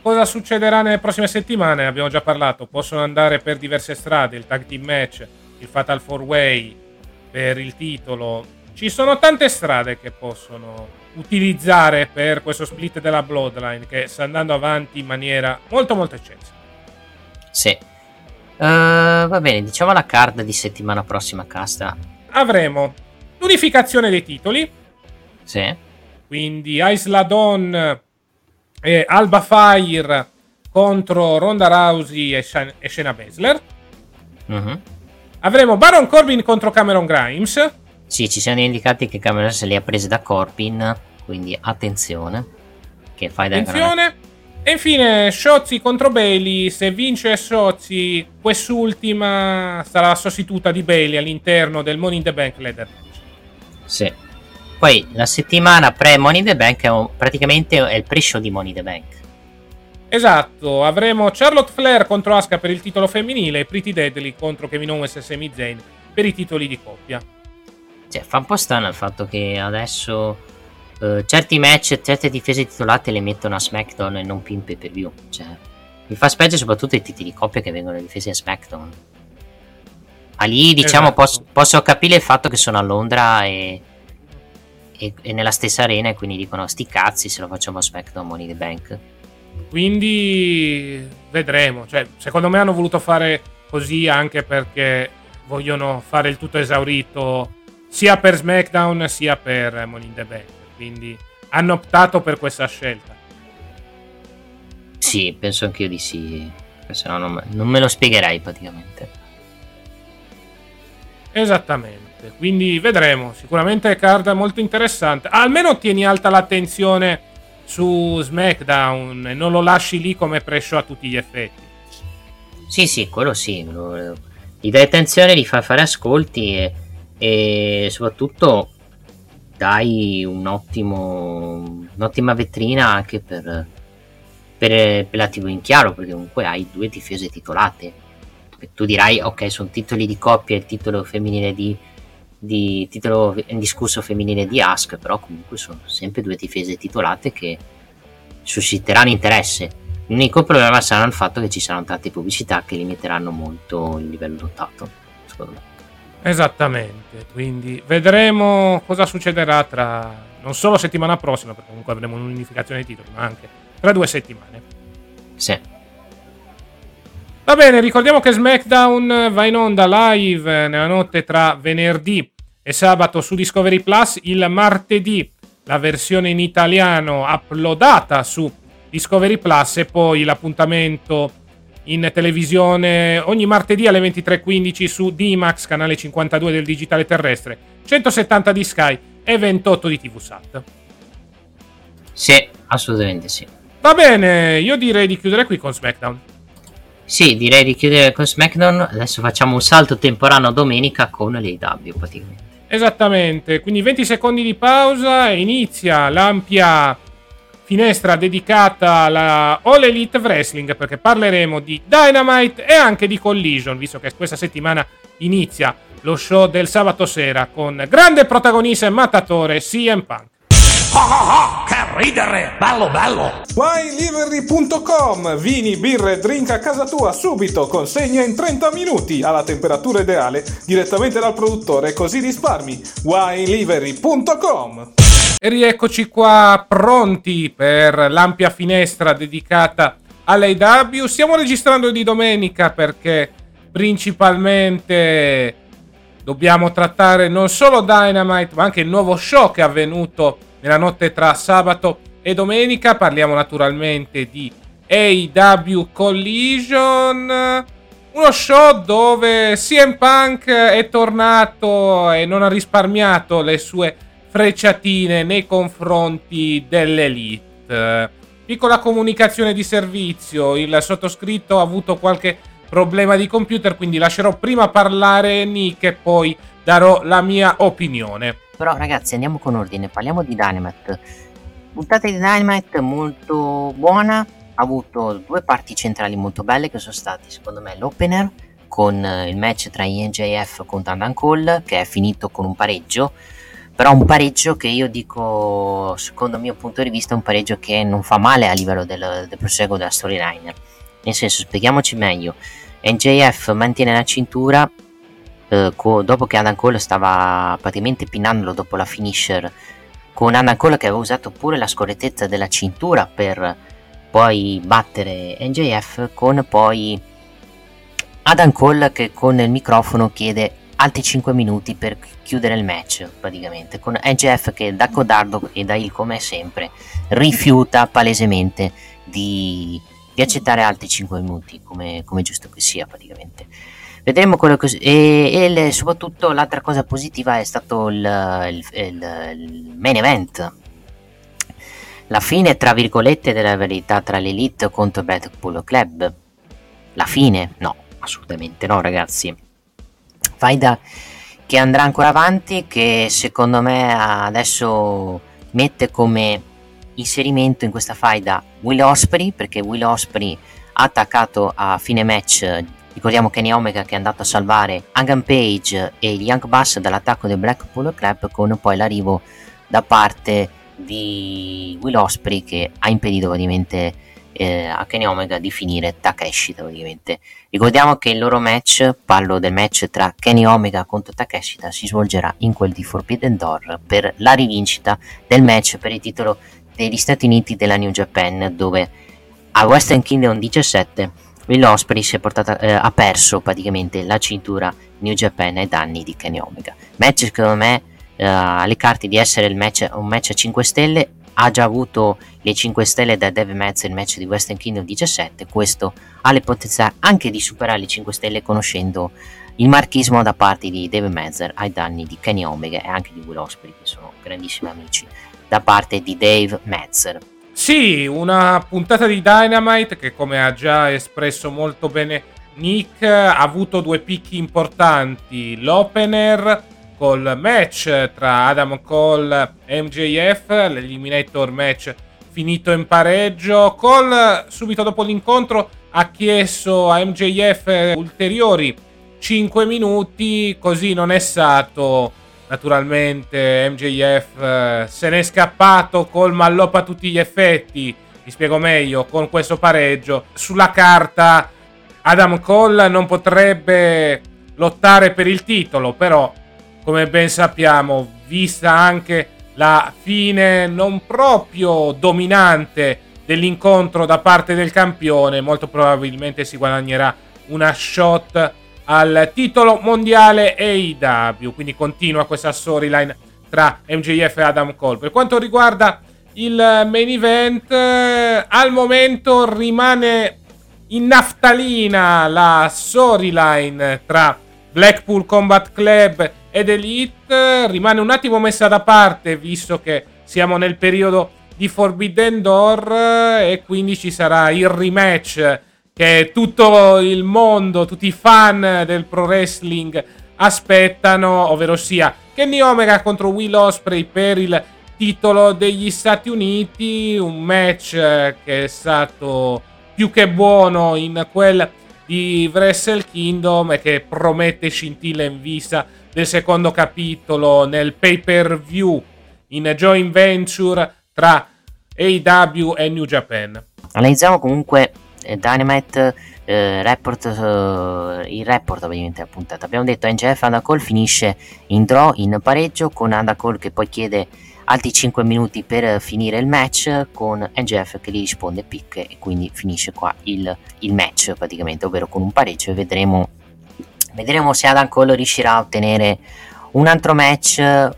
cosa succederà nelle prossime settimane. Abbiamo già parlato, possono andare per diverse strade, il tag team match, il Fatal 4 Way per il titolo. Ci sono tante strade che possono utilizzare per questo split della Bloodline che sta andando avanti in maniera molto molto eccelsa. sì Eh, va bene diciamo la card di settimana prossima casta Avremo l'unificazione dei titoli, sì quindi Isla Dawn e Alba Fire contro Ronda Rousey e, Shan- e Shayna Baszler. Mhm. Avremo Baron Corbin contro Cameron Grimes. Sì ci siamo indicati che Cameron se li ha presi da Corbin quindi attenzione che fai da Attenzione. E infine Shotzi contro Bailey. Se vince Shotzi, quest'ultima sarà la sostituta di Bailey all'interno del Money in the Bank Leather. Sì. Poi la settimana pre Money in the Bank è un- praticamente è il pre-show di Money in the Bank. Esatto, avremo Charlotte Flair contro Asuka per il titolo femminile e Pretty Deadly contro Kevin Owens e Sami Zayn per i titoli di coppia. Cioè, fa un po' strano il fatto che adesso eh, certi match, certe difese titolate le mettono a SmackDown e non più in pay per view. Cioè, mi fa specie soprattutto i titoli di coppia che vengono difesi a SmackDown. Ma lì, diciamo, Esatto. posso, posso capire il fatto che sono a Londra e, e- e nella stessa arena e quindi dicono sti cazzi se lo facciamo a SmackDown Money the Bank. Quindi vedremo. Cioè, secondo me hanno voluto fare così anche perché vogliono fare il tutto esaurito sia per SmackDown sia per Money in the Bank. Quindi hanno optato per questa scelta. Sì, penso anch'io di sì. Se no non, me- non me lo spiegherei praticamente. Esattamente. Quindi vedremo. Sicuramente card molto interessante. Almeno tieni alta l'attenzione su SmackDown e non lo lasci lì come pre-show a tutti gli effetti. Sì, sì, quello sì. gli dai attenzione, gli fai fare ascolti e, e soprattutto dai un ottimo, un'ottima vetrina anche per, per, per la TV in chiaro, perché comunque hai due difese titolate. E tu dirai, ok, sono titoli di coppia, il titolo femminile di, di titolo indiscusso femminile di Ask, però comunque sono sempre due difese titolate che susciteranno interesse. L'unico problema sarà il fatto che ci saranno tante pubblicità che limiteranno molto il livello dotato, secondo me. Esattamente. Quindi vedremo cosa succederà tra non solo settimana prossima, perché comunque avremo un'unificazione dei titoli, ma anche tra due settimane. Sì, Va bene, ricordiamo che SmackDown va in onda live nella notte tra venerdì e sabato su Discovery Plus. Il martedì la versione in italiano uploadata su Discovery Plus e poi l'appuntamento in televisione ogni martedì alle 23.15 su D-Max, canale 52 del digitale terrestre, 170 di Sky e 28 di TV Sat. Sì, assolutamente sì. Va bene, io direi di chiudere qui con SmackDown. Sì, direi di chiudere con SmackDown. Adesso facciamo un salto temporano domenica con l'AW praticamente. Esattamente, quindi 20 secondi di pausa e inizia l'ampia finestra dedicata alla All Elite Wrestling perché parleremo di Dynamite e anche di Collision, visto che questa settimana inizia lo show del sabato sera con grande protagonista e mattatore CM Punk. Oh, oh, oh, che ridere! Bello, bello! WineLivery.com Vini, birre, drink a casa tua subito, consegna in 30 minuti alla temperatura ideale direttamente dal produttore, così risparmi. WineLivery.com E rieccoci qua pronti per l'ampia finestra dedicata all'AW. Stiamo registrando di domenica perché principalmente dobbiamo trattare non solo Dynamite, ma anche il nuovo show che è avvenuto nella notte tra sabato e domenica. Parliamo naturalmente di AW Collision. Uno show dove CM Punk è tornato e non ha risparmiato le sue frecciatine nei confronti dell'Elite. Piccola comunicazione di servizio, il sottoscritto ha avuto qualche problema di computer, quindi lascerò prima parlare Nick e poi darò la mia opinione. Però ragazzi andiamo con ordine, parliamo di Dynamite. Puntata di Dynamite molto buona, ha avuto due parti centrali molto belle che sono stati secondo me l'opener con eh, il match tra INJF contro Adam Cole che è finito con un pareggio però un pareggio che io dico secondo il mio punto di vista è un pareggio che non fa male a livello del, del proseguo della storyline. Nel senso spieghiamoci meglio. NJF mantiene la cintura eh, co- dopo che Adam Cole stava praticamente pinandolo dopo la finisher con Adam Cole che aveva usato pure la scorrettezza della cintura per poi battere NJF con poi Adam Cole che con il microfono chiede altri 5 minuti per chiudere il match praticamente con NJF che da codardo e da il come sempre rifiuta palesemente di, di accettare altri 5 minuti come, come giusto che sia praticamente. Vedremo quello che e, e le, soprattutto l'altra cosa positiva è stato il, il, il, il, main event. La fine tra virgolette della verità tra l'elite contro Blackpool Club. La fine? No assolutamente no ragazzi faida che andrà ancora avanti che secondo me adesso mette come inserimento in questa faida Will Osprey perché Will Osprey ha attaccato a fine match Ricordiamo Kenny Omega che è andato a salvare Hangman Page e gli Young Bucks dall'attacco del Blackpool Club con poi l'arrivo da parte di Will Osprey che ha impedito praticamente eh, a Kenny Omega di finire Takeshita praticamente. Ricordiamo che il loro match, parlo del match tra Kenny Omega contro Takeshita, si svolgerà in quel di Forbidden Door per la rivincita del match per il titolo degli Stati Uniti della New Japan dove a Western Kingdom 17 Will Osprey portata, eh, ha perso praticamente la cintura New Japan ai danni di Kenny Omega. Match secondo me eh, ha le carte di essere match, un match a 5 stelle, ha già avuto le 5 stelle da Dave Metz il match di Western Kingdom 17, questo ha le potenzialità anche di superare le 5 stelle conoscendo il marchismo da parte di Dave Metzer ai danni di Kenny Omega e anche di Will Osprey che sono grandissimi amici da parte di Dave Metzer. Sì, una puntata di Dynamite che come ha già espresso molto bene Nick ha avuto due picchi importanti. L'opener col match tra Adam Cole e MJF, l'eliminator match finito in pareggio. Cole subito dopo l'incontro ha chiesto a MJF ulteriori 5 minuti, così non è stato Naturalmente MJF eh, se n'è scappato col malloppo a tutti gli effetti. Vi spiego meglio, con questo pareggio. Sulla carta Adam Cole non potrebbe lottare per il titolo, però come ben sappiamo, vista anche la fine non proprio dominante dell'incontro da parte del campione, molto probabilmente si guadagnerà una shot al titolo mondiale AEW. Quindi continua questa storyline tra MJF e Adam Cole. Per quanto riguarda il main event, eh, al momento rimane in naftalina la storyline tra Blackpool Combat Club ed Elite rimane un attimo messa da parte visto che siamo nel periodo di Forbidden Door e quindi ci sarà il rematch che tutto il mondo, tutti i fan del pro wrestling aspettano, ovvero sia Kenny Omega contro Will Osprey per il titolo degli Stati Uniti, un match che è stato più che buono in quel di Wrestle Kingdom e che promette scintille in vista del secondo capitolo nel pay per view in joint venture tra AW e New Japan. Analizziamo comunque eh, Dynamite eh, report, eh, il report ovviamente a puntata. Abbiamo detto NGF Andacol finisce in draw in pareggio con Andacol che poi chiede altri 5 minuti per finire il match con NGF che gli risponde pick e quindi finisce qua il, il match praticamente, ovvero con un pareggio e vedremo, vedremo se Adam Cole riuscirà a ottenere un altro match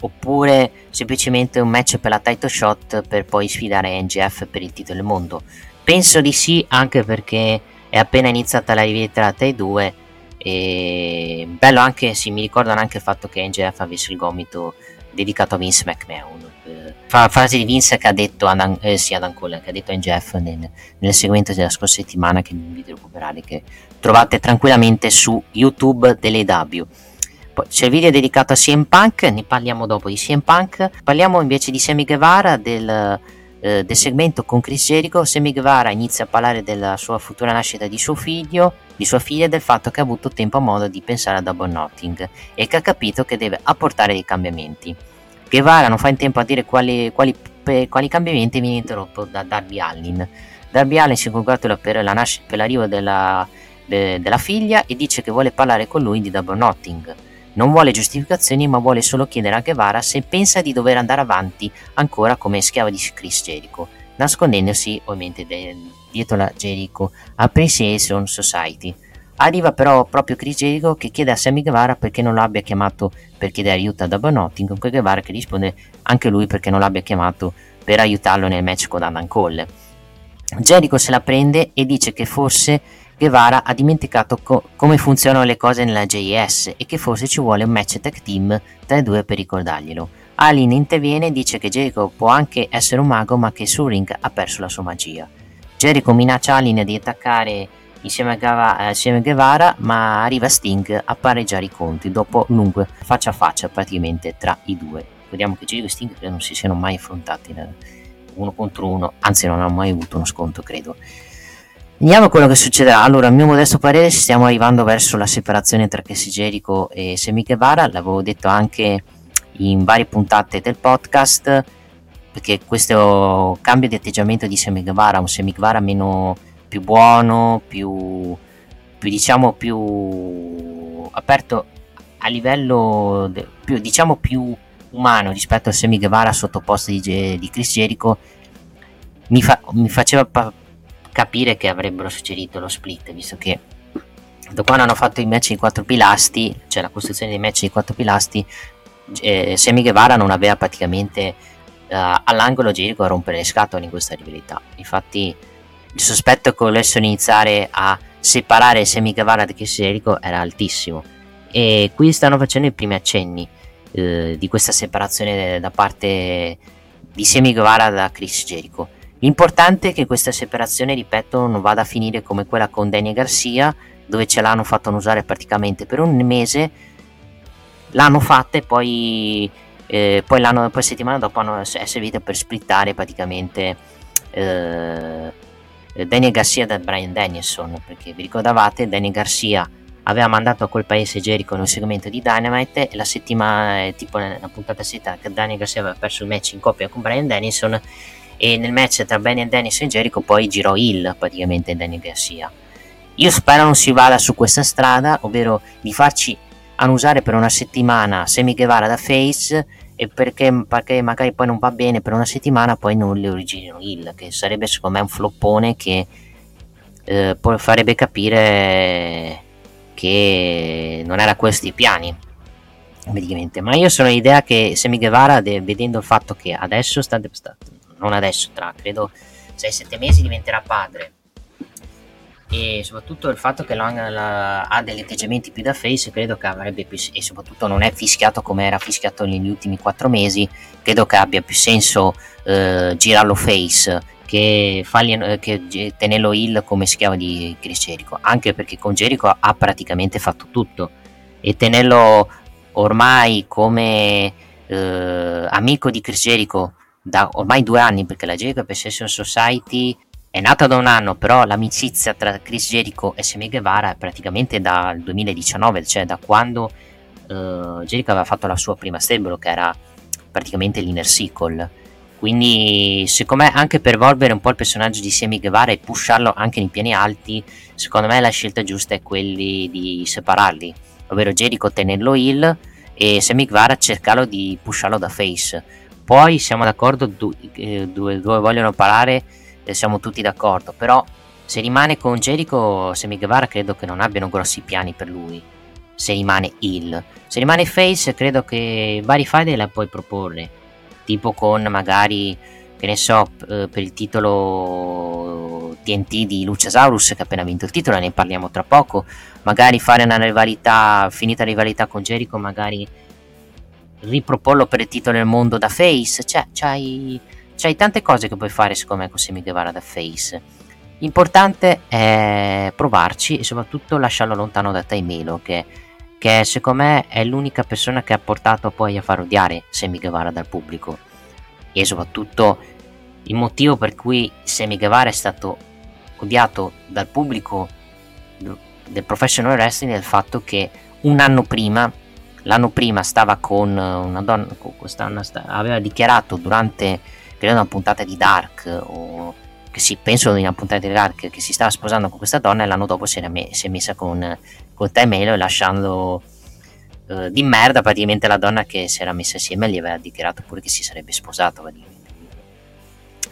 oppure semplicemente un match per la title shot per poi sfidare NGF per il titolo del mondo. Penso di sì, anche perché è appena iniziata la riviera tra i due. E bello anche, sì, mi ricordano anche il fatto che NGF avesse il gomito dedicato a Vince McMahon. Eh, fa, frase di Vince che ha detto ad, eh, sì, Adam Cole, che ha detto a NGF nel, nel segmento della scorsa settimana che vi a recuperare, che trovate tranquillamente su YouTube dell'EW. Poi c'è il video dedicato a CM Punk, ne parliamo dopo di CM Punk. Parliamo invece di Sammy Guevara, del eh, del segmento con Chris Jericho, Sammy Guevara inizia a parlare della sua futura nascita di suo figlio, di sua figlia e del fatto che ha avuto tempo e modo di pensare a double notting e che ha capito che deve apportare dei cambiamenti. Guevara non fa in tempo a dire quali, quali, per, quali cambiamenti viene interrotto da Darby Allin. Darby Allin si congratula per, la nasc- per l'arrivo della, de, della figlia e dice che vuole parlare con lui di double notting non vuole giustificazioni ma vuole solo chiedere a Guevara se pensa di dover andare avanti ancora come schiavo di Chris Jericho, nascondendosi ovviamente dietro la Jericho Appreciation Society. Arriva però proprio Chris Jericho che chiede a Sammy Guevara perché non lo abbia chiamato per chiedere aiuto a Double Notting, con Guevara che risponde anche lui perché non l'abbia chiamato per aiutarlo nel match con Adam Cole. Jericho se la prende e dice che forse Guevara ha dimenticato co- come funzionano le cose nella JS e che forse ci vuole un match tag team tra i due per ricordarglielo. Alin interviene e dice che Jericho può anche essere un mago ma che sul ring ha perso la sua magia. Jericho minaccia Alin di attaccare insieme a, Gava- insieme a Guevara ma arriva Sting a pareggiare i conti dopo lungo faccia a faccia praticamente tra i due. Ricordiamo che Jericho e Sting non si siano mai affrontati uno contro uno, anzi non hanno mai avuto uno sconto credo. Vediamo a quello che succederà. Allora, a mio modesto parere, stiamo arrivando verso la separazione tra Casey Jericho e Semi Guevara. L'avevo detto anche in varie puntate del podcast. Perché questo cambio di atteggiamento di Semi Guevara, un Semi Guevara meno più buono, più, più diciamo più aperto a livello de, più, diciamo più umano rispetto al Semi Guevara sottoposto di, di Chris Jericho mi, fa, mi faceva pa- capire che avrebbero suggerito lo split, visto che da quando hanno fatto i match di quattro pilastri, cioè la costruzione dei match di quattro pilastri, eh, Sammy Guevara non aveva praticamente uh, all'angolo Jericho a rompere le scatole in questa rivalità. Infatti il sospetto che volessero iniziare a separare Sammy Guevara da Chris Jericho era altissimo. E qui stanno facendo i primi accenni eh, di questa separazione da parte di Sammy Guevara da Chris Jericho. L'importante è che questa separazione, ripeto, non vada a finire come quella con Daniel Garcia, dove ce l'hanno fatto usare praticamente per un mese, l'hanno fatta e poi, eh, poi, l'anno, poi settimana dopo hanno, è servita per splittare praticamente eh, Daniel Garcia da Brian Danielson, perché vi ricordavate, Daniel Garcia aveva mandato a quel paese Jericho in un segmento di Dynamite e la settimana, tipo nella puntata 7, che Daniel Garcia aveva perso il match in coppia con Brian Danielson e nel match tra Benny e Dennis e Jericho poi girò Hill praticamente Danny Garcia. Io spero non si vada su questa strada, ovvero di farci annusare per una settimana Semi Guevara da face e perché, perché, magari poi non va bene per una settimana poi non le originano Hill, che sarebbe secondo me un floppone che eh, farebbe capire che non era questi i piani praticamente ma io sono l'idea che Semi Guevara de- vedendo il fatto che adesso sta, sta non adesso, tra credo 6-7 mesi diventerà padre. e soprattutto il fatto che Long ha degli atteggiamenti più da face credo che avrebbe più e soprattutto non è fischiato come era fischiato negli ultimi quattro mesi credo che abbia più senso eh, girarlo face che, fargli, eh, che tenerlo il come schiavo di Chris Jericho anche perché con Jericho ha praticamente fatto tutto e tenerlo ormai come eh, amico di Chris Jericho da ormai due anni perché la Jericho Appreciation Society è nata da un anno, però l'amicizia tra Chris Jericho e Sammy Guevara è praticamente dal 2019, cioè da quando uh, Jericho aveva fatto la sua prima stable, che era praticamente l'Inner Circle. Quindi, secondo me, anche per evolvere un po' il personaggio di Sammy Guevara e pusharlo anche nei piani alti, secondo me la scelta giusta è quella di separarli, ovvero Jericho tenerlo heel e Sammy Guevara cercarlo di pusharlo da face. Poi siamo d'accordo eh, dove vogliono parare siamo tutti d'accordo, però se rimane con Jericho, Sammy Guevara credo che non abbiano grossi piani per lui, se rimane Hill. Se rimane Face credo che vari fight la puoi proporre, tipo con magari, che ne so, eh, per il titolo TNT di Luciasaurus che ha appena vinto il titolo, ne parliamo tra poco, magari fare una rivalità, finita rivalità con Jericho, magari riproporlo per il titolo del mondo da Face, cioè c'hai c'hai tante cose che puoi fare secondo me con Semi Guevara da face. L'importante è provarci e soprattutto lasciarlo lontano da Taimelo che, che secondo me è l'unica persona che ha portato poi a far odiare Semi Guevara dal pubblico e soprattutto il motivo per cui Semi Guevara è stato odiato dal pubblico del professional wrestling è il fatto che un anno prima l'anno prima stava con una donna con questa, aveva dichiarato durante credo una puntata di Dark o che si penso in una puntata di Dark che si stava sposando con questa donna e l'anno dopo si, me- si è messa con, con Taimelo lasciando uh, di merda praticamente la donna che si era messa assieme e gli aveva dichiarato pure che si sarebbe sposato praticamente.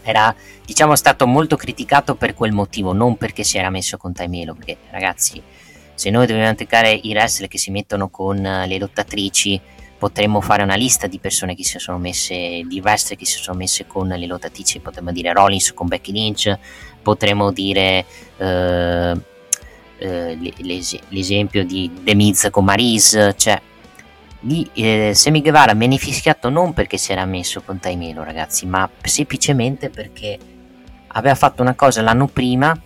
Era diciamo stato molto criticato per quel motivo non perché si era messo con Taimelo perché ragazzi se noi dobbiamo attaccare i wrestler che si mettono con le lottatrici potremmo fare una lista di persone che si sono messe, di wrestler che si sono messe con le lottatrici, potremmo dire Rollins con Becky Lynch, potremmo dire eh, eh, l'esempio di The Miz con Maris, cioè di eh, Semi Guevara viene fischiato non perché si era messo con Taimelo ragazzi, ma semplicemente perché aveva fatto una cosa l'anno prima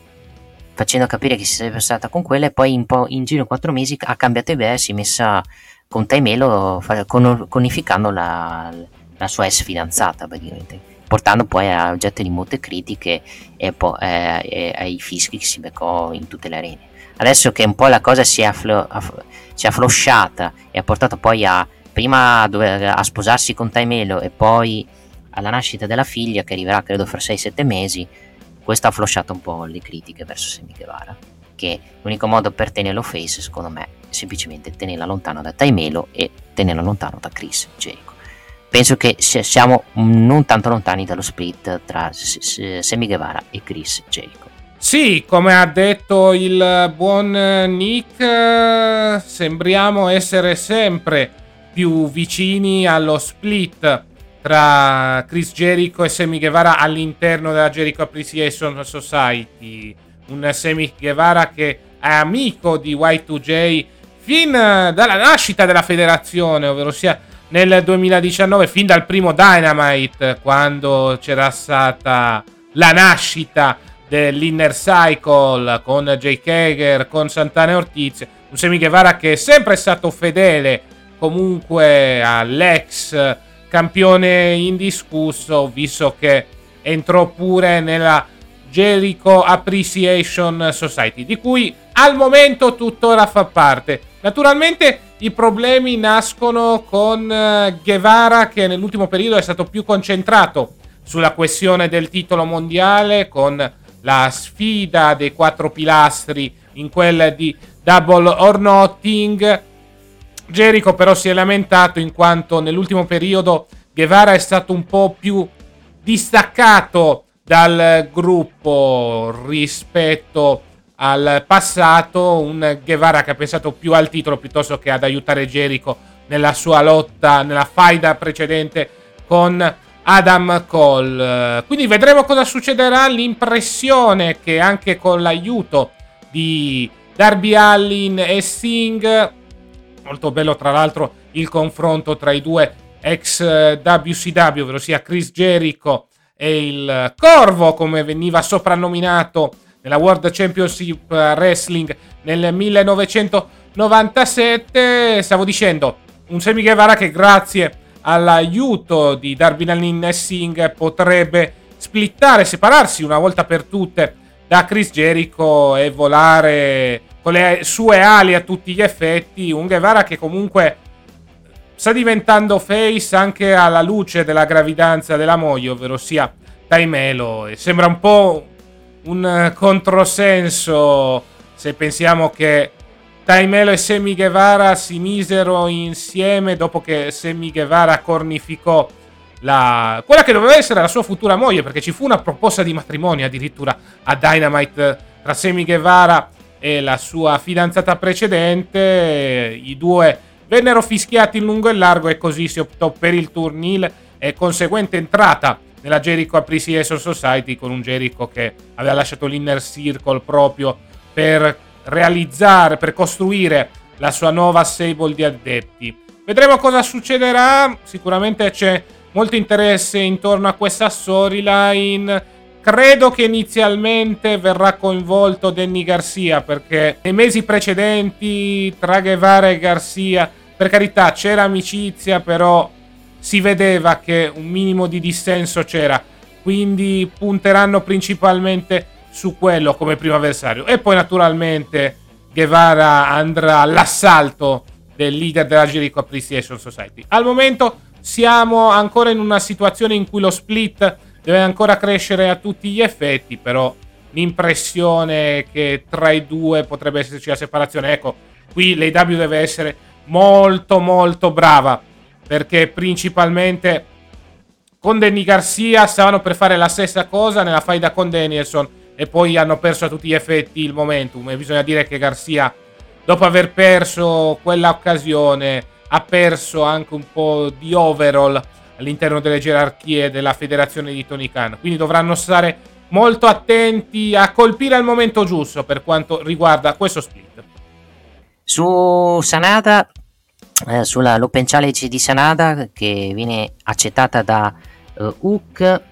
facendo capire che si sarebbe stata con quella e poi in, po- in giro quattro mesi ha cambiato idea e si è messa con Taimelo con, conificando la, la, sua ex fidanzata praticamente portando poi a oggetto di molte critiche e, po- eh, e ai fischi che si beccò in tutte le arene. Adesso che un po' la cosa si è, afflo- aff- si è afflosciata e ha portato poi a prima a, dover, a sposarsi con Taimelo e poi alla nascita della figlia che arriverà credo fra 6-7 mesi questo ha afflosciato un po' le critiche verso Semi Guevara che l'unico modo per tenerlo face secondo me semplicemente tenerla lontano da Taimelo e tenerla lontano da Chris Jericho. Penso che siamo non tanto lontani dallo split tra Sammy Guevara e Chris Jericho. Sì, come ha detto il buon Nick, sembriamo essere sempre più vicini allo split tra Chris Jericho e Sammy Guevara all'interno della Jericho Appreciation Society. Un Sammy Guevara che è amico di Y2J fin eh, dalla nascita della federazione, ovvero sia nel 2019, fin dal primo Dynamite, quando c'era stata la nascita dell'Inner Cycle con Jake Hager, con Santana Ortiz, un Semi Guevara che è sempre stato fedele comunque all'ex campione indiscusso, visto che entrò pure nella Jericho Appreciation Society, di cui al momento tuttora fa parte. Naturalmente i problemi nascono con eh, Guevara che nell'ultimo periodo è stato più concentrato sulla questione del titolo mondiale con la sfida dei quattro pilastri in quella di Double or Nothing. Jericho però si è lamentato in quanto nell'ultimo periodo Guevara è stato un po' più distaccato dal gruppo rispetto al passato, un Guevara che ha pensato più al titolo piuttosto che ad aiutare Jericho nella sua lotta, nella faida precedente con Adam Cole. Quindi vedremo cosa succederà. L'impressione che anche con l'aiuto di Darby Allin e Singh. Molto bello, tra l'altro, il confronto tra i due ex WCW, ovvero sia Chris Jericho e il Corvo, come veniva soprannominato nella World Championship Wrestling nel 1997. Stavo dicendo, un Semi Guevara che grazie all'aiuto di Darby Allin Singh potrebbe splittare, separarsi una volta per tutte da Chris Jericho e volare con le sue ali a tutti gli effetti. Un Guevara che comunque sta diventando face anche alla luce della gravidanza della moglie, ovvero sia Taimelo. E sembra un po' un controsenso se pensiamo che Taimelo e Semi Guevara si misero insieme dopo che Semi Guevara cornificò la, quella che doveva essere la sua futura moglie, perché ci fu una proposta di matrimonio addirittura a Dynamite tra Semi Guevara e la sua fidanzata precedente. I due vennero fischiati in lungo e largo e così si optò per il turnil e conseguente entrata nella Jericho Appreciation Society con un Jericho che aveva lasciato l'Inner Circle proprio per realizzare, per costruire la sua nuova stable di adepti. Vedremo cosa succederà, sicuramente c'è molto interesse intorno a questa storyline. Credo che inizialmente verrà coinvolto Danny Garcia perché nei mesi precedenti tra Guevara e Garcia, per carità, c'era amicizia, però si vedeva che un minimo di dissenso c'era. Quindi punteranno principalmente su quello come primo avversario. E poi naturalmente Guevara andrà all'assalto del leader della Jericho Appreciation Society. Al momento siamo ancora in una situazione in cui lo split deve ancora crescere a tutti gli effetti, però l'impressione che tra i due potrebbe esserci la separazione. Ecco, qui l'AW deve essere molto molto brava perché principalmente con Danny Garcia stavano per fare la stessa cosa nella faida con Danielson e poi hanno perso a tutti gli effetti il momentum e bisogna dire che Garcia dopo aver perso quella occasione ha perso anche un po' di overall all'interno delle gerarchie della federazione di Tony Khan. Quindi dovranno stare molto attenti a colpire al momento giusto per quanto riguarda questo split. Su Sanada, eh, sulla l'Open Challenge di Sanada che viene accettata da uh, Hook,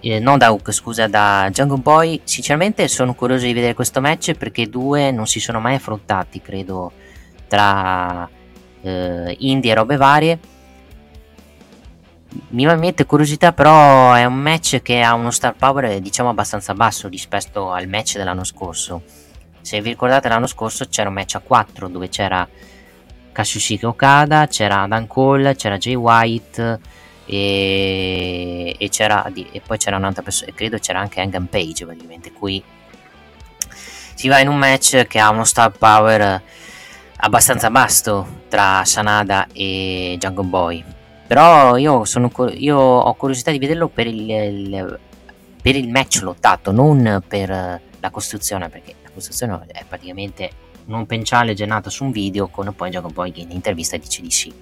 eh, non da Hook, scusa, da Jungle Boy. Sinceramente sono curioso di vedere questo match perché due non si sono mai affrontati, credo, tra eh, indie e robe varie. Mi mette curiosità, però è un match che ha uno star power diciamo abbastanza basso rispetto al match dell'anno scorso. Se vi ricordate l'anno scorso c'era un match a 4 dove c'era Kashushika Okada, c'era Adam Cole, c'era Jay White e, e, c'era, e poi c'era un'altra persona, credo c'era anche Hangman Page praticamente. Qui si va in un match che ha uno star power abbastanza basso tra Sanada e Jungle Boy. Però io, sono, io ho curiosità di vederlo per il, il, per il match lottato, non per la costruzione, perché la costruzione è praticamente un penciale generato su un video con poi Jungle Boy che in intervista dice di sì.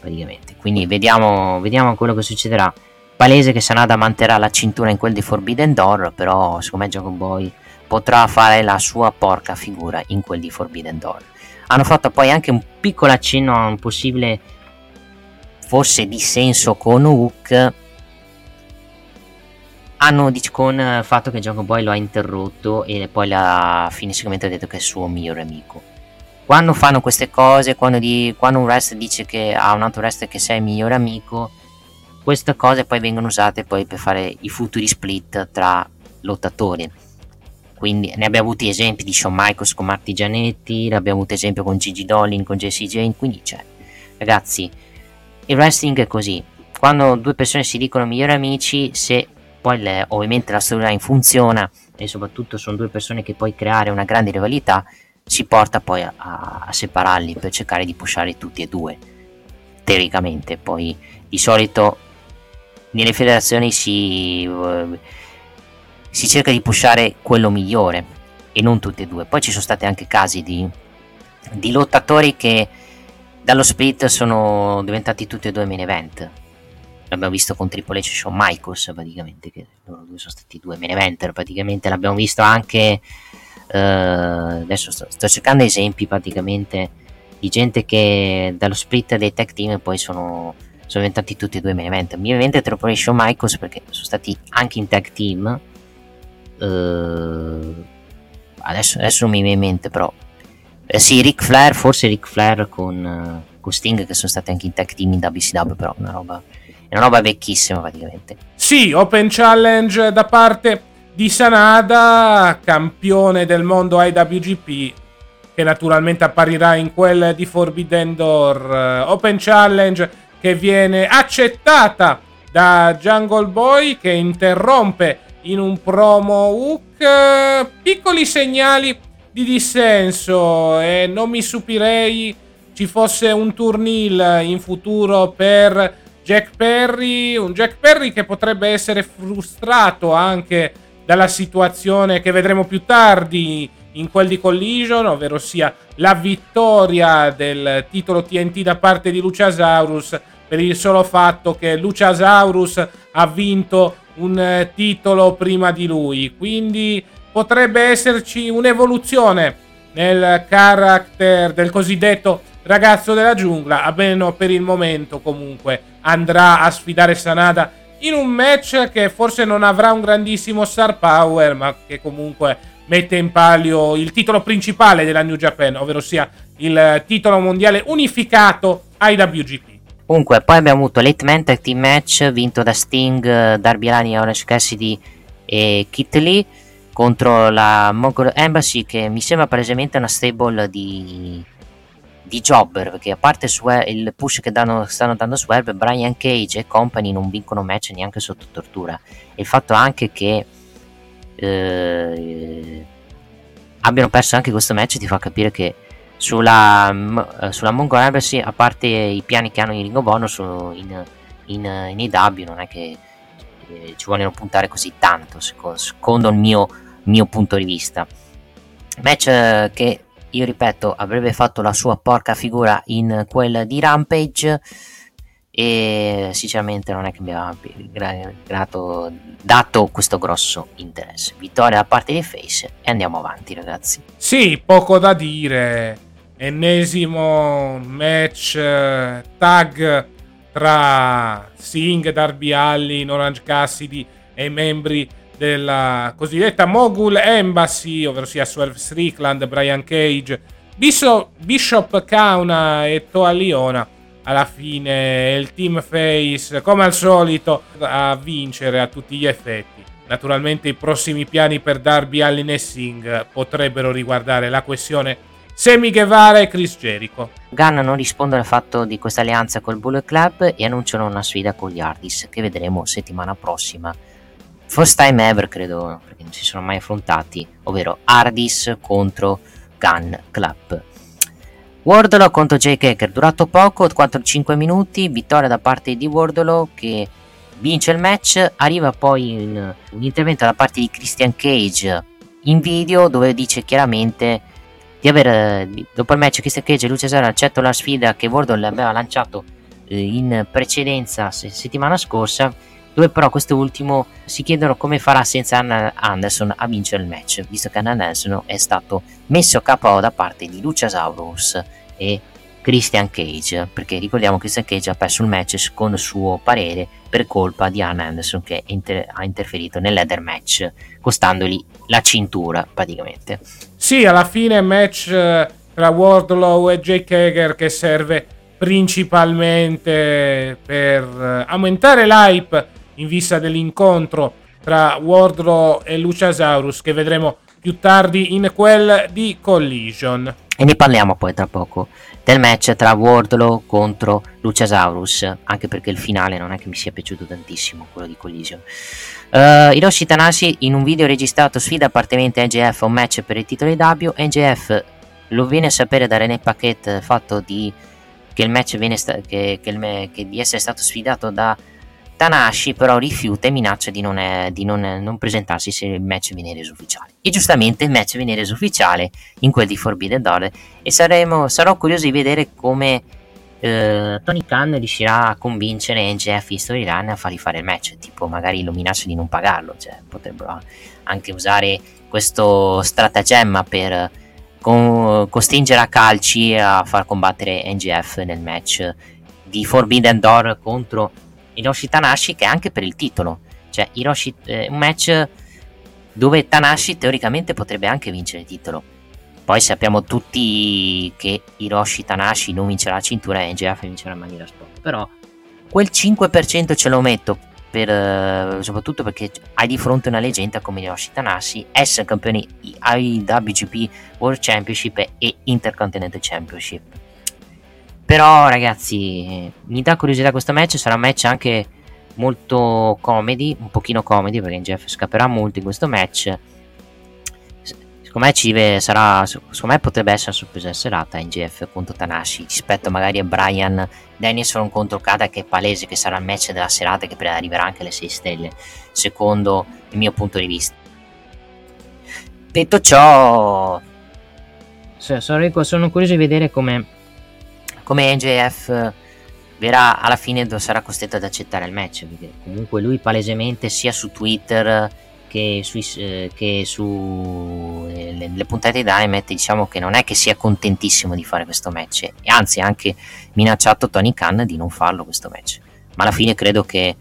Praticamente. Quindi vediamo, vediamo quello che succederà. Palese che Sanada manterrà la cintura in quel di Forbidden Door, però secondo me Jungle Boy potrà fare la sua porca figura in quel di Forbidden Door hanno fatto poi anche un piccolo accenno a un possibile forse dissenso con Hook hanno con il fatto che Jungle Boy lo ha interrotto e poi alla fine sicuramente ha detto che è il suo migliore amico. Quando fanno queste cose quando, di, quando un wrestler dice che a un altro wrestler che sei il migliore amico queste cose poi vengono usate poi per fare i futuri split tra lottatori. Quindi ne abbiamo avuti esempi di Shawn Michaels con Marty Gianetti, ne abbiamo avuto esempio con Gigi Dolin, con Jesse Jane, quindi cioè, ragazzi, il wrestling è così, quando due persone si dicono migliori amici, se poi le, ovviamente la storyline funziona e soprattutto sono due persone che puoi creare una grande rivalità, si porta poi a, a separarli per cercare di pushare tutti e due, teoricamente, poi di solito nelle federazioni si... Uh, si cerca di pushare quello migliore e non tutti e due. Poi ci sono stati anche casi di, di lottatori che dallo split sono diventati tutti e due main event. L'abbiamo visto con Triple H e Shawn Michaels praticamente, che loro due sono stati due main eventer praticamente. L'abbiamo visto anche Uh, adesso sto, sto, cercando esempi praticamente di gente che dallo split dei tech team poi sono, sono diventati tutti e due main event. Mi viene troppo Shawn Michaels perché sono stati anche in tag team. Uh, adesso, adesso, non mi viene in mente, però. Eh, sì, Ric Flair, forse Ric Flair con, uh, con Sting che sono stati anche in tag team in WCW, però una roba, è una roba vecchissima praticamente. Sì, Open Challenge da parte di Sanada, campione del mondo IWGP, che naturalmente apparirà in quel di Forbidden Door. Open Challenge che viene accettata da Jungle Boy che interrompe in un promo hook piccoli segnali di dissenso e non mi stupirei ci fosse un turnil in futuro per Jack Perry, un Jack Perry che potrebbe essere frustrato anche dalla situazione che vedremo più tardi in quel di Collision, ovvero sia la vittoria del titolo TNT da parte di Luciasaurus per il solo fatto che Luciasaurus ha vinto un eh, titolo prima di lui. Quindi potrebbe esserci un'evoluzione nel character del cosiddetto ragazzo della giungla, almeno per il momento comunque andrà a sfidare Sanada in un match che forse non avrà un grandissimo star power, ma che comunque mette in palio il titolo principale della New Japan, ovvero sia il titolo mondiale unificato IWGP. Comunque, poi abbiamo avuto Late Man Team Match vinto da Sting, Darby Allin, Orange Cassidy e Kit Lee contro la Mongol Embassy che mi sembra palesemente una stable di di jobber perché a parte il push che danno, stanno dando Swerve Brian Cage e company non vincono match neanche sotto tortura. E il fatto anche che eh, abbiano perso anche questo match ti fa capire che sulla, sulla Mongol Embassy a parte i piani che hanno in Ring of Honor in, in, in non è che eh, ci vogliono puntare così tanto secondo, secondo il mio, mio punto di vista match eh, che io ripeto, avrebbe fatto la sua porca figura in quel di Rampage e sinceramente non è che mi grato, dato questo grosso interesse. Vittoria da parte di Face e andiamo avanti ragazzi. Sì, poco da dire. Ennesimo match eh, tag tra Singh, Darby Allin, Orange Cassidy e i membri della cosiddetta Mogul Embassy, ovvero sia Swerve Strickland, Brian Cage, Bishop, Kauna e Toa Liona. Alla fine il team face, come al solito, a vincere a tutti gli effetti. Naturalmente i prossimi piani per Darby Allin e Singh potrebbero riguardare la questione Semi Guevara e Chris Jericho. Gunn non risponde al fatto di questa alleanza col Bullet Club e annunciano una sfida con gli Hardys che vedremo settimana prossima first time ever credo perché non si sono mai affrontati ovvero Hardys contro Gun Club. Wardlow contro Jake Hacker. Durato poco 4-5 minuti vittoria da parte di Wardlow che vince il match. Arriva poi in, un intervento da parte di Christian Cage in video dove dice chiaramente di aver dopo il match Christian Cage e Luce Cesaro accettano la sfida che Wardlow aveva lanciato eh, in precedenza settimana scorsa dove però quest'ultimo si chiedono come farà senza Anna Anderson a vincere il match, visto che Anna Anderson è stato messo a capo da parte di Luciasaurus e Christian Cage, perché ricordiamo che Christian Cage ha perso il match secondo suo parere per colpa di Anna Anderson che inter- ha interferito nel leather match, costandogli la cintura praticamente. Sì, alla fine match eh, tra Wardlow e Jake Hager che serve principalmente per eh, aumentare l'hype in vista dell'incontro tra Wardlow e Luciasaurus che vedremo più tardi in quel di Collision. E ne parliamo poi tra poco del match tra Wardlow contro Luciasaurus, anche perché il finale non è che mi sia piaciuto tantissimo, quello di Collision. Uh, Hiroshi Tanashi in un video registrato sfida appartenente a NGF un match per il titolo W, NGF lo viene a sapere da René Paquet fatto di che il match viene sta- che, che, il, che di essere stato sfidato da Tanashi però rifiuta e minaccia di, non, è, di non, non, presentarsi se il match viene reso ufficiale. E giustamente il match viene reso ufficiale in quel di Forbidden Door e saremo, sarò curioso di vedere come eh, Tony Khan riuscirà a convincere NGF e Storyline a fargli fare il match, tipo magari lo minaccia di non pagarlo, cioè potrebbero anche usare questo stratagemma per con, costringere a calci a far combattere NGF nel match di Forbidden Door contro Hiroshi Tanashi che è anche per il titolo. Cioè Hiroshi, eh, un match dove Tanashi teoricamente potrebbe anche vincere il titolo. Poi sappiamo tutti che Hiroshi Tanashi non vincerà la cintura e NGF vincerà in maniera sport però quel 5% ce lo metto per, eh, soprattutto perché hai di fronte una leggenda come Yoshi Tanashi, essere campioni IWGP World Championship e Intercontinental Championship. Però ragazzi, mi dà curiosità questo match, sarà un match anche molto comedy, un pochino comedy perché Jeff scapperà molto in questo match. Secondo me, Cive sarà, secondo me potrebbe essere una sorpresa serata NGF contro Tanashi rispetto magari a Brian Danielson contro Kada che è palese che sarà il match della serata che arriverà anche alle 6 stelle secondo il mio punto di vista. Detto ciò sono curioso di vedere come come NJF verrà alla fine sarà costretto ad accettare il match perché comunque lui palesemente sia su Twitter che, sui, eh, che su eh, le, le, puntate di Dynamite diciamo che non è che sia contentissimo di fare questo match e anzi ha anche minacciato Tony Khan di non farlo questo match. Ma alla fine credo che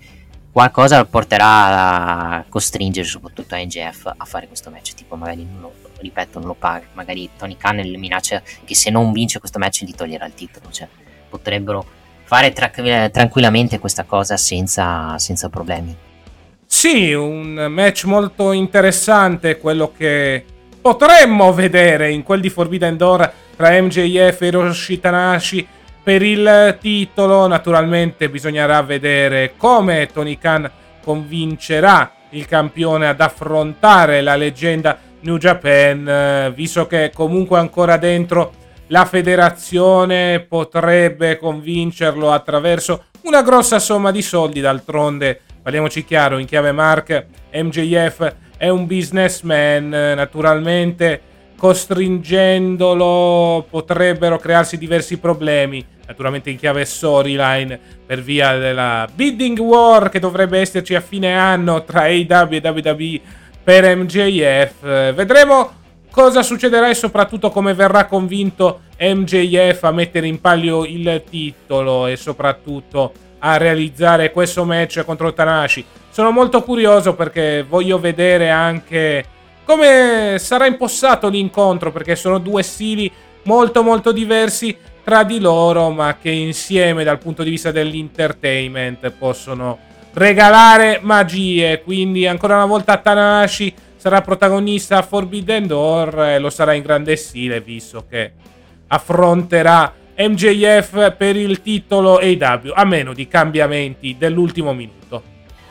qualcosa porterà a costringere soprattutto a NGF a fare questo match tipo magari non lo, ripeto non lo paga magari Tony Khan minaccia che se non vince questo match gli toglierà il titolo cioè potrebbero fare tra- tranquillamente questa cosa senza, senza problemi sì, un match molto interessante, quello che potremmo vedere in quel di Forbidden Door tra MJF e Hiroshi Tanashi per il titolo. Naturalmente bisognerà vedere come Tony Khan convincerà il campione ad affrontare la leggenda New Japan, visto che comunque ancora dentro la federazione potrebbe convincerlo attraverso una grossa somma di soldi, d'altronde parliamoci chiaro, in chiave Mark, MJF è un businessman, naturalmente costringendolo potrebbero crearsi diversi problemi, naturalmente in chiave storyline per via della bidding war che dovrebbe esserci a fine anno tra AW e WWE per MJF. Vedremo cosa succederà e soprattutto come verrà convinto MJF a mettere in palio il titolo e soprattutto a realizzare questo match contro Tanashi. Sono molto curioso perché voglio vedere anche come sarà impostato l'incontro perché sono due stili molto molto diversi tra di loro ma che insieme dal punto di vista dell'entertainment possono regalare magie quindi ancora una volta Tanashi sarà protagonista a Forbidden Door e lo sarà in grande stile visto che affronterà MJF per il titolo AW, a meno di cambiamenti dell'ultimo minuto.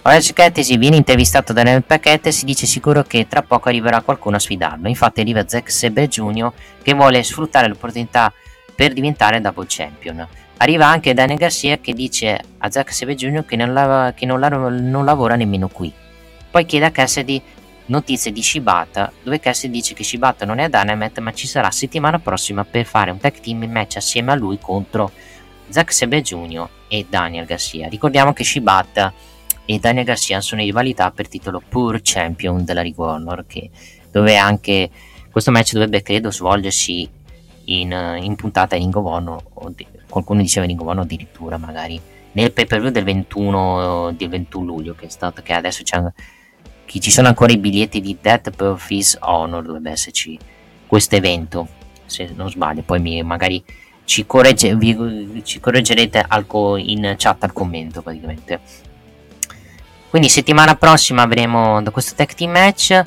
Orange Cattesi viene intervistato da Nel Paquette e si dice sicuro che tra poco arriverà qualcuno a sfidarlo. Infatti arriva Zack Sabre Jr. che vuole sfruttare l'opportunità per diventare double champion. Arriva anche Daniel Garcia che dice a Zack Sabre Jr. che, non, la, che non, la, non lavora nemmeno qui. Poi chiede a Cassidy notizie di Shibata, dove Cassidy dice che Shibata non è a Dynamite ma ci sarà settimana prossima per fare un tag team match assieme a lui contro Zack Sabre Jr. e Daniel Garcia. Ricordiamo che Shibata e Daniel Garcia sono in rivalità per titolo Pure Champion della Ring Honor, che, dove anche questo match dovrebbe credo svolgersi in, in puntata in Ring of Honor, qualcuno diceva Honor addirittura magari. Nel pay per view del 21, del 21 luglio che è stato che adesso c'è chi ci sono ancora i biglietti di Death per Honor dovrebbe esserci questo evento se non sbaglio. Poi mi, magari ci, corregge, vi, ci correggerete al in chat al commento praticamente. Quindi settimana prossima avremo questo tag team match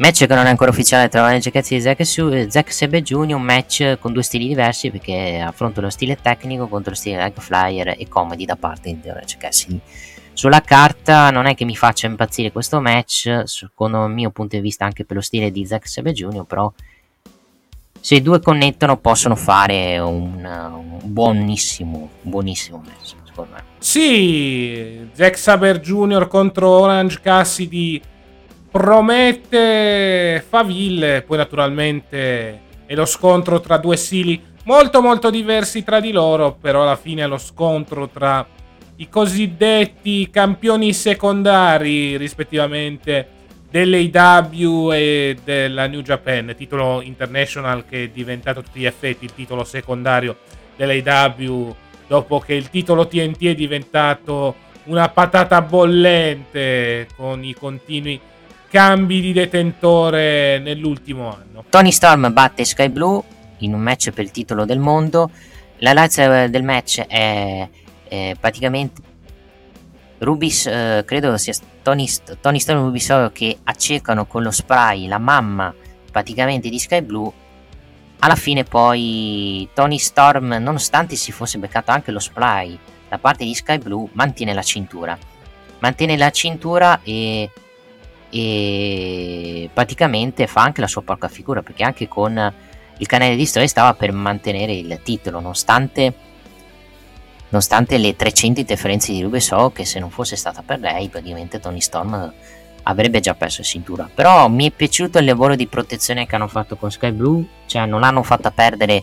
match che non è ancora ufficiale tra Orange e Zack, Su- Zack Sebe Jr. un match con due stili diversi perché affronta lo stile tecnico contro lo stile leg flyer e comedy da parte di Orange Cassidy sulla carta non è che mi faccia impazzire questo match, secondo il mio punto di vista anche per lo stile di Zack Sabre Jr., però se i due connettono possono fare un, un buonissimo, buonissimo match, secondo me. Sì, Zack Saber Jr. contro Orange Cassidy promette faville, poi naturalmente è lo scontro tra due stili molto molto diversi tra di loro, però alla fine è lo scontro tra i cosiddetti campioni secondari, rispettivamente dell'AW e della New Japan, titolo international che è diventato a tutti gli effetti il titolo secondario dell'AW dopo che il titolo TNT è diventato una patata bollente con i continui cambi di detentore nell'ultimo anno. Tony Storm batte Sky Blue in un match per il titolo del mondo. La razza del match è, è praticamente Rubis, eh, credo sia Tony, Tony Storm e Rubis che accecano con lo spray la mamma praticamente di Sky Blue. Alla fine poi Tony Storm, nonostante si fosse beccato anche lo spray da parte di Sky Blue, mantiene la cintura. Mantiene la cintura e, e praticamente fa anche la sua porca figura perché anche con il canale di storia stava per mantenere il titolo nonostante nonostante le 300 interferenze di Rubeso che se non fosse stata per lei praticamente Tony Storm avrebbe già perso cintura. Però mi è piaciuto il lavoro di protezione che hanno fatto con Sky Blue cioè non l'hanno fatta perdere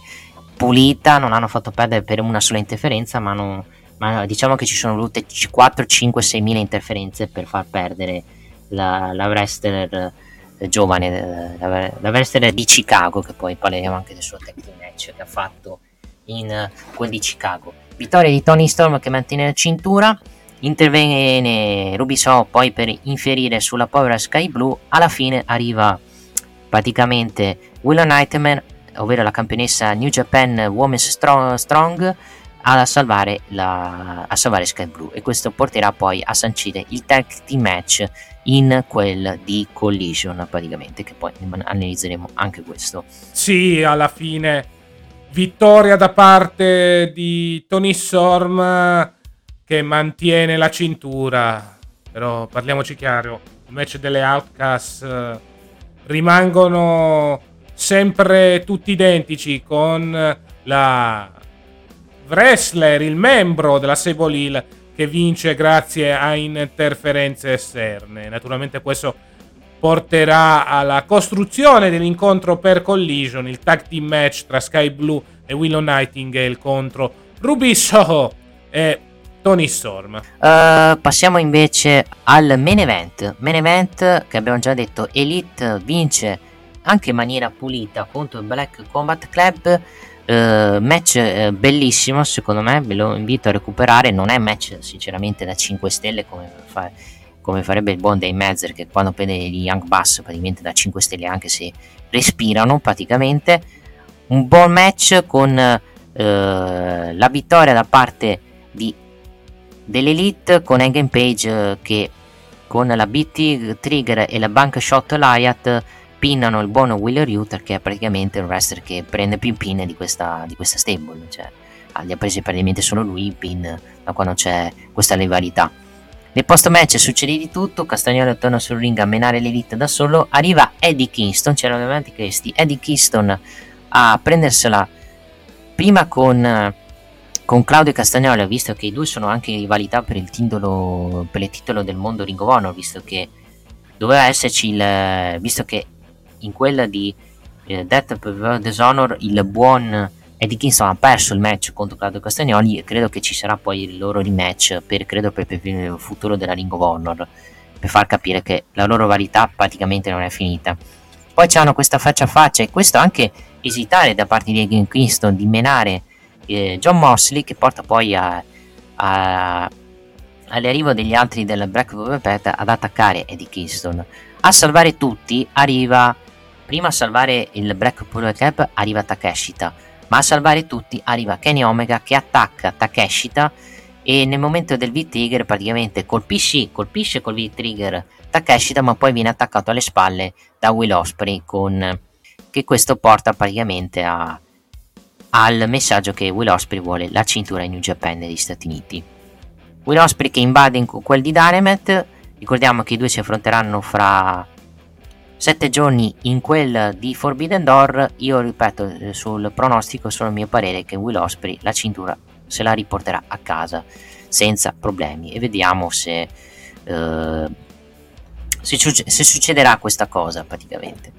pulita non l'hanno fatto perdere per una sola interferenza ma, non, ma diciamo che ci sono volute 4, 5, 6 mila interferenze per far perdere la, la wrestler eh, giovane eh, la, la wrestler di Chicago che poi parleremo anche del suo tag match che ha fatto in uh, quel di Chicago Vittoria di Tony Storm che mantiene la cintura. Interviene Rubiso poi per inferire sulla povera Sky Blue. Alla fine arriva praticamente Willow Nightmare, ovvero la campionessa New Japan Women's Strong, Strong a, salvare la, a salvare Sky Blue. E questo porterà poi a sancire il tag team match in quel di Collision praticamente che poi analizzeremo anche questo sì alla fine vittoria da parte di Tony Storm che mantiene la cintura. Però parliamoci chiaro, il match delle Outcast eh, rimangono sempre tutti identici con la wrestler, il membro della Sable Hill che vince grazie a interferenze esterne. Naturalmente questo porterà alla costruzione dell'incontro per Collision, il tag team match tra Sky Blue e Willow Nightingale contro Ruby Soho e Tony Storm. Uh, passiamo invece al main event. Main event che abbiamo già detto, Elite vince anche in maniera pulita contro il Black Combat Club. Uh, match uh, bellissimo secondo me, ve lo invito a recuperare. Non è match sinceramente da 5 stelle come fa come farebbe il buon Dave Mazzer che quando prende gli Young Bass praticamente da 5 stelle anche se respirano praticamente un buon match con eh, la vittoria da parte di, dell'Elite con Engen Page che con la BT Trigger e la Bank Shot Liat pinnano il buono Wheeler Uther che è praticamente il wrestler che prende più pin di questa, di questa stable cioè li ha presi praticamente solo lui pin da quando c'è questa rivalità. Nel post match succede di tutto, Castagnolo torna sul ring a menare l'elite da solo, arriva Eddie Kingston, c'erano davanti questi, Eddie Kingston a prendersela prima con, con Claudio Castagnolo, visto che i due sono anche in rivalità per il, titolo, per il titolo del mondo Ring of Honor, visto che doveva esserci il... visto che in quella di eh, Death of Dishonor il buon Eddie Kingston ha perso il match contro Claudio Castagnoli e credo che ci sarà poi il loro rematch per, credo per, per il futuro della Ring of Honor per far capire che la loro varietà praticamente non è finita. Poi c'hanno questa faccia a faccia e questo anche esitare da parte di Eddie Kingston di menare eh, John Mosley che porta poi a, a, all'arrivo degli altri del Black Velvet ad attaccare Eddie Kingston. A salvare tutti arriva prima a salvare il Black Velvet arriva Takeshita ma a salvare tutti arriva Kenny Omega che attacca Takeshita e nel momento del V-Trigger praticamente colpisce, colpisce col V-Trigger Takeshita ma poi viene attaccato alle spalle da Will Osprey con, che questo porta praticamente a, al messaggio che Will Osprey vuole la cintura in New Japan negli Stati Uniti. Will Osprey che invade in quel di Dynamite, ricordiamo che i due si affronteranno fra Sette giorni in quel di Forbidden Door, io ripeto eh, sul pronostico, solo il mio parere che Will Osprey la cintura se la riporterà a casa senza problemi e vediamo se, eh, se, se succederà questa cosa praticamente.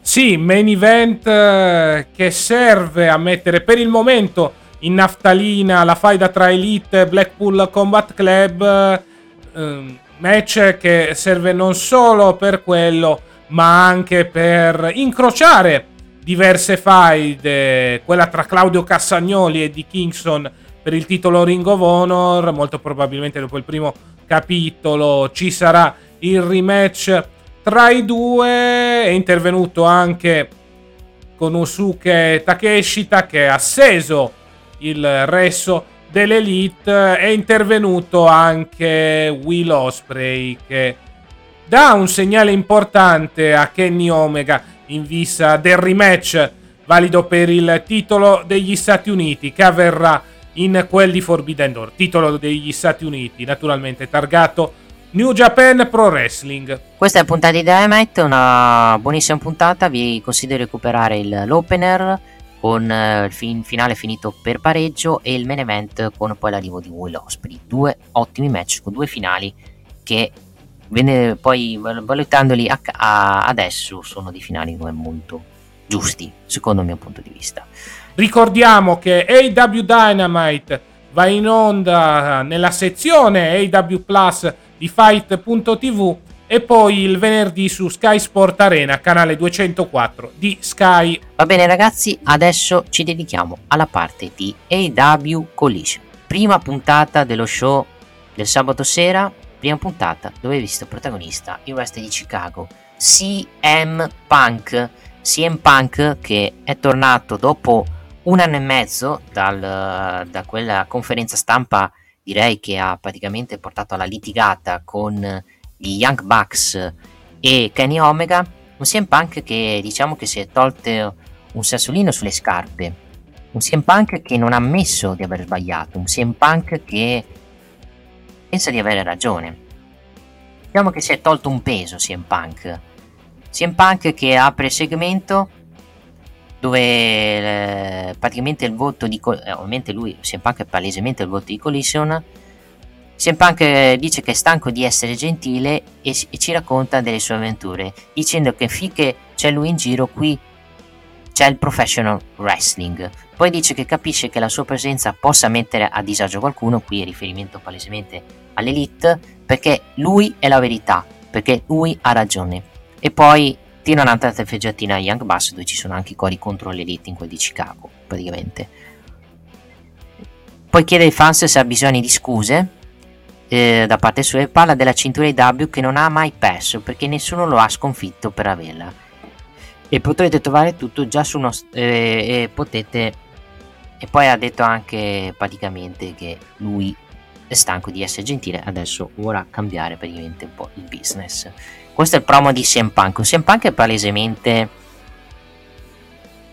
Sì, main event eh, che serve a mettere per il momento in naftalina la faida tra Elite e Blackpool Combat Club. Eh, match che serve non solo per quello, ma anche per incrociare diverse faide, quella tra Claudio Cassagnoli e di Kingston per il titolo Ring of Honor, molto probabilmente dopo il primo capitolo ci sarà il rematch tra i due, è intervenuto anche Konosuke Takeshita che ha asceso il resto dell'Elite, è intervenuto anche Will Osprey che dà un segnale importante a Kenny Omega in vista del rematch valido per il titolo degli Stati Uniti che avverrà in quel di Forbidden Door, titolo degli Stati Uniti, naturalmente targato New Japan Pro Wrestling. Questa è la puntata di Dynamite, una buonissima puntata, vi consiglio di recuperare il, l'opener con eh, il fin- finale finito per pareggio e il main event con poi l'arrivo di Will Osprey. Due ottimi match con due finali che Venne poi valutandoli a, a, adesso sono dei finali molto giusti, secondo il mio punto di vista. Ricordiamo che AW Dynamite va in onda nella sezione AW Plus di Fight.tv e poi il venerdì su Sky Sport Arena, canale 204 di Sky. Va bene ragazzi, adesso ci dedichiamo alla parte di AW Collision. Prima puntata dello show del sabato sera, prima puntata dove hai visto protagonista il wrestler di Chicago, CM Punk. CM Punk che è tornato dopo un anno e mezzo dal, da quella conferenza stampa direi che ha praticamente portato alla litigata con gli Young Bucks e Kenny Omega, un CM Punk che diciamo che si è tolto un sassolino sulle scarpe, un CM Punk che non ha ammesso di aver sbagliato, un CM Punk che pensa di avere ragione. Diciamo che si è tolto un peso CM Punk. CM Punk che apre il segmento dove eh, praticamente il voto di eh, ovviamente lui CM Punk è palesemente il voto di Collision CM Punk dice che è stanco di essere gentile e ci racconta delle sue avventure dicendo che finché c'è lui in giro qui c'è il professional wrestling. Poi dice che capisce che la sua presenza possa mettere a disagio qualcuno, qui è riferimento palesemente all'elite, perché lui è la verità, perché lui ha ragione. E poi tira un'altra teffeggiatina a Young Bass dove ci sono anche i cori contro l'elite in quel di Chicago, praticamente. Poi chiede ai fans se ha bisogno di scuse eh, da parte sua e parla della cintura IW che non ha mai perso perché nessuno lo ha sconfitto per averla e potrete trovare tutto già su uno eh, e potete e poi ha detto anche praticamente che lui è stanco di essere gentile adesso vorrà cambiare praticamente un po' il business. Questo è il promo di CM Punk. CM Punk è palesemente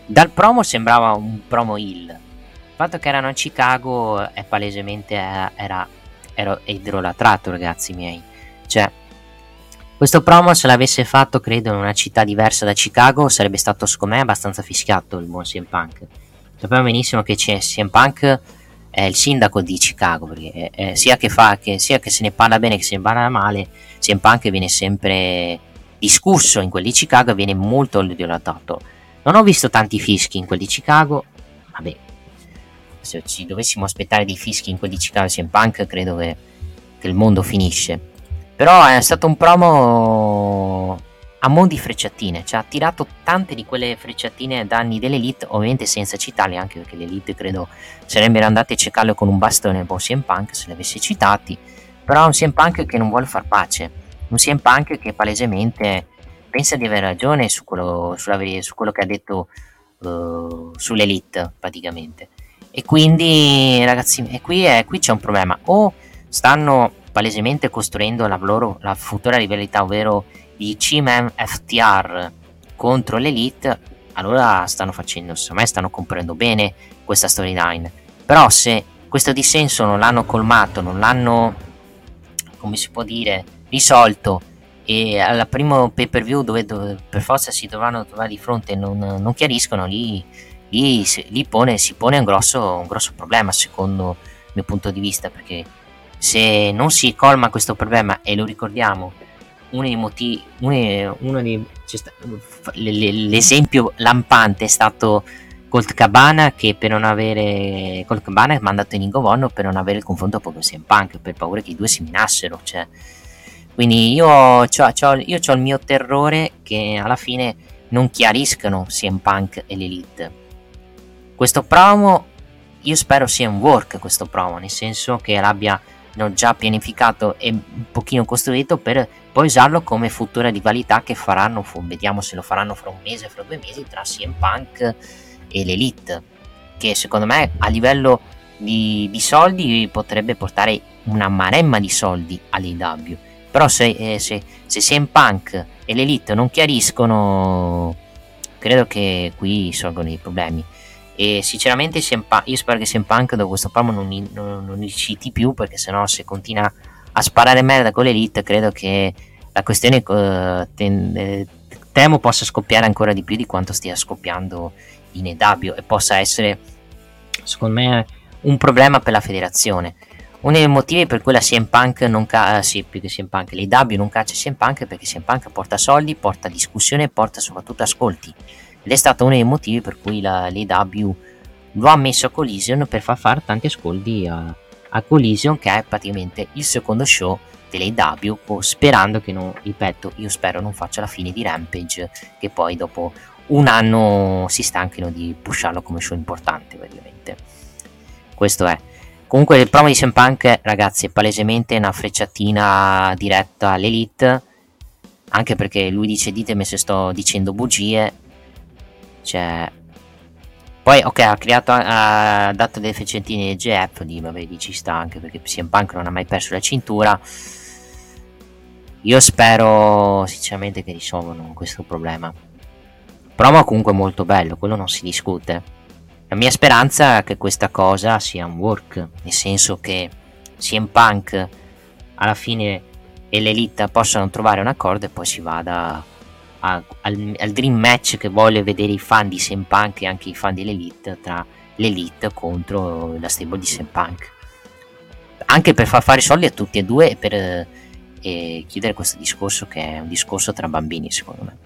dal promo sembrava un promo il fatto che erano a Chicago è palesemente era, era, era idolatrato ragazzi miei. Cioè questo promo se l'avesse fatto credo in una città diversa da Chicago sarebbe stato secondo me abbastanza fischiato il buon CM Punk. Sappiamo benissimo che CM Punk è il sindaco di Chicago perché è, è, sia, che fa, che, sia che se ne parla bene che se ne parla male CM Punk viene sempre discusso in quelli di Chicago e viene molto idolatrato. Non ho visto tanti fischi in quelli di Chicago, vabbè, se ci dovessimo aspettare dei fischi in quelli di Chicago CM Punk credo che, che il mondo finisce però è stato un promo a mo' di frecciatine, cioè ha tirato tante di quelle frecciatine da anni dell'Elite, ovviamente senza citarle, anche perché l'Elite credo sarebbero andate a cercarlo con un bastone un po' CM Punk se li avessi citati, però è un CM Punk che non vuole far pace, un CM Punk che palesemente pensa di aver ragione su quello, sulla, su quello che ha detto uh, sull'Elite praticamente. E quindi ragazzi, e qui, è, qui c'è un problema, o stanno palesemente costruendo la loro la futura rivalità, ovvero i C-Man FTR contro l'Elite, allora stanno facendo, secondo me stanno comprendo bene questa storyline. Però se questo dissenso non l'hanno colmato, non l'hanno, come si può dire, risolto e al primo pay per view dove, dove per forza si dovranno trovare di fronte non, non chiariscono, lì, lì, lì pone, si pone un grosso, un grosso problema secondo il mio punto di vista perché se non si colma questo problema e lo ricordiamo uno dei motivi uno, uno dei, sta, l'esempio lampante è stato Colt Cabana che per non avere Colt Cabana è mandato in Ingovonno per non avere il confronto proprio CM Punk per paura che i due si minassero cioè, Quindi io ho il mio terrore che alla fine non chiariscano CM Punk e l'Elite. Questo promo io spero sia un work questo promo, nel senso che l'abbiano già pianificato e un pochino costruito per poi usarlo come futura rivalità che faranno, vediamo se lo faranno fra un mese, fra due mesi, tra CM Punk e l'Elite, che secondo me a livello di, di soldi potrebbe portare una maremma di soldi all'AW. Però se, eh, se, se CM Punk e l'Elite non chiariscono, credo che qui sorgono dei problemi. E sinceramente io spero che CM Punk dopo questo promo non, non, non li più perché sennò se continua a sparare merda con l'Elite credo che la questione uh, ten, temo possa scoppiare ancora di più di quanto stia scoppiando in EW e possa essere secondo me un problema per la federazione. Uno dei motivi per cui la CM Punk non caccia, sì, più che CM Punk, l'AW non caccia CM Punk perché CM Punk porta soldi, porta discussione e porta soprattutto ascolti ed è stato uno dei motivi per cui la, l'AW lo ha messo a Collision per far fare tanti ascolti a, a Collision che è praticamente il secondo show dell'AW sperando che non, ripeto, io spero non faccia la fine di Rampage che poi dopo un anno si stanchino di pusharlo come show importante praticamente. Questo è. Comunque il promo di CM Punk ragazzi è palesemente una frecciatina diretta all'elite anche perché lui dice ditemi se sto dicendo bugie cioè, poi, ok, ha creato, ha dato delle fecettine di GF, di vabbè, di ci sta anche perché CM Punk non ha mai perso la cintura. Io spero sinceramente che risolvano questo problema. Promo comunque molto bello, quello non si discute. La mia speranza è che questa cosa sia un work, nel senso che CM Punk alla fine e l'Elite possano trovare un accordo e poi si vada a, al, al, dream match che voglio vedere i fan di CM Punk e anche i fan dell'Elite tra l'Elite contro la stable di CM Punk. Anche per far fare soldi a tutti e due e per eh, chiudere questo discorso che è un discorso tra bambini secondo me.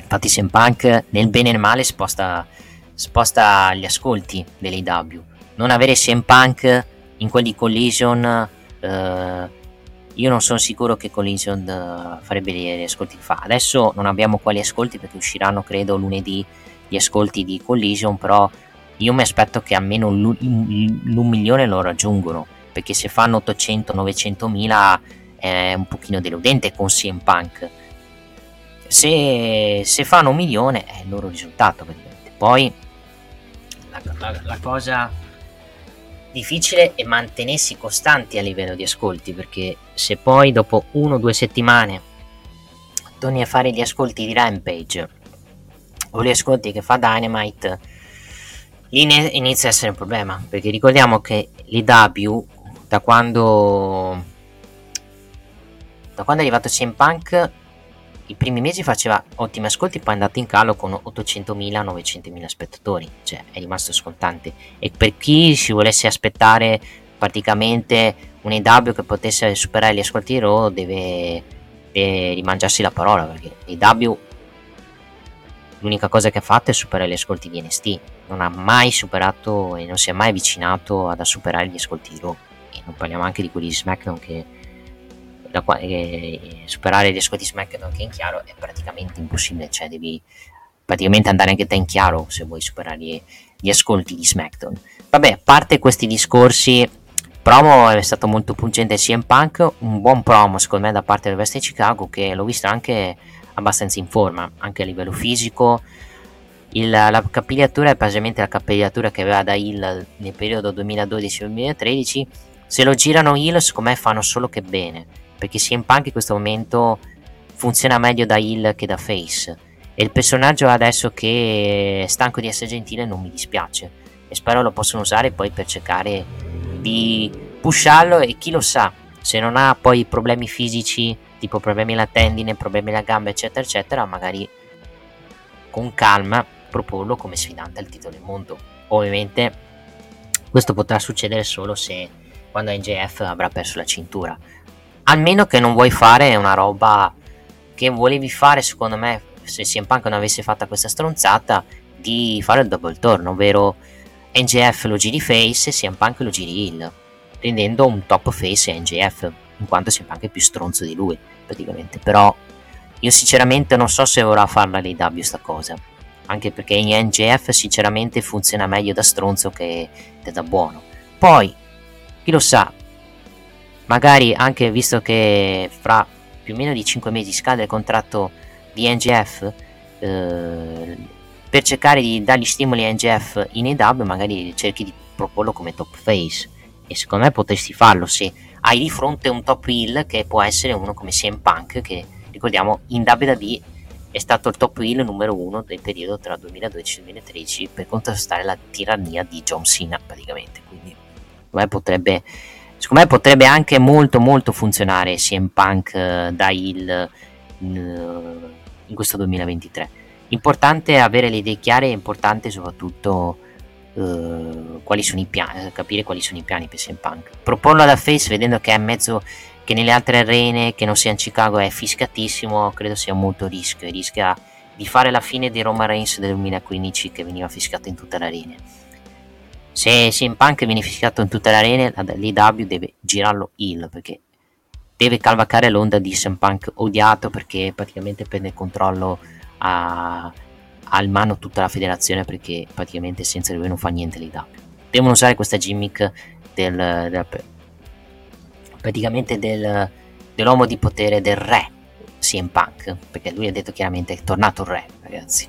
Infatti CM Punk nel bene e nel male sposta, sposta gli ascolti dell'AW non avere CM Punk in quelli collision eh, io non sono sicuro che Collision uh, farebbe gli ascolti che fa. Adesso non abbiamo quali ascolti perché usciranno credo lunedì gli ascolti di Collision, però io mi aspetto che almeno l'un milione lo raggiungono, perché se fanno 800-900 mila è un pochino deludente con CM Punk. Se, se fanno un milione è il loro risultato praticamente. Poi la, la, la cosa difficile è mantenersi costanti a livello di ascolti perché se poi dopo uno o due settimane torni a fare gli ascolti di Rampage o gli ascolti che fa Dynamite lì inizia a essere un problema perché ricordiamo che l'IW da quando da quando è arrivato CM Punk i primi mesi faceva ottimi ascolti, poi è andato in calo con 800.000-900.000 spettatori, cioè è rimasto scontante. E per chi si volesse aspettare praticamente un EW che potesse superare gli ascolti di Raw, deve, deve rimangiarsi la parola, perché l'EW l'unica cosa che ha fatto è superare gli ascolti di NST, non ha mai superato e non si è mai avvicinato ad superare gli ascolti di Raw. E non parliamo anche di quelli di SmackDown che da eh, superare gli ascolti SmackDown anche in chiaro è praticamente impossibile, cioè devi praticamente andare anche te in chiaro se vuoi superare gli, gli ascolti di SmackDown. Vabbè, a parte questi discorsi, promo è stato molto pungente CM Punk, un buon promo secondo me da parte del West di Chicago che l'ho visto anche abbastanza in forma, anche a livello fisico. Il, la capigliatura è praticamente la capigliatura che aveva da Hill nel periodo 2012-2013. Se lo girano Hill, secondo me fanno solo che bene perché CM Punk in questo momento funziona meglio da heel che da face. E il personaggio adesso che è stanco di essere gentile non mi dispiace. E spero lo possano usare poi per cercare di pusharlo e chi lo sa se non ha poi problemi fisici tipo problemi alla tendine, problemi alla gamba eccetera eccetera magari con calma proporlo come sfidante al titolo del mondo. Ovviamente questo potrà succedere solo se quando NJF avrà perso la cintura almeno che non vuoi fare una roba che volevi fare secondo me se CM Punk non avesse fatto questa stronzata di fare il double turn ovvero NJF lo giri face e CM Punk lo giri heel rendendo un top face NJF in quanto CM Punk è più stronzo di lui, praticamente. Però io sinceramente non so se vorrà farla l'AW sta cosa. Anche perché in NGF sinceramente funziona meglio da stronzo che da buono. Poi, chi lo sa, magari anche visto che fra più o meno di 5 mesi scade il contratto di NGF, eh, per cercare di dargli stimoli a NGF in EW magari cerchi di proporlo come top face. E secondo me potresti farlo se hai di fronte un top heel che può essere uno come CM Punk che ricordiamo in WWE è stato il top heel numero uno del periodo tra 2012 e 2013 per contrastare la tirannia di John Cena praticamente. Quindi secondo me potrebbe, secondo me potrebbe anche molto molto funzionare CM Punk uh, da heel in, uh, in questo 2023 importante avere le idee chiare è importante soprattutto uh, quali piani, capire quali sono i piani per CM Punk. Proporlo alla Face vedendo che è mezzo che nelle altre arene, che non sia in Chicago, è fiscatissimo, credo sia molto rischio. Rischia di fare la fine di Roma Reigns del 2015 che veniva fiscato in tutte le arene. Se CM Punk viene fiscato in tutte le arene, l'IW deve girarlo il perché deve calvacare l'onda di CM Punk odiato perché praticamente prende il controllo a, in mano tutta la federazione perché praticamente senza lui non fa niente l'IW. Devono usare questa gimmick del, del praticamente del, dell'uomo di potere del re CM Punk perché lui ha detto chiaramente è tornato il re ragazzi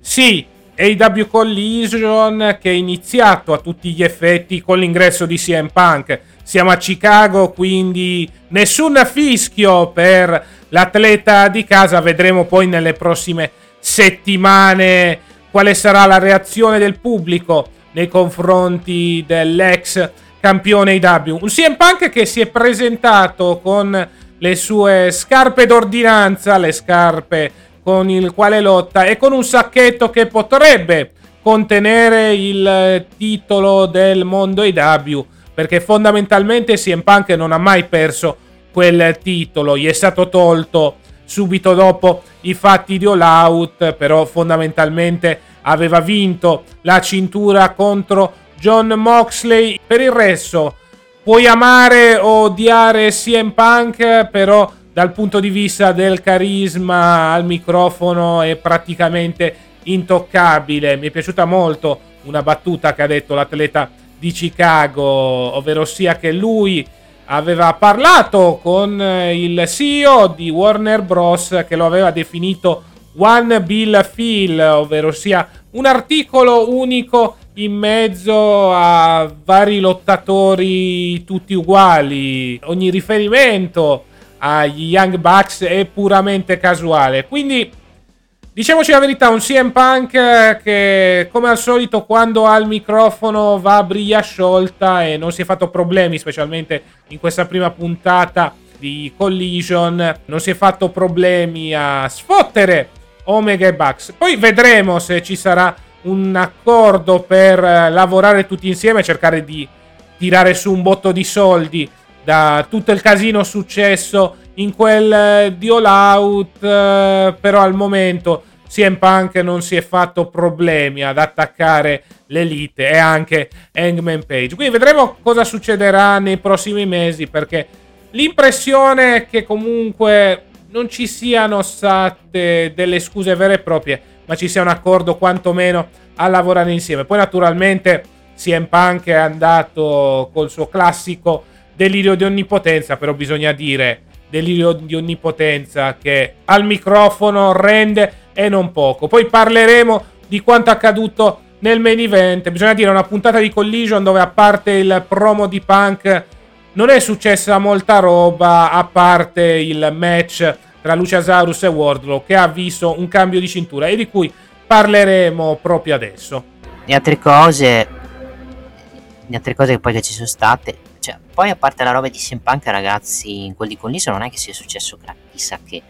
sì AW Collision che è iniziato a tutti gli effetti con l'ingresso di CM Punk siamo a Chicago quindi nessun fischio per l'atleta di casa vedremo poi nelle prossime settimane quale sarà la reazione del pubblico nei confronti dell'ex campione IW. Un CM Punk che si è presentato con le sue scarpe d'ordinanza, le scarpe con il quale lotta e con un sacchetto che potrebbe contenere il titolo del mondo IW perché fondamentalmente CM Punk non ha mai perso quel titolo, gli è stato tolto subito dopo i fatti di All Out, però fondamentalmente aveva vinto la cintura contro John Moxley. Per il resto, puoi amare o odiare CM Punk, però dal punto di vista del carisma al microfono è praticamente intoccabile. Mi è piaciuta molto una battuta che ha detto l'atleta di Chicago, ovvero sia che lui aveva parlato con eh, il CEO di Warner Bros. che lo aveva definito One Bill Feel, ovvero sia un articolo unico in mezzo a vari lottatori tutti uguali. Ogni riferimento agli Young Bucks è puramente casuale. Quindi Diciamoci la verità, un CM Punk eh, che come al solito quando ha il microfono va a briglia sciolta e non si è fatto problemi, specialmente in questa prima puntata di Collision, non si è fatto problemi a sfottere Omega e Bucks. Poi vedremo se ci sarà un accordo per eh, lavorare tutti insieme e cercare di tirare su un botto di soldi da tutto il casino successo in quel eh, di All Out, eh, però al momento CM Punk non si è fatto problemi ad attaccare l'elite e anche Hangman Page. Quindi vedremo cosa succederà nei prossimi mesi perché l'impressione è che comunque non ci siano state delle scuse vere e proprie, ma ci sia un accordo quantomeno a lavorare insieme. Poi naturalmente CM Punk è andato col suo classico delirio di onnipotenza, però bisogna dire delirio di onnipotenza che al microfono rende e non poco. Poi parleremo di quanto accaduto nel main event. Bisogna dire una puntata di Collision dove a parte il promo di Punk non è successa molta roba a parte il match tra Luciasaurus e Wardlow che ha visto un cambio di cintura e di cui parleremo proprio adesso. Le altre cose le altre cose che poi che ci sono state cioè, poi a parte la roba di Punk, ragazzi, in quel di Colliso non è che sia successo chissà che.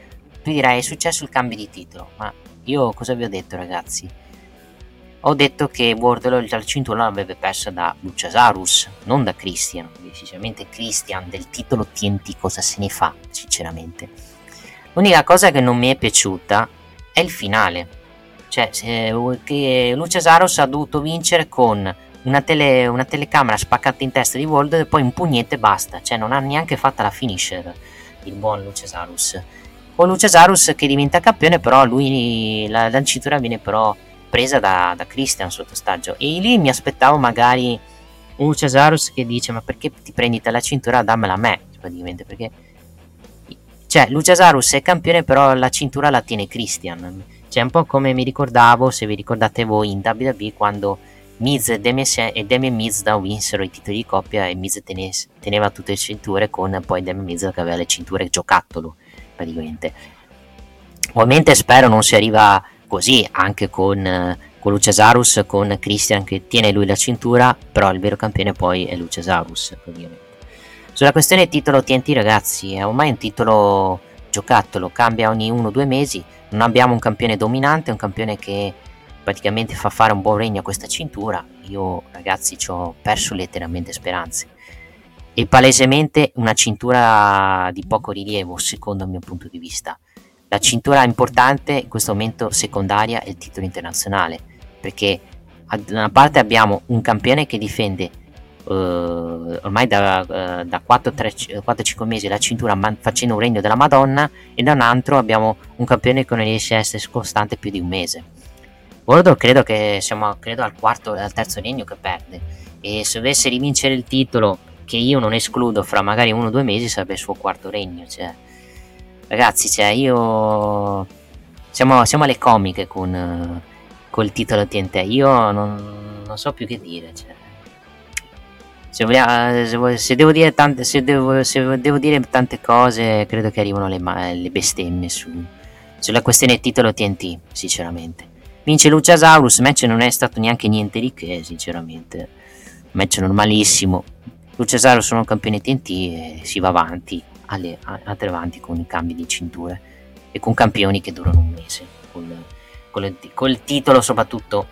Tu direi è successo il cambio di titolo, ma io cosa vi ho detto, ragazzi? Ho detto che Wardlow il cinturone l'avrebbe perso da Luciasaurus, non da Christian. Decisamente Christian del titolo TNT cosa se ne fa, sinceramente. L'unica cosa che non mi è piaciuta è il finale. Cioè, che Luciasaurus ha dovuto vincere con una, tele, una telecamera spaccata in testa di e poi un pugnetto e basta, cioè non ha neanche fatta la finisher il buon Lucesarus. Con Lucesarus che diventa campione, però lui la lanciatura viene però presa da, da Christian sotto stagio e lì mi aspettavo magari un Lucesarus che dice ma perché ti prendi te la cintura dammela a me praticamente perché cioè Lucesarus è campione però la cintura la tiene Christian. Cioè un po' come mi ricordavo se vi ricordate voi in WWE quando Miz e Damien, e Damien Mizda vinsero i titoli di coppia e Miz tenes, teneva tutte le cinture con poi Damien Mizda che aveva le cinture giocattolo praticamente. Ovviamente spero non si arriva così anche con, con Lucesarus con Christian che tiene lui la cintura però il vero campione poi è Lucesarus praticamente. Sulla questione titolo TNT ragazzi è ormai un titolo giocattolo cambia ogni uno o due mesi non abbiamo un campione dominante un campione che praticamente fa fare un buon regno a questa cintura, io ragazzi ci ho perso letteralmente speranze. E palesemente una cintura di poco rilievo, secondo il mio punto di vista. La cintura importante in questo momento secondaria è il titolo internazionale, perché da una parte abbiamo un campione che difende uh, ormai da, uh, da 4-5 mesi la cintura man- facendo un regno della Madonna e da un altro abbiamo un campione che non riesce a essere costante più di un mese Wardor credo che siamo credo al quarto al terzo regno che perde. E se dovesse rivincere il titolo che io non escludo fra magari uno o due mesi sarebbe il suo quarto regno cioè. Ragazzi cioè io siamo, siamo alle comiche con col titolo TNT io non, non so più che dire cioè. se, vogliamo, se, devo dire tante, se, devo, se devo dire tante cose credo che arrivano le, le bestemmie su, sulla questione titolo TNT sinceramente Vince Luciasaurus, match non è stato neanche niente di che, sinceramente. Match normalissimo. Luciasaurus sono campione TNT e si va avanti, alle, andare avanti con i cambi di cinture e con campioni che durano un mese. Col, col, col titolo soprattutto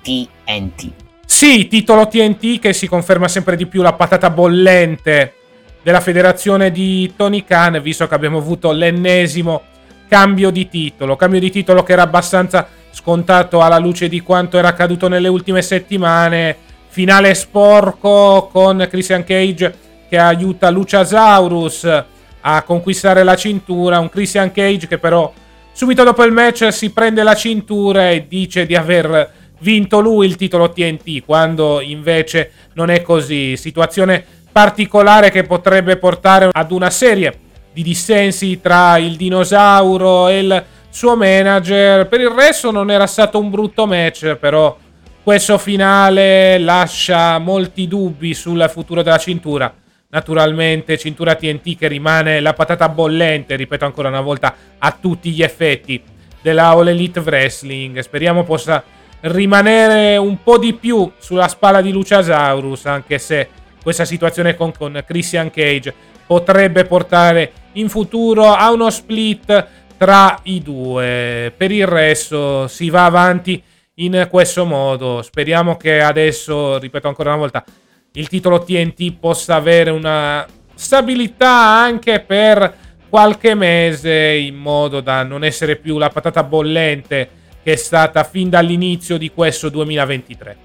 TNT. Sì, titolo TNT che si conferma sempre di più la patata bollente della federazione di Tony Khan, visto che abbiamo avuto l'ennesimo cambio di titolo. Cambio di titolo che era abbastanza scontato alla luce di quanto era accaduto nelle ultime settimane. Finale sporco con Christian Cage che aiuta Luciasaurus a conquistare la cintura. Un Christian Cage che però subito dopo il match si prende la cintura e dice di aver vinto lui il titolo TNT, quando invece non è così. Situazione particolare che potrebbe portare ad una serie di dissensi tra il dinosauro e il suo manager. Per il resto non era stato un brutto match, però questo finale lascia molti dubbi sul futuro della cintura. Naturalmente cintura TNT che rimane la patata bollente, ripeto ancora una volta, a tutti gli effetti della All Elite Wrestling. Speriamo possa rimanere un po' di più sulla spalla di Luciasaurus, anche se questa situazione con, con Christian Cage potrebbe portare in futuro a uno split tra i due. Per il resto si va avanti in questo modo. Speriamo che adesso, ripeto ancora una volta, il titolo TNT possa avere una stabilità anche per qualche mese in modo da non essere più la patata bollente che è stata fin dall'inizio di questo 2023.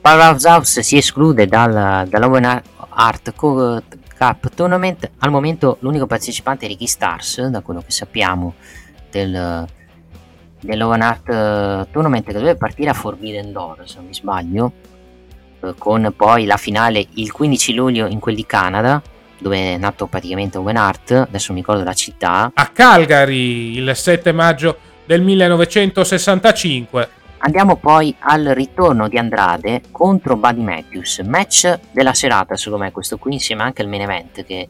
Powerhouse House si esclude dal, dall'Open Art Cup Tournament. Al momento l'unico partecipante è Ricky Stars, da quello che sappiamo del, dell'Open Art eh, Tournament che doveva partire a Forbidden Door, se non mi sbaglio, eh, con poi la finale il 15 luglio in quel di Canada, dove è nato praticamente Open Art, adesso mi ricordo la città. A Calgary il 7 maggio del 1965. Andiamo poi al ritorno di Andrade contro Buddy Matthews, match della serata secondo me questo qui insieme anche al main event che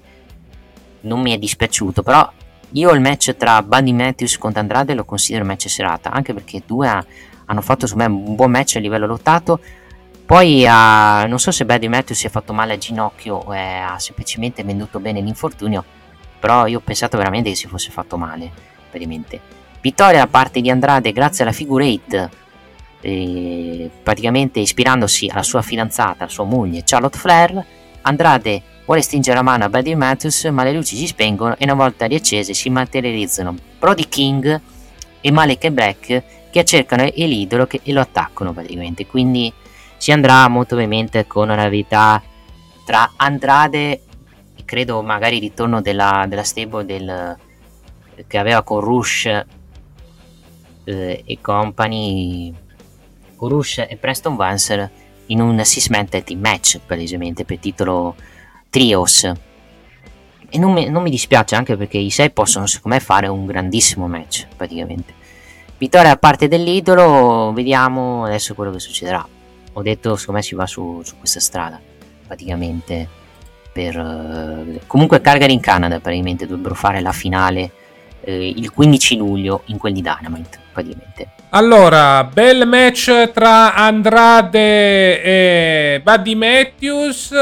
non mi è dispiaciuto, però io il match tra Buddy Matthews contro Andrade lo considero match serata, anche perché due hanno fatto secondo me un buon match a livello lottato, poi uh, non so se Buddy Matthews si è fatto male al ginocchio o è, ha semplicemente venduto bene l'infortunio, però io ho pensato veramente che si fosse fatto male, veramente. Vittoria da parte di Andrade grazie alla figure 8 eh, praticamente ispirandosi alla sua fidanzata, alla sua moglie Charlotte Flair, Andrade vuole stringere la mano a Buddy Matthews ma le luci si spengono e una volta riaccese si materializzano Brody King e Malek Black che cercano l'idolo e lo attaccano praticamente. Quindi si andrà molto ovviamente con una rivalità tra Andrade e credo magari il ritorno della, della stable del, che aveva con Rush eh, e company con Rush e Preston Vance in un six team match palesemente per titolo trios. E non mi, non mi, dispiace anche perché i sei possono secondo me fare un grandissimo match praticamente. Vittoria a parte dell'idolo vediamo adesso quello che succederà. Ho detto secondo me si va su, su questa strada praticamente per uh, comunque Calgary in Canada praticamente dovrebbero fare la finale eh, il 15 luglio in quel di Dynamite praticamente allora bel match tra Andrade e Buddy Matthews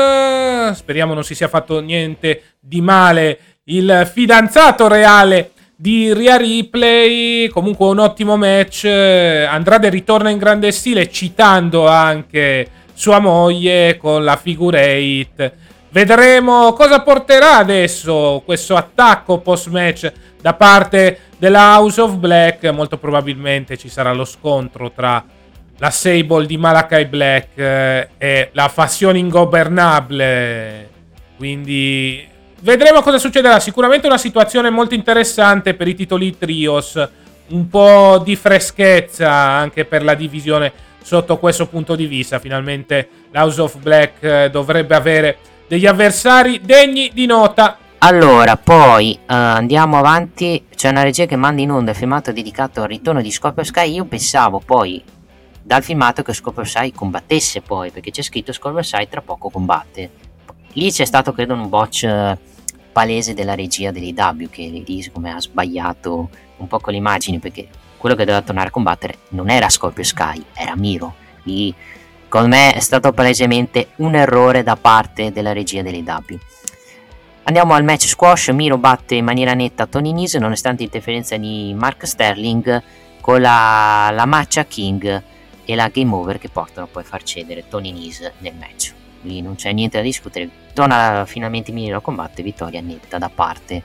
speriamo non si sia fatto niente di male il fidanzato reale di Ria Ripley. Comunque un ottimo match. Andrade ritorna in grande stile citando anche sua moglie con la figure 8. Vedremo cosa porterà adesso questo attacco post match da parte della House of Black. Molto probabilmente ci sarà lo scontro tra la Sable di Malakai Black eh, e la Fazione Ingobernable. Quindi Vedremo cosa succederà. Sicuramente una situazione molto interessante per i titoli trios. Un po' di freschezza anche per la divisione sotto questo punto di vista. Finalmente l'House of Black eh, dovrebbe avere degli avversari degni di nota. Allora, poi uh, andiamo avanti. C'è una regia che manda in onda il filmato dedicato al ritorno di Scorpio Sky. Io pensavo poi dal filmato che Scorpio Sky combattesse poi, perché c'è scritto Scorpio Sky tra poco combatte. Lì c'è stato credo un botch palese della regia dell'IW che lì siccome ha sbagliato un po' con le immagini perché quello che doveva tornare a combattere non era Scorpio Sky, era Miro. Lì con me è stato palesemente un errore da parte della regia dell'IW. Andiamo al match squash, Miro batte in maniera netta Tony Nese nonostante l'interferenza di Mark Sterling con la, la Matcha King e la Game Over che portano poi a far cedere Tony Nese nel match lì non c'è niente da discutere. Torna finalmente Miro a combattere, vittoria netta da parte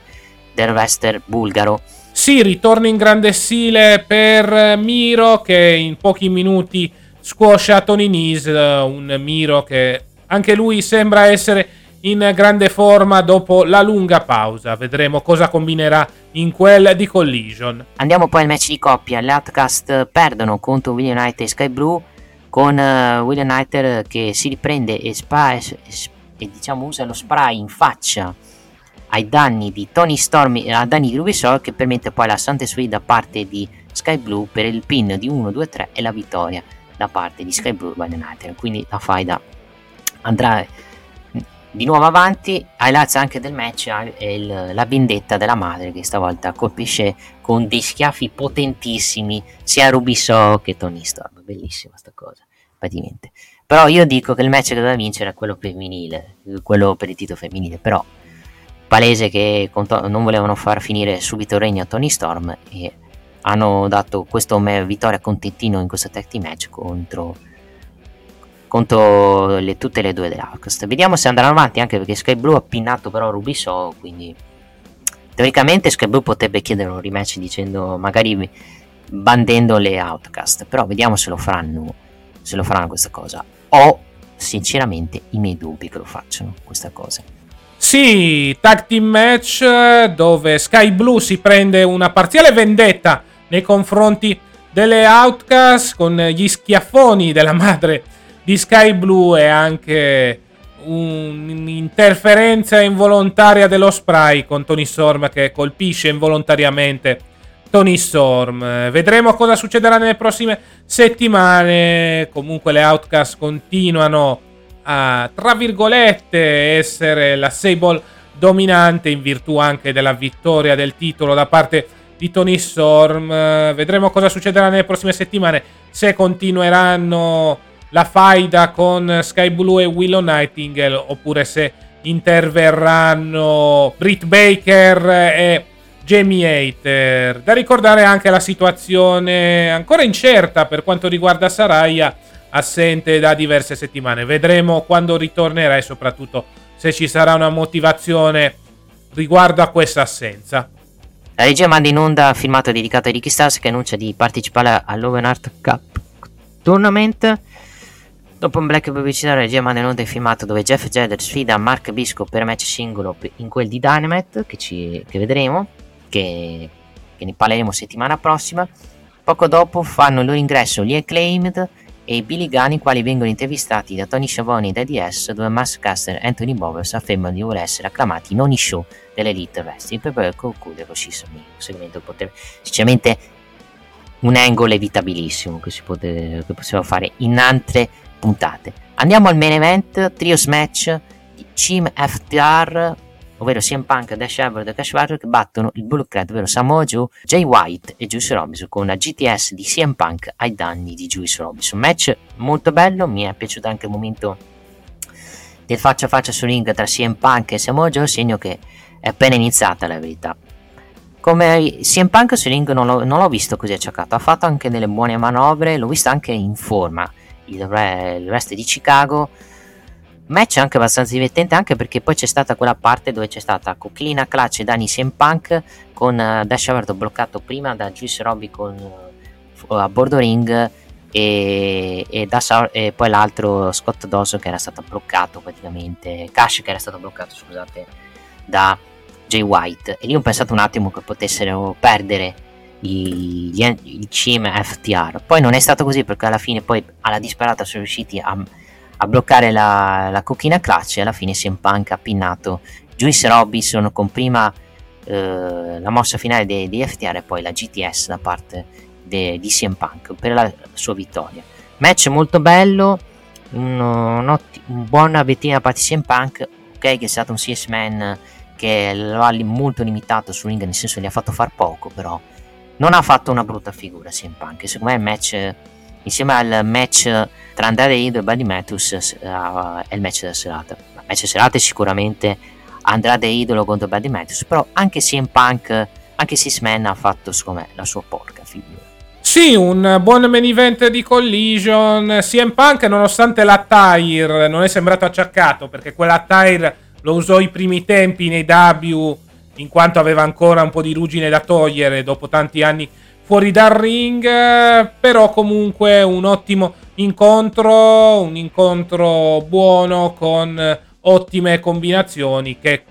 del wrestler bulgaro. Sì, ritorna in grande stile per Miro che in pochi minuti squascia Tony Nese, un Miro che anche lui sembra essere in grande forma dopo la lunga pausa. Vedremo cosa combinerà in quel di Collision. Andiamo poi al match di coppia. Le Outcast perdono contro William Knight e Sky Blue con uh, William Knighter che si riprende e, spa- e, e, diciamo usa lo spray in faccia ai danni di Tony Storm e ai danni di Ruby Soul che permette poi la Sante Sui da parte di Sky Blue per il pin di 1, 2, 3 e la vittoria da parte di Sky Blue William Knighter quindi la faida andrà di nuovo avanti highlights anche del match il, la vendetta della madre che stavolta colpisce con dei schiaffi potentissimi sia Ruby Soul che Tony Storm. Bellissima sta cosa praticamente. Però io dico che il match che doveva vincere è quello femminile quello per il titolo femminile però palese che non volevano far finire subito il regno a Tony Storm e hanno dato questa vittoria contentino in questo tag team match contro contro le, tutte le due dell'Outcast. Vediamo se andranno avanti anche perché Sky Blue ha pinnato però Rubiso, quindi teoricamente Sky Blue potrebbe chiedere un rematch dicendo magari bandendo le Outcast, però vediamo se lo faranno, se lo faranno questa cosa. Ho sinceramente i miei dubbi che lo facciano questa cosa. Sì, tag team match dove Sky Blue si prende una parziale vendetta nei confronti delle Outcast con gli schiaffoni della madre di Sky Blue e anche un'interferenza involontaria dello spray con Tony Storm che colpisce involontariamente Tony Storm. Vedremo cosa succederà nelle prossime settimane. Comunque le Outcast continuano a, tra virgolette, essere la Sable dominante in virtù anche della vittoria del titolo da parte di Tony Storm. Vedremo cosa succederà nelle prossime settimane. Se continueranno la faida con Sky Blue e Willow Nightingale oppure se interverranno Britt Baker e Jamie Hater. Da ricordare anche la situazione ancora incerta per quanto riguarda Saraya, assente da diverse settimane. Vedremo quando ritornerà e soprattutto se ci sarà una motivazione riguardo a questa assenza. La regia manda in onda filmato dedicato a Ricky Stars che annuncia di partecipare all'Open Art Cup Tournament Dopo un black pubblicitario regia manda in onda il filmato dove Jeff Jagger sfida Mark Bisco per match singolo in quel di Dynamite che, ci, che vedremo, che, che ne parleremo settimana prossima. Poco dopo fanno il loro ingresso gli Acclaimed e i Billy Gunn, i quali vengono intervistati da Tony Schiavone ed Eddie S, dove Maskcaster e Anthony Bowers affermano di voler essere acclamati in ogni show dell'Elite Wrestling per poi concludere il segmento potrebbe sinceramente un angle evitabilissimo che si poteva, fare in altre puntate. Andiamo al main event, trios match di Team FTR, ovvero CM Punk, Dash Everd e Cash Wagner che battono il Bullet Club, ovvero Samoa Jay White e Juice Robinson con una GTS di CM Punk ai danni di Juice Robinson. Match molto bello, mi è piaciuto anche il momento del faccia a faccia su ring tra CM Punk e Samoa Joe, segno che è appena iniziata la verità. Come CM Punk su ring non l'ho, non l'ho visto così acciaccato, ha fatto anche delle buone manovre, l'ho visto anche in forma il, re, il resto di Chicago. Match anche abbastanza divertente anche perché poi c'è stata quella parte dove c'è stata Coquilina Clutch e Danny CM Punk con uh, Dash Everett bloccato prima da Juice Robby con, uh, a bordo ring e, e, da, e, poi l'altro Scott Dawson che era stato bloccato praticamente Cash che era stato bloccato scusate da Jay White e lì ho pensato un attimo che potessero perdere gli, il CIM FTR. Poi non è stato così perché alla fine poi alla disperata sono riusciti a, a bloccare la, la cochina clutch e alla fine CM Punk ha pinnato Juice Robinson con prima eh, la mossa finale dei, dei, FTR e poi la GTS da parte de, di CM Punk per la, sua vittoria. Match molto bello, un, un, un buon avvettino da parte di CM Punk, ok che è stato un CS Man che lo ha molto limitato sul ring, nel senso gli ha fatto far poco, però non ha fatto una brutta figura CM Punk secondo me il match insieme al match tra Andrade Idol e Buddy Matthews uh, è il match della serata il match della serata è sicuramente Andrade Idolo contro Buddy Matthews però anche CM Punk anche Six ha fatto secondo me la sua porca figura sì, un buon main event di Collision. CM Punk, nonostante l'attire, non è sembrato acciaccato perché quell'attire lo usò i primi tempi nei W in quanto aveva ancora un po' di ruggine da togliere dopo tanti anni fuori dal ring, però comunque un ottimo incontro, un incontro buono con ottime combinazioni che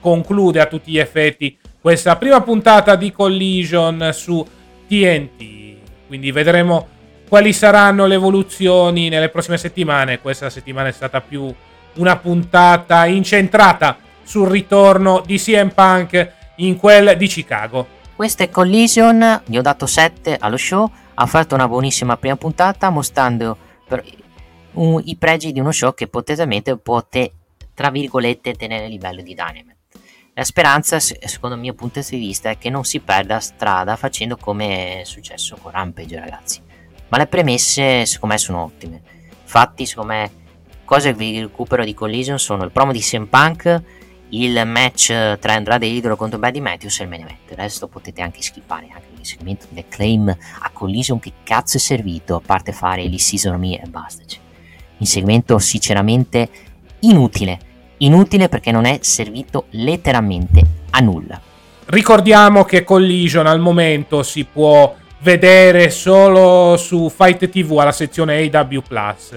conclude a tutti gli effetti questa prima puntata di Collision su TNT. Quindi vedremo quali saranno le evoluzioni nelle prossime settimane. Questa settimana è stata più una puntata incentrata sul ritorno di CM Punk in quel di Chicago. Questa è Collision, gli ho dato 7 allo show, ha fatto una buonissima prima puntata mostrando un, i pregi di uno show che potenzialmente poté, tra virgolette, tenere il livello di Dynamite. La speranza, secondo il mio punto di vista, è che non si perda strada facendo come è successo con Rampage, ragazzi. Ma le premesse, secondo me, sono ottime. Infatti, secondo me, cose che vi recupero di Collision sono il promo di CM Punk il match tra Andrade Idolo contro Buddy Matthews e il main event. Il resto potete anche skippare, anche il segmento del claim a collision che cazzo è servito, a parte fare il season me e basta. Cioè. Un segmento sinceramente inutile, inutile perché non è servito letteralmente a nulla. Ricordiamo che Collision al momento si può vedere solo su Fight TV alla sezione AW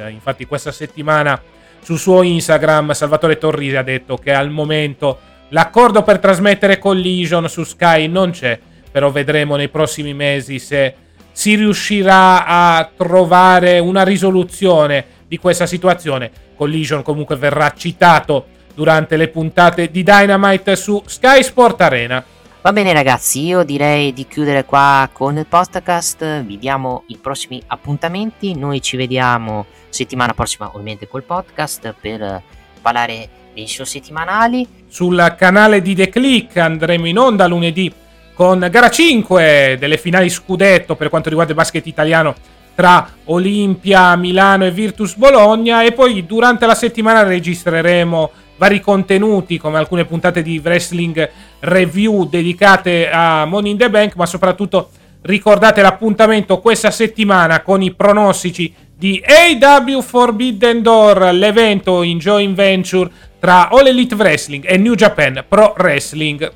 Infatti questa settimana sul suo Instagram Salvatore Torrisi ha detto che al momento l'accordo per trasmettere Collision su Sky non c'è, però vedremo nei prossimi mesi se si riuscirà a trovare una risoluzione di questa situazione. Collision comunque verrà citato durante le puntate di Dynamite su Sky Sport Arena. Va bene ragazzi, io direi di chiudere qua con il podcast, vi diamo i prossimi appuntamenti, noi ci vediamo settimana prossima ovviamente col podcast per parlare dei show settimanali. Sul canale di The Click andremo in onda lunedì con gara 5 delle finali scudetto per quanto riguarda il basket italiano tra Olimpia Milano e Virtus Bologna. E poi durante la settimana registreremo vari contenuti come alcune puntate di wrestling review dedicate a Money in the Bank, ma soprattutto ricordate l'appuntamento questa settimana con i pronostici di AW Forbidden Door, l'evento in joint venture tra All Elite Wrestling e New Japan Pro Wrestling.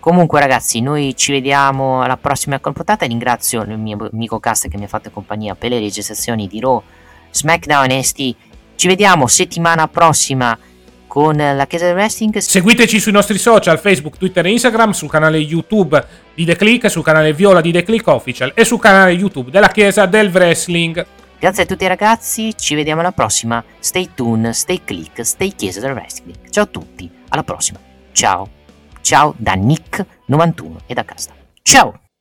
Comunque ragazzi, noi ci vediamo alla prossima puntata. Ringrazio il mio amico Cast che mi ha fatto compagnia per le registrazioni di Raw SmackDown NXT. Ci vediamo settimana prossima con la Chiesa del Wrestling. Seguiteci sui nostri social, Facebook, Twitter e Instagram, sul canale YouTube di The Click, sul canale Viola di The Click Official e sul canale YouTube della Chiesa del Wrestling. Grazie a tutti ragazzi, ci vediamo alla prossima. Stay tuned, stay click, stay Chiesa del Wrestling. Ciao a tutti, alla prossima. Ciao. Ciao da Nick91 e da Casta. Ciao!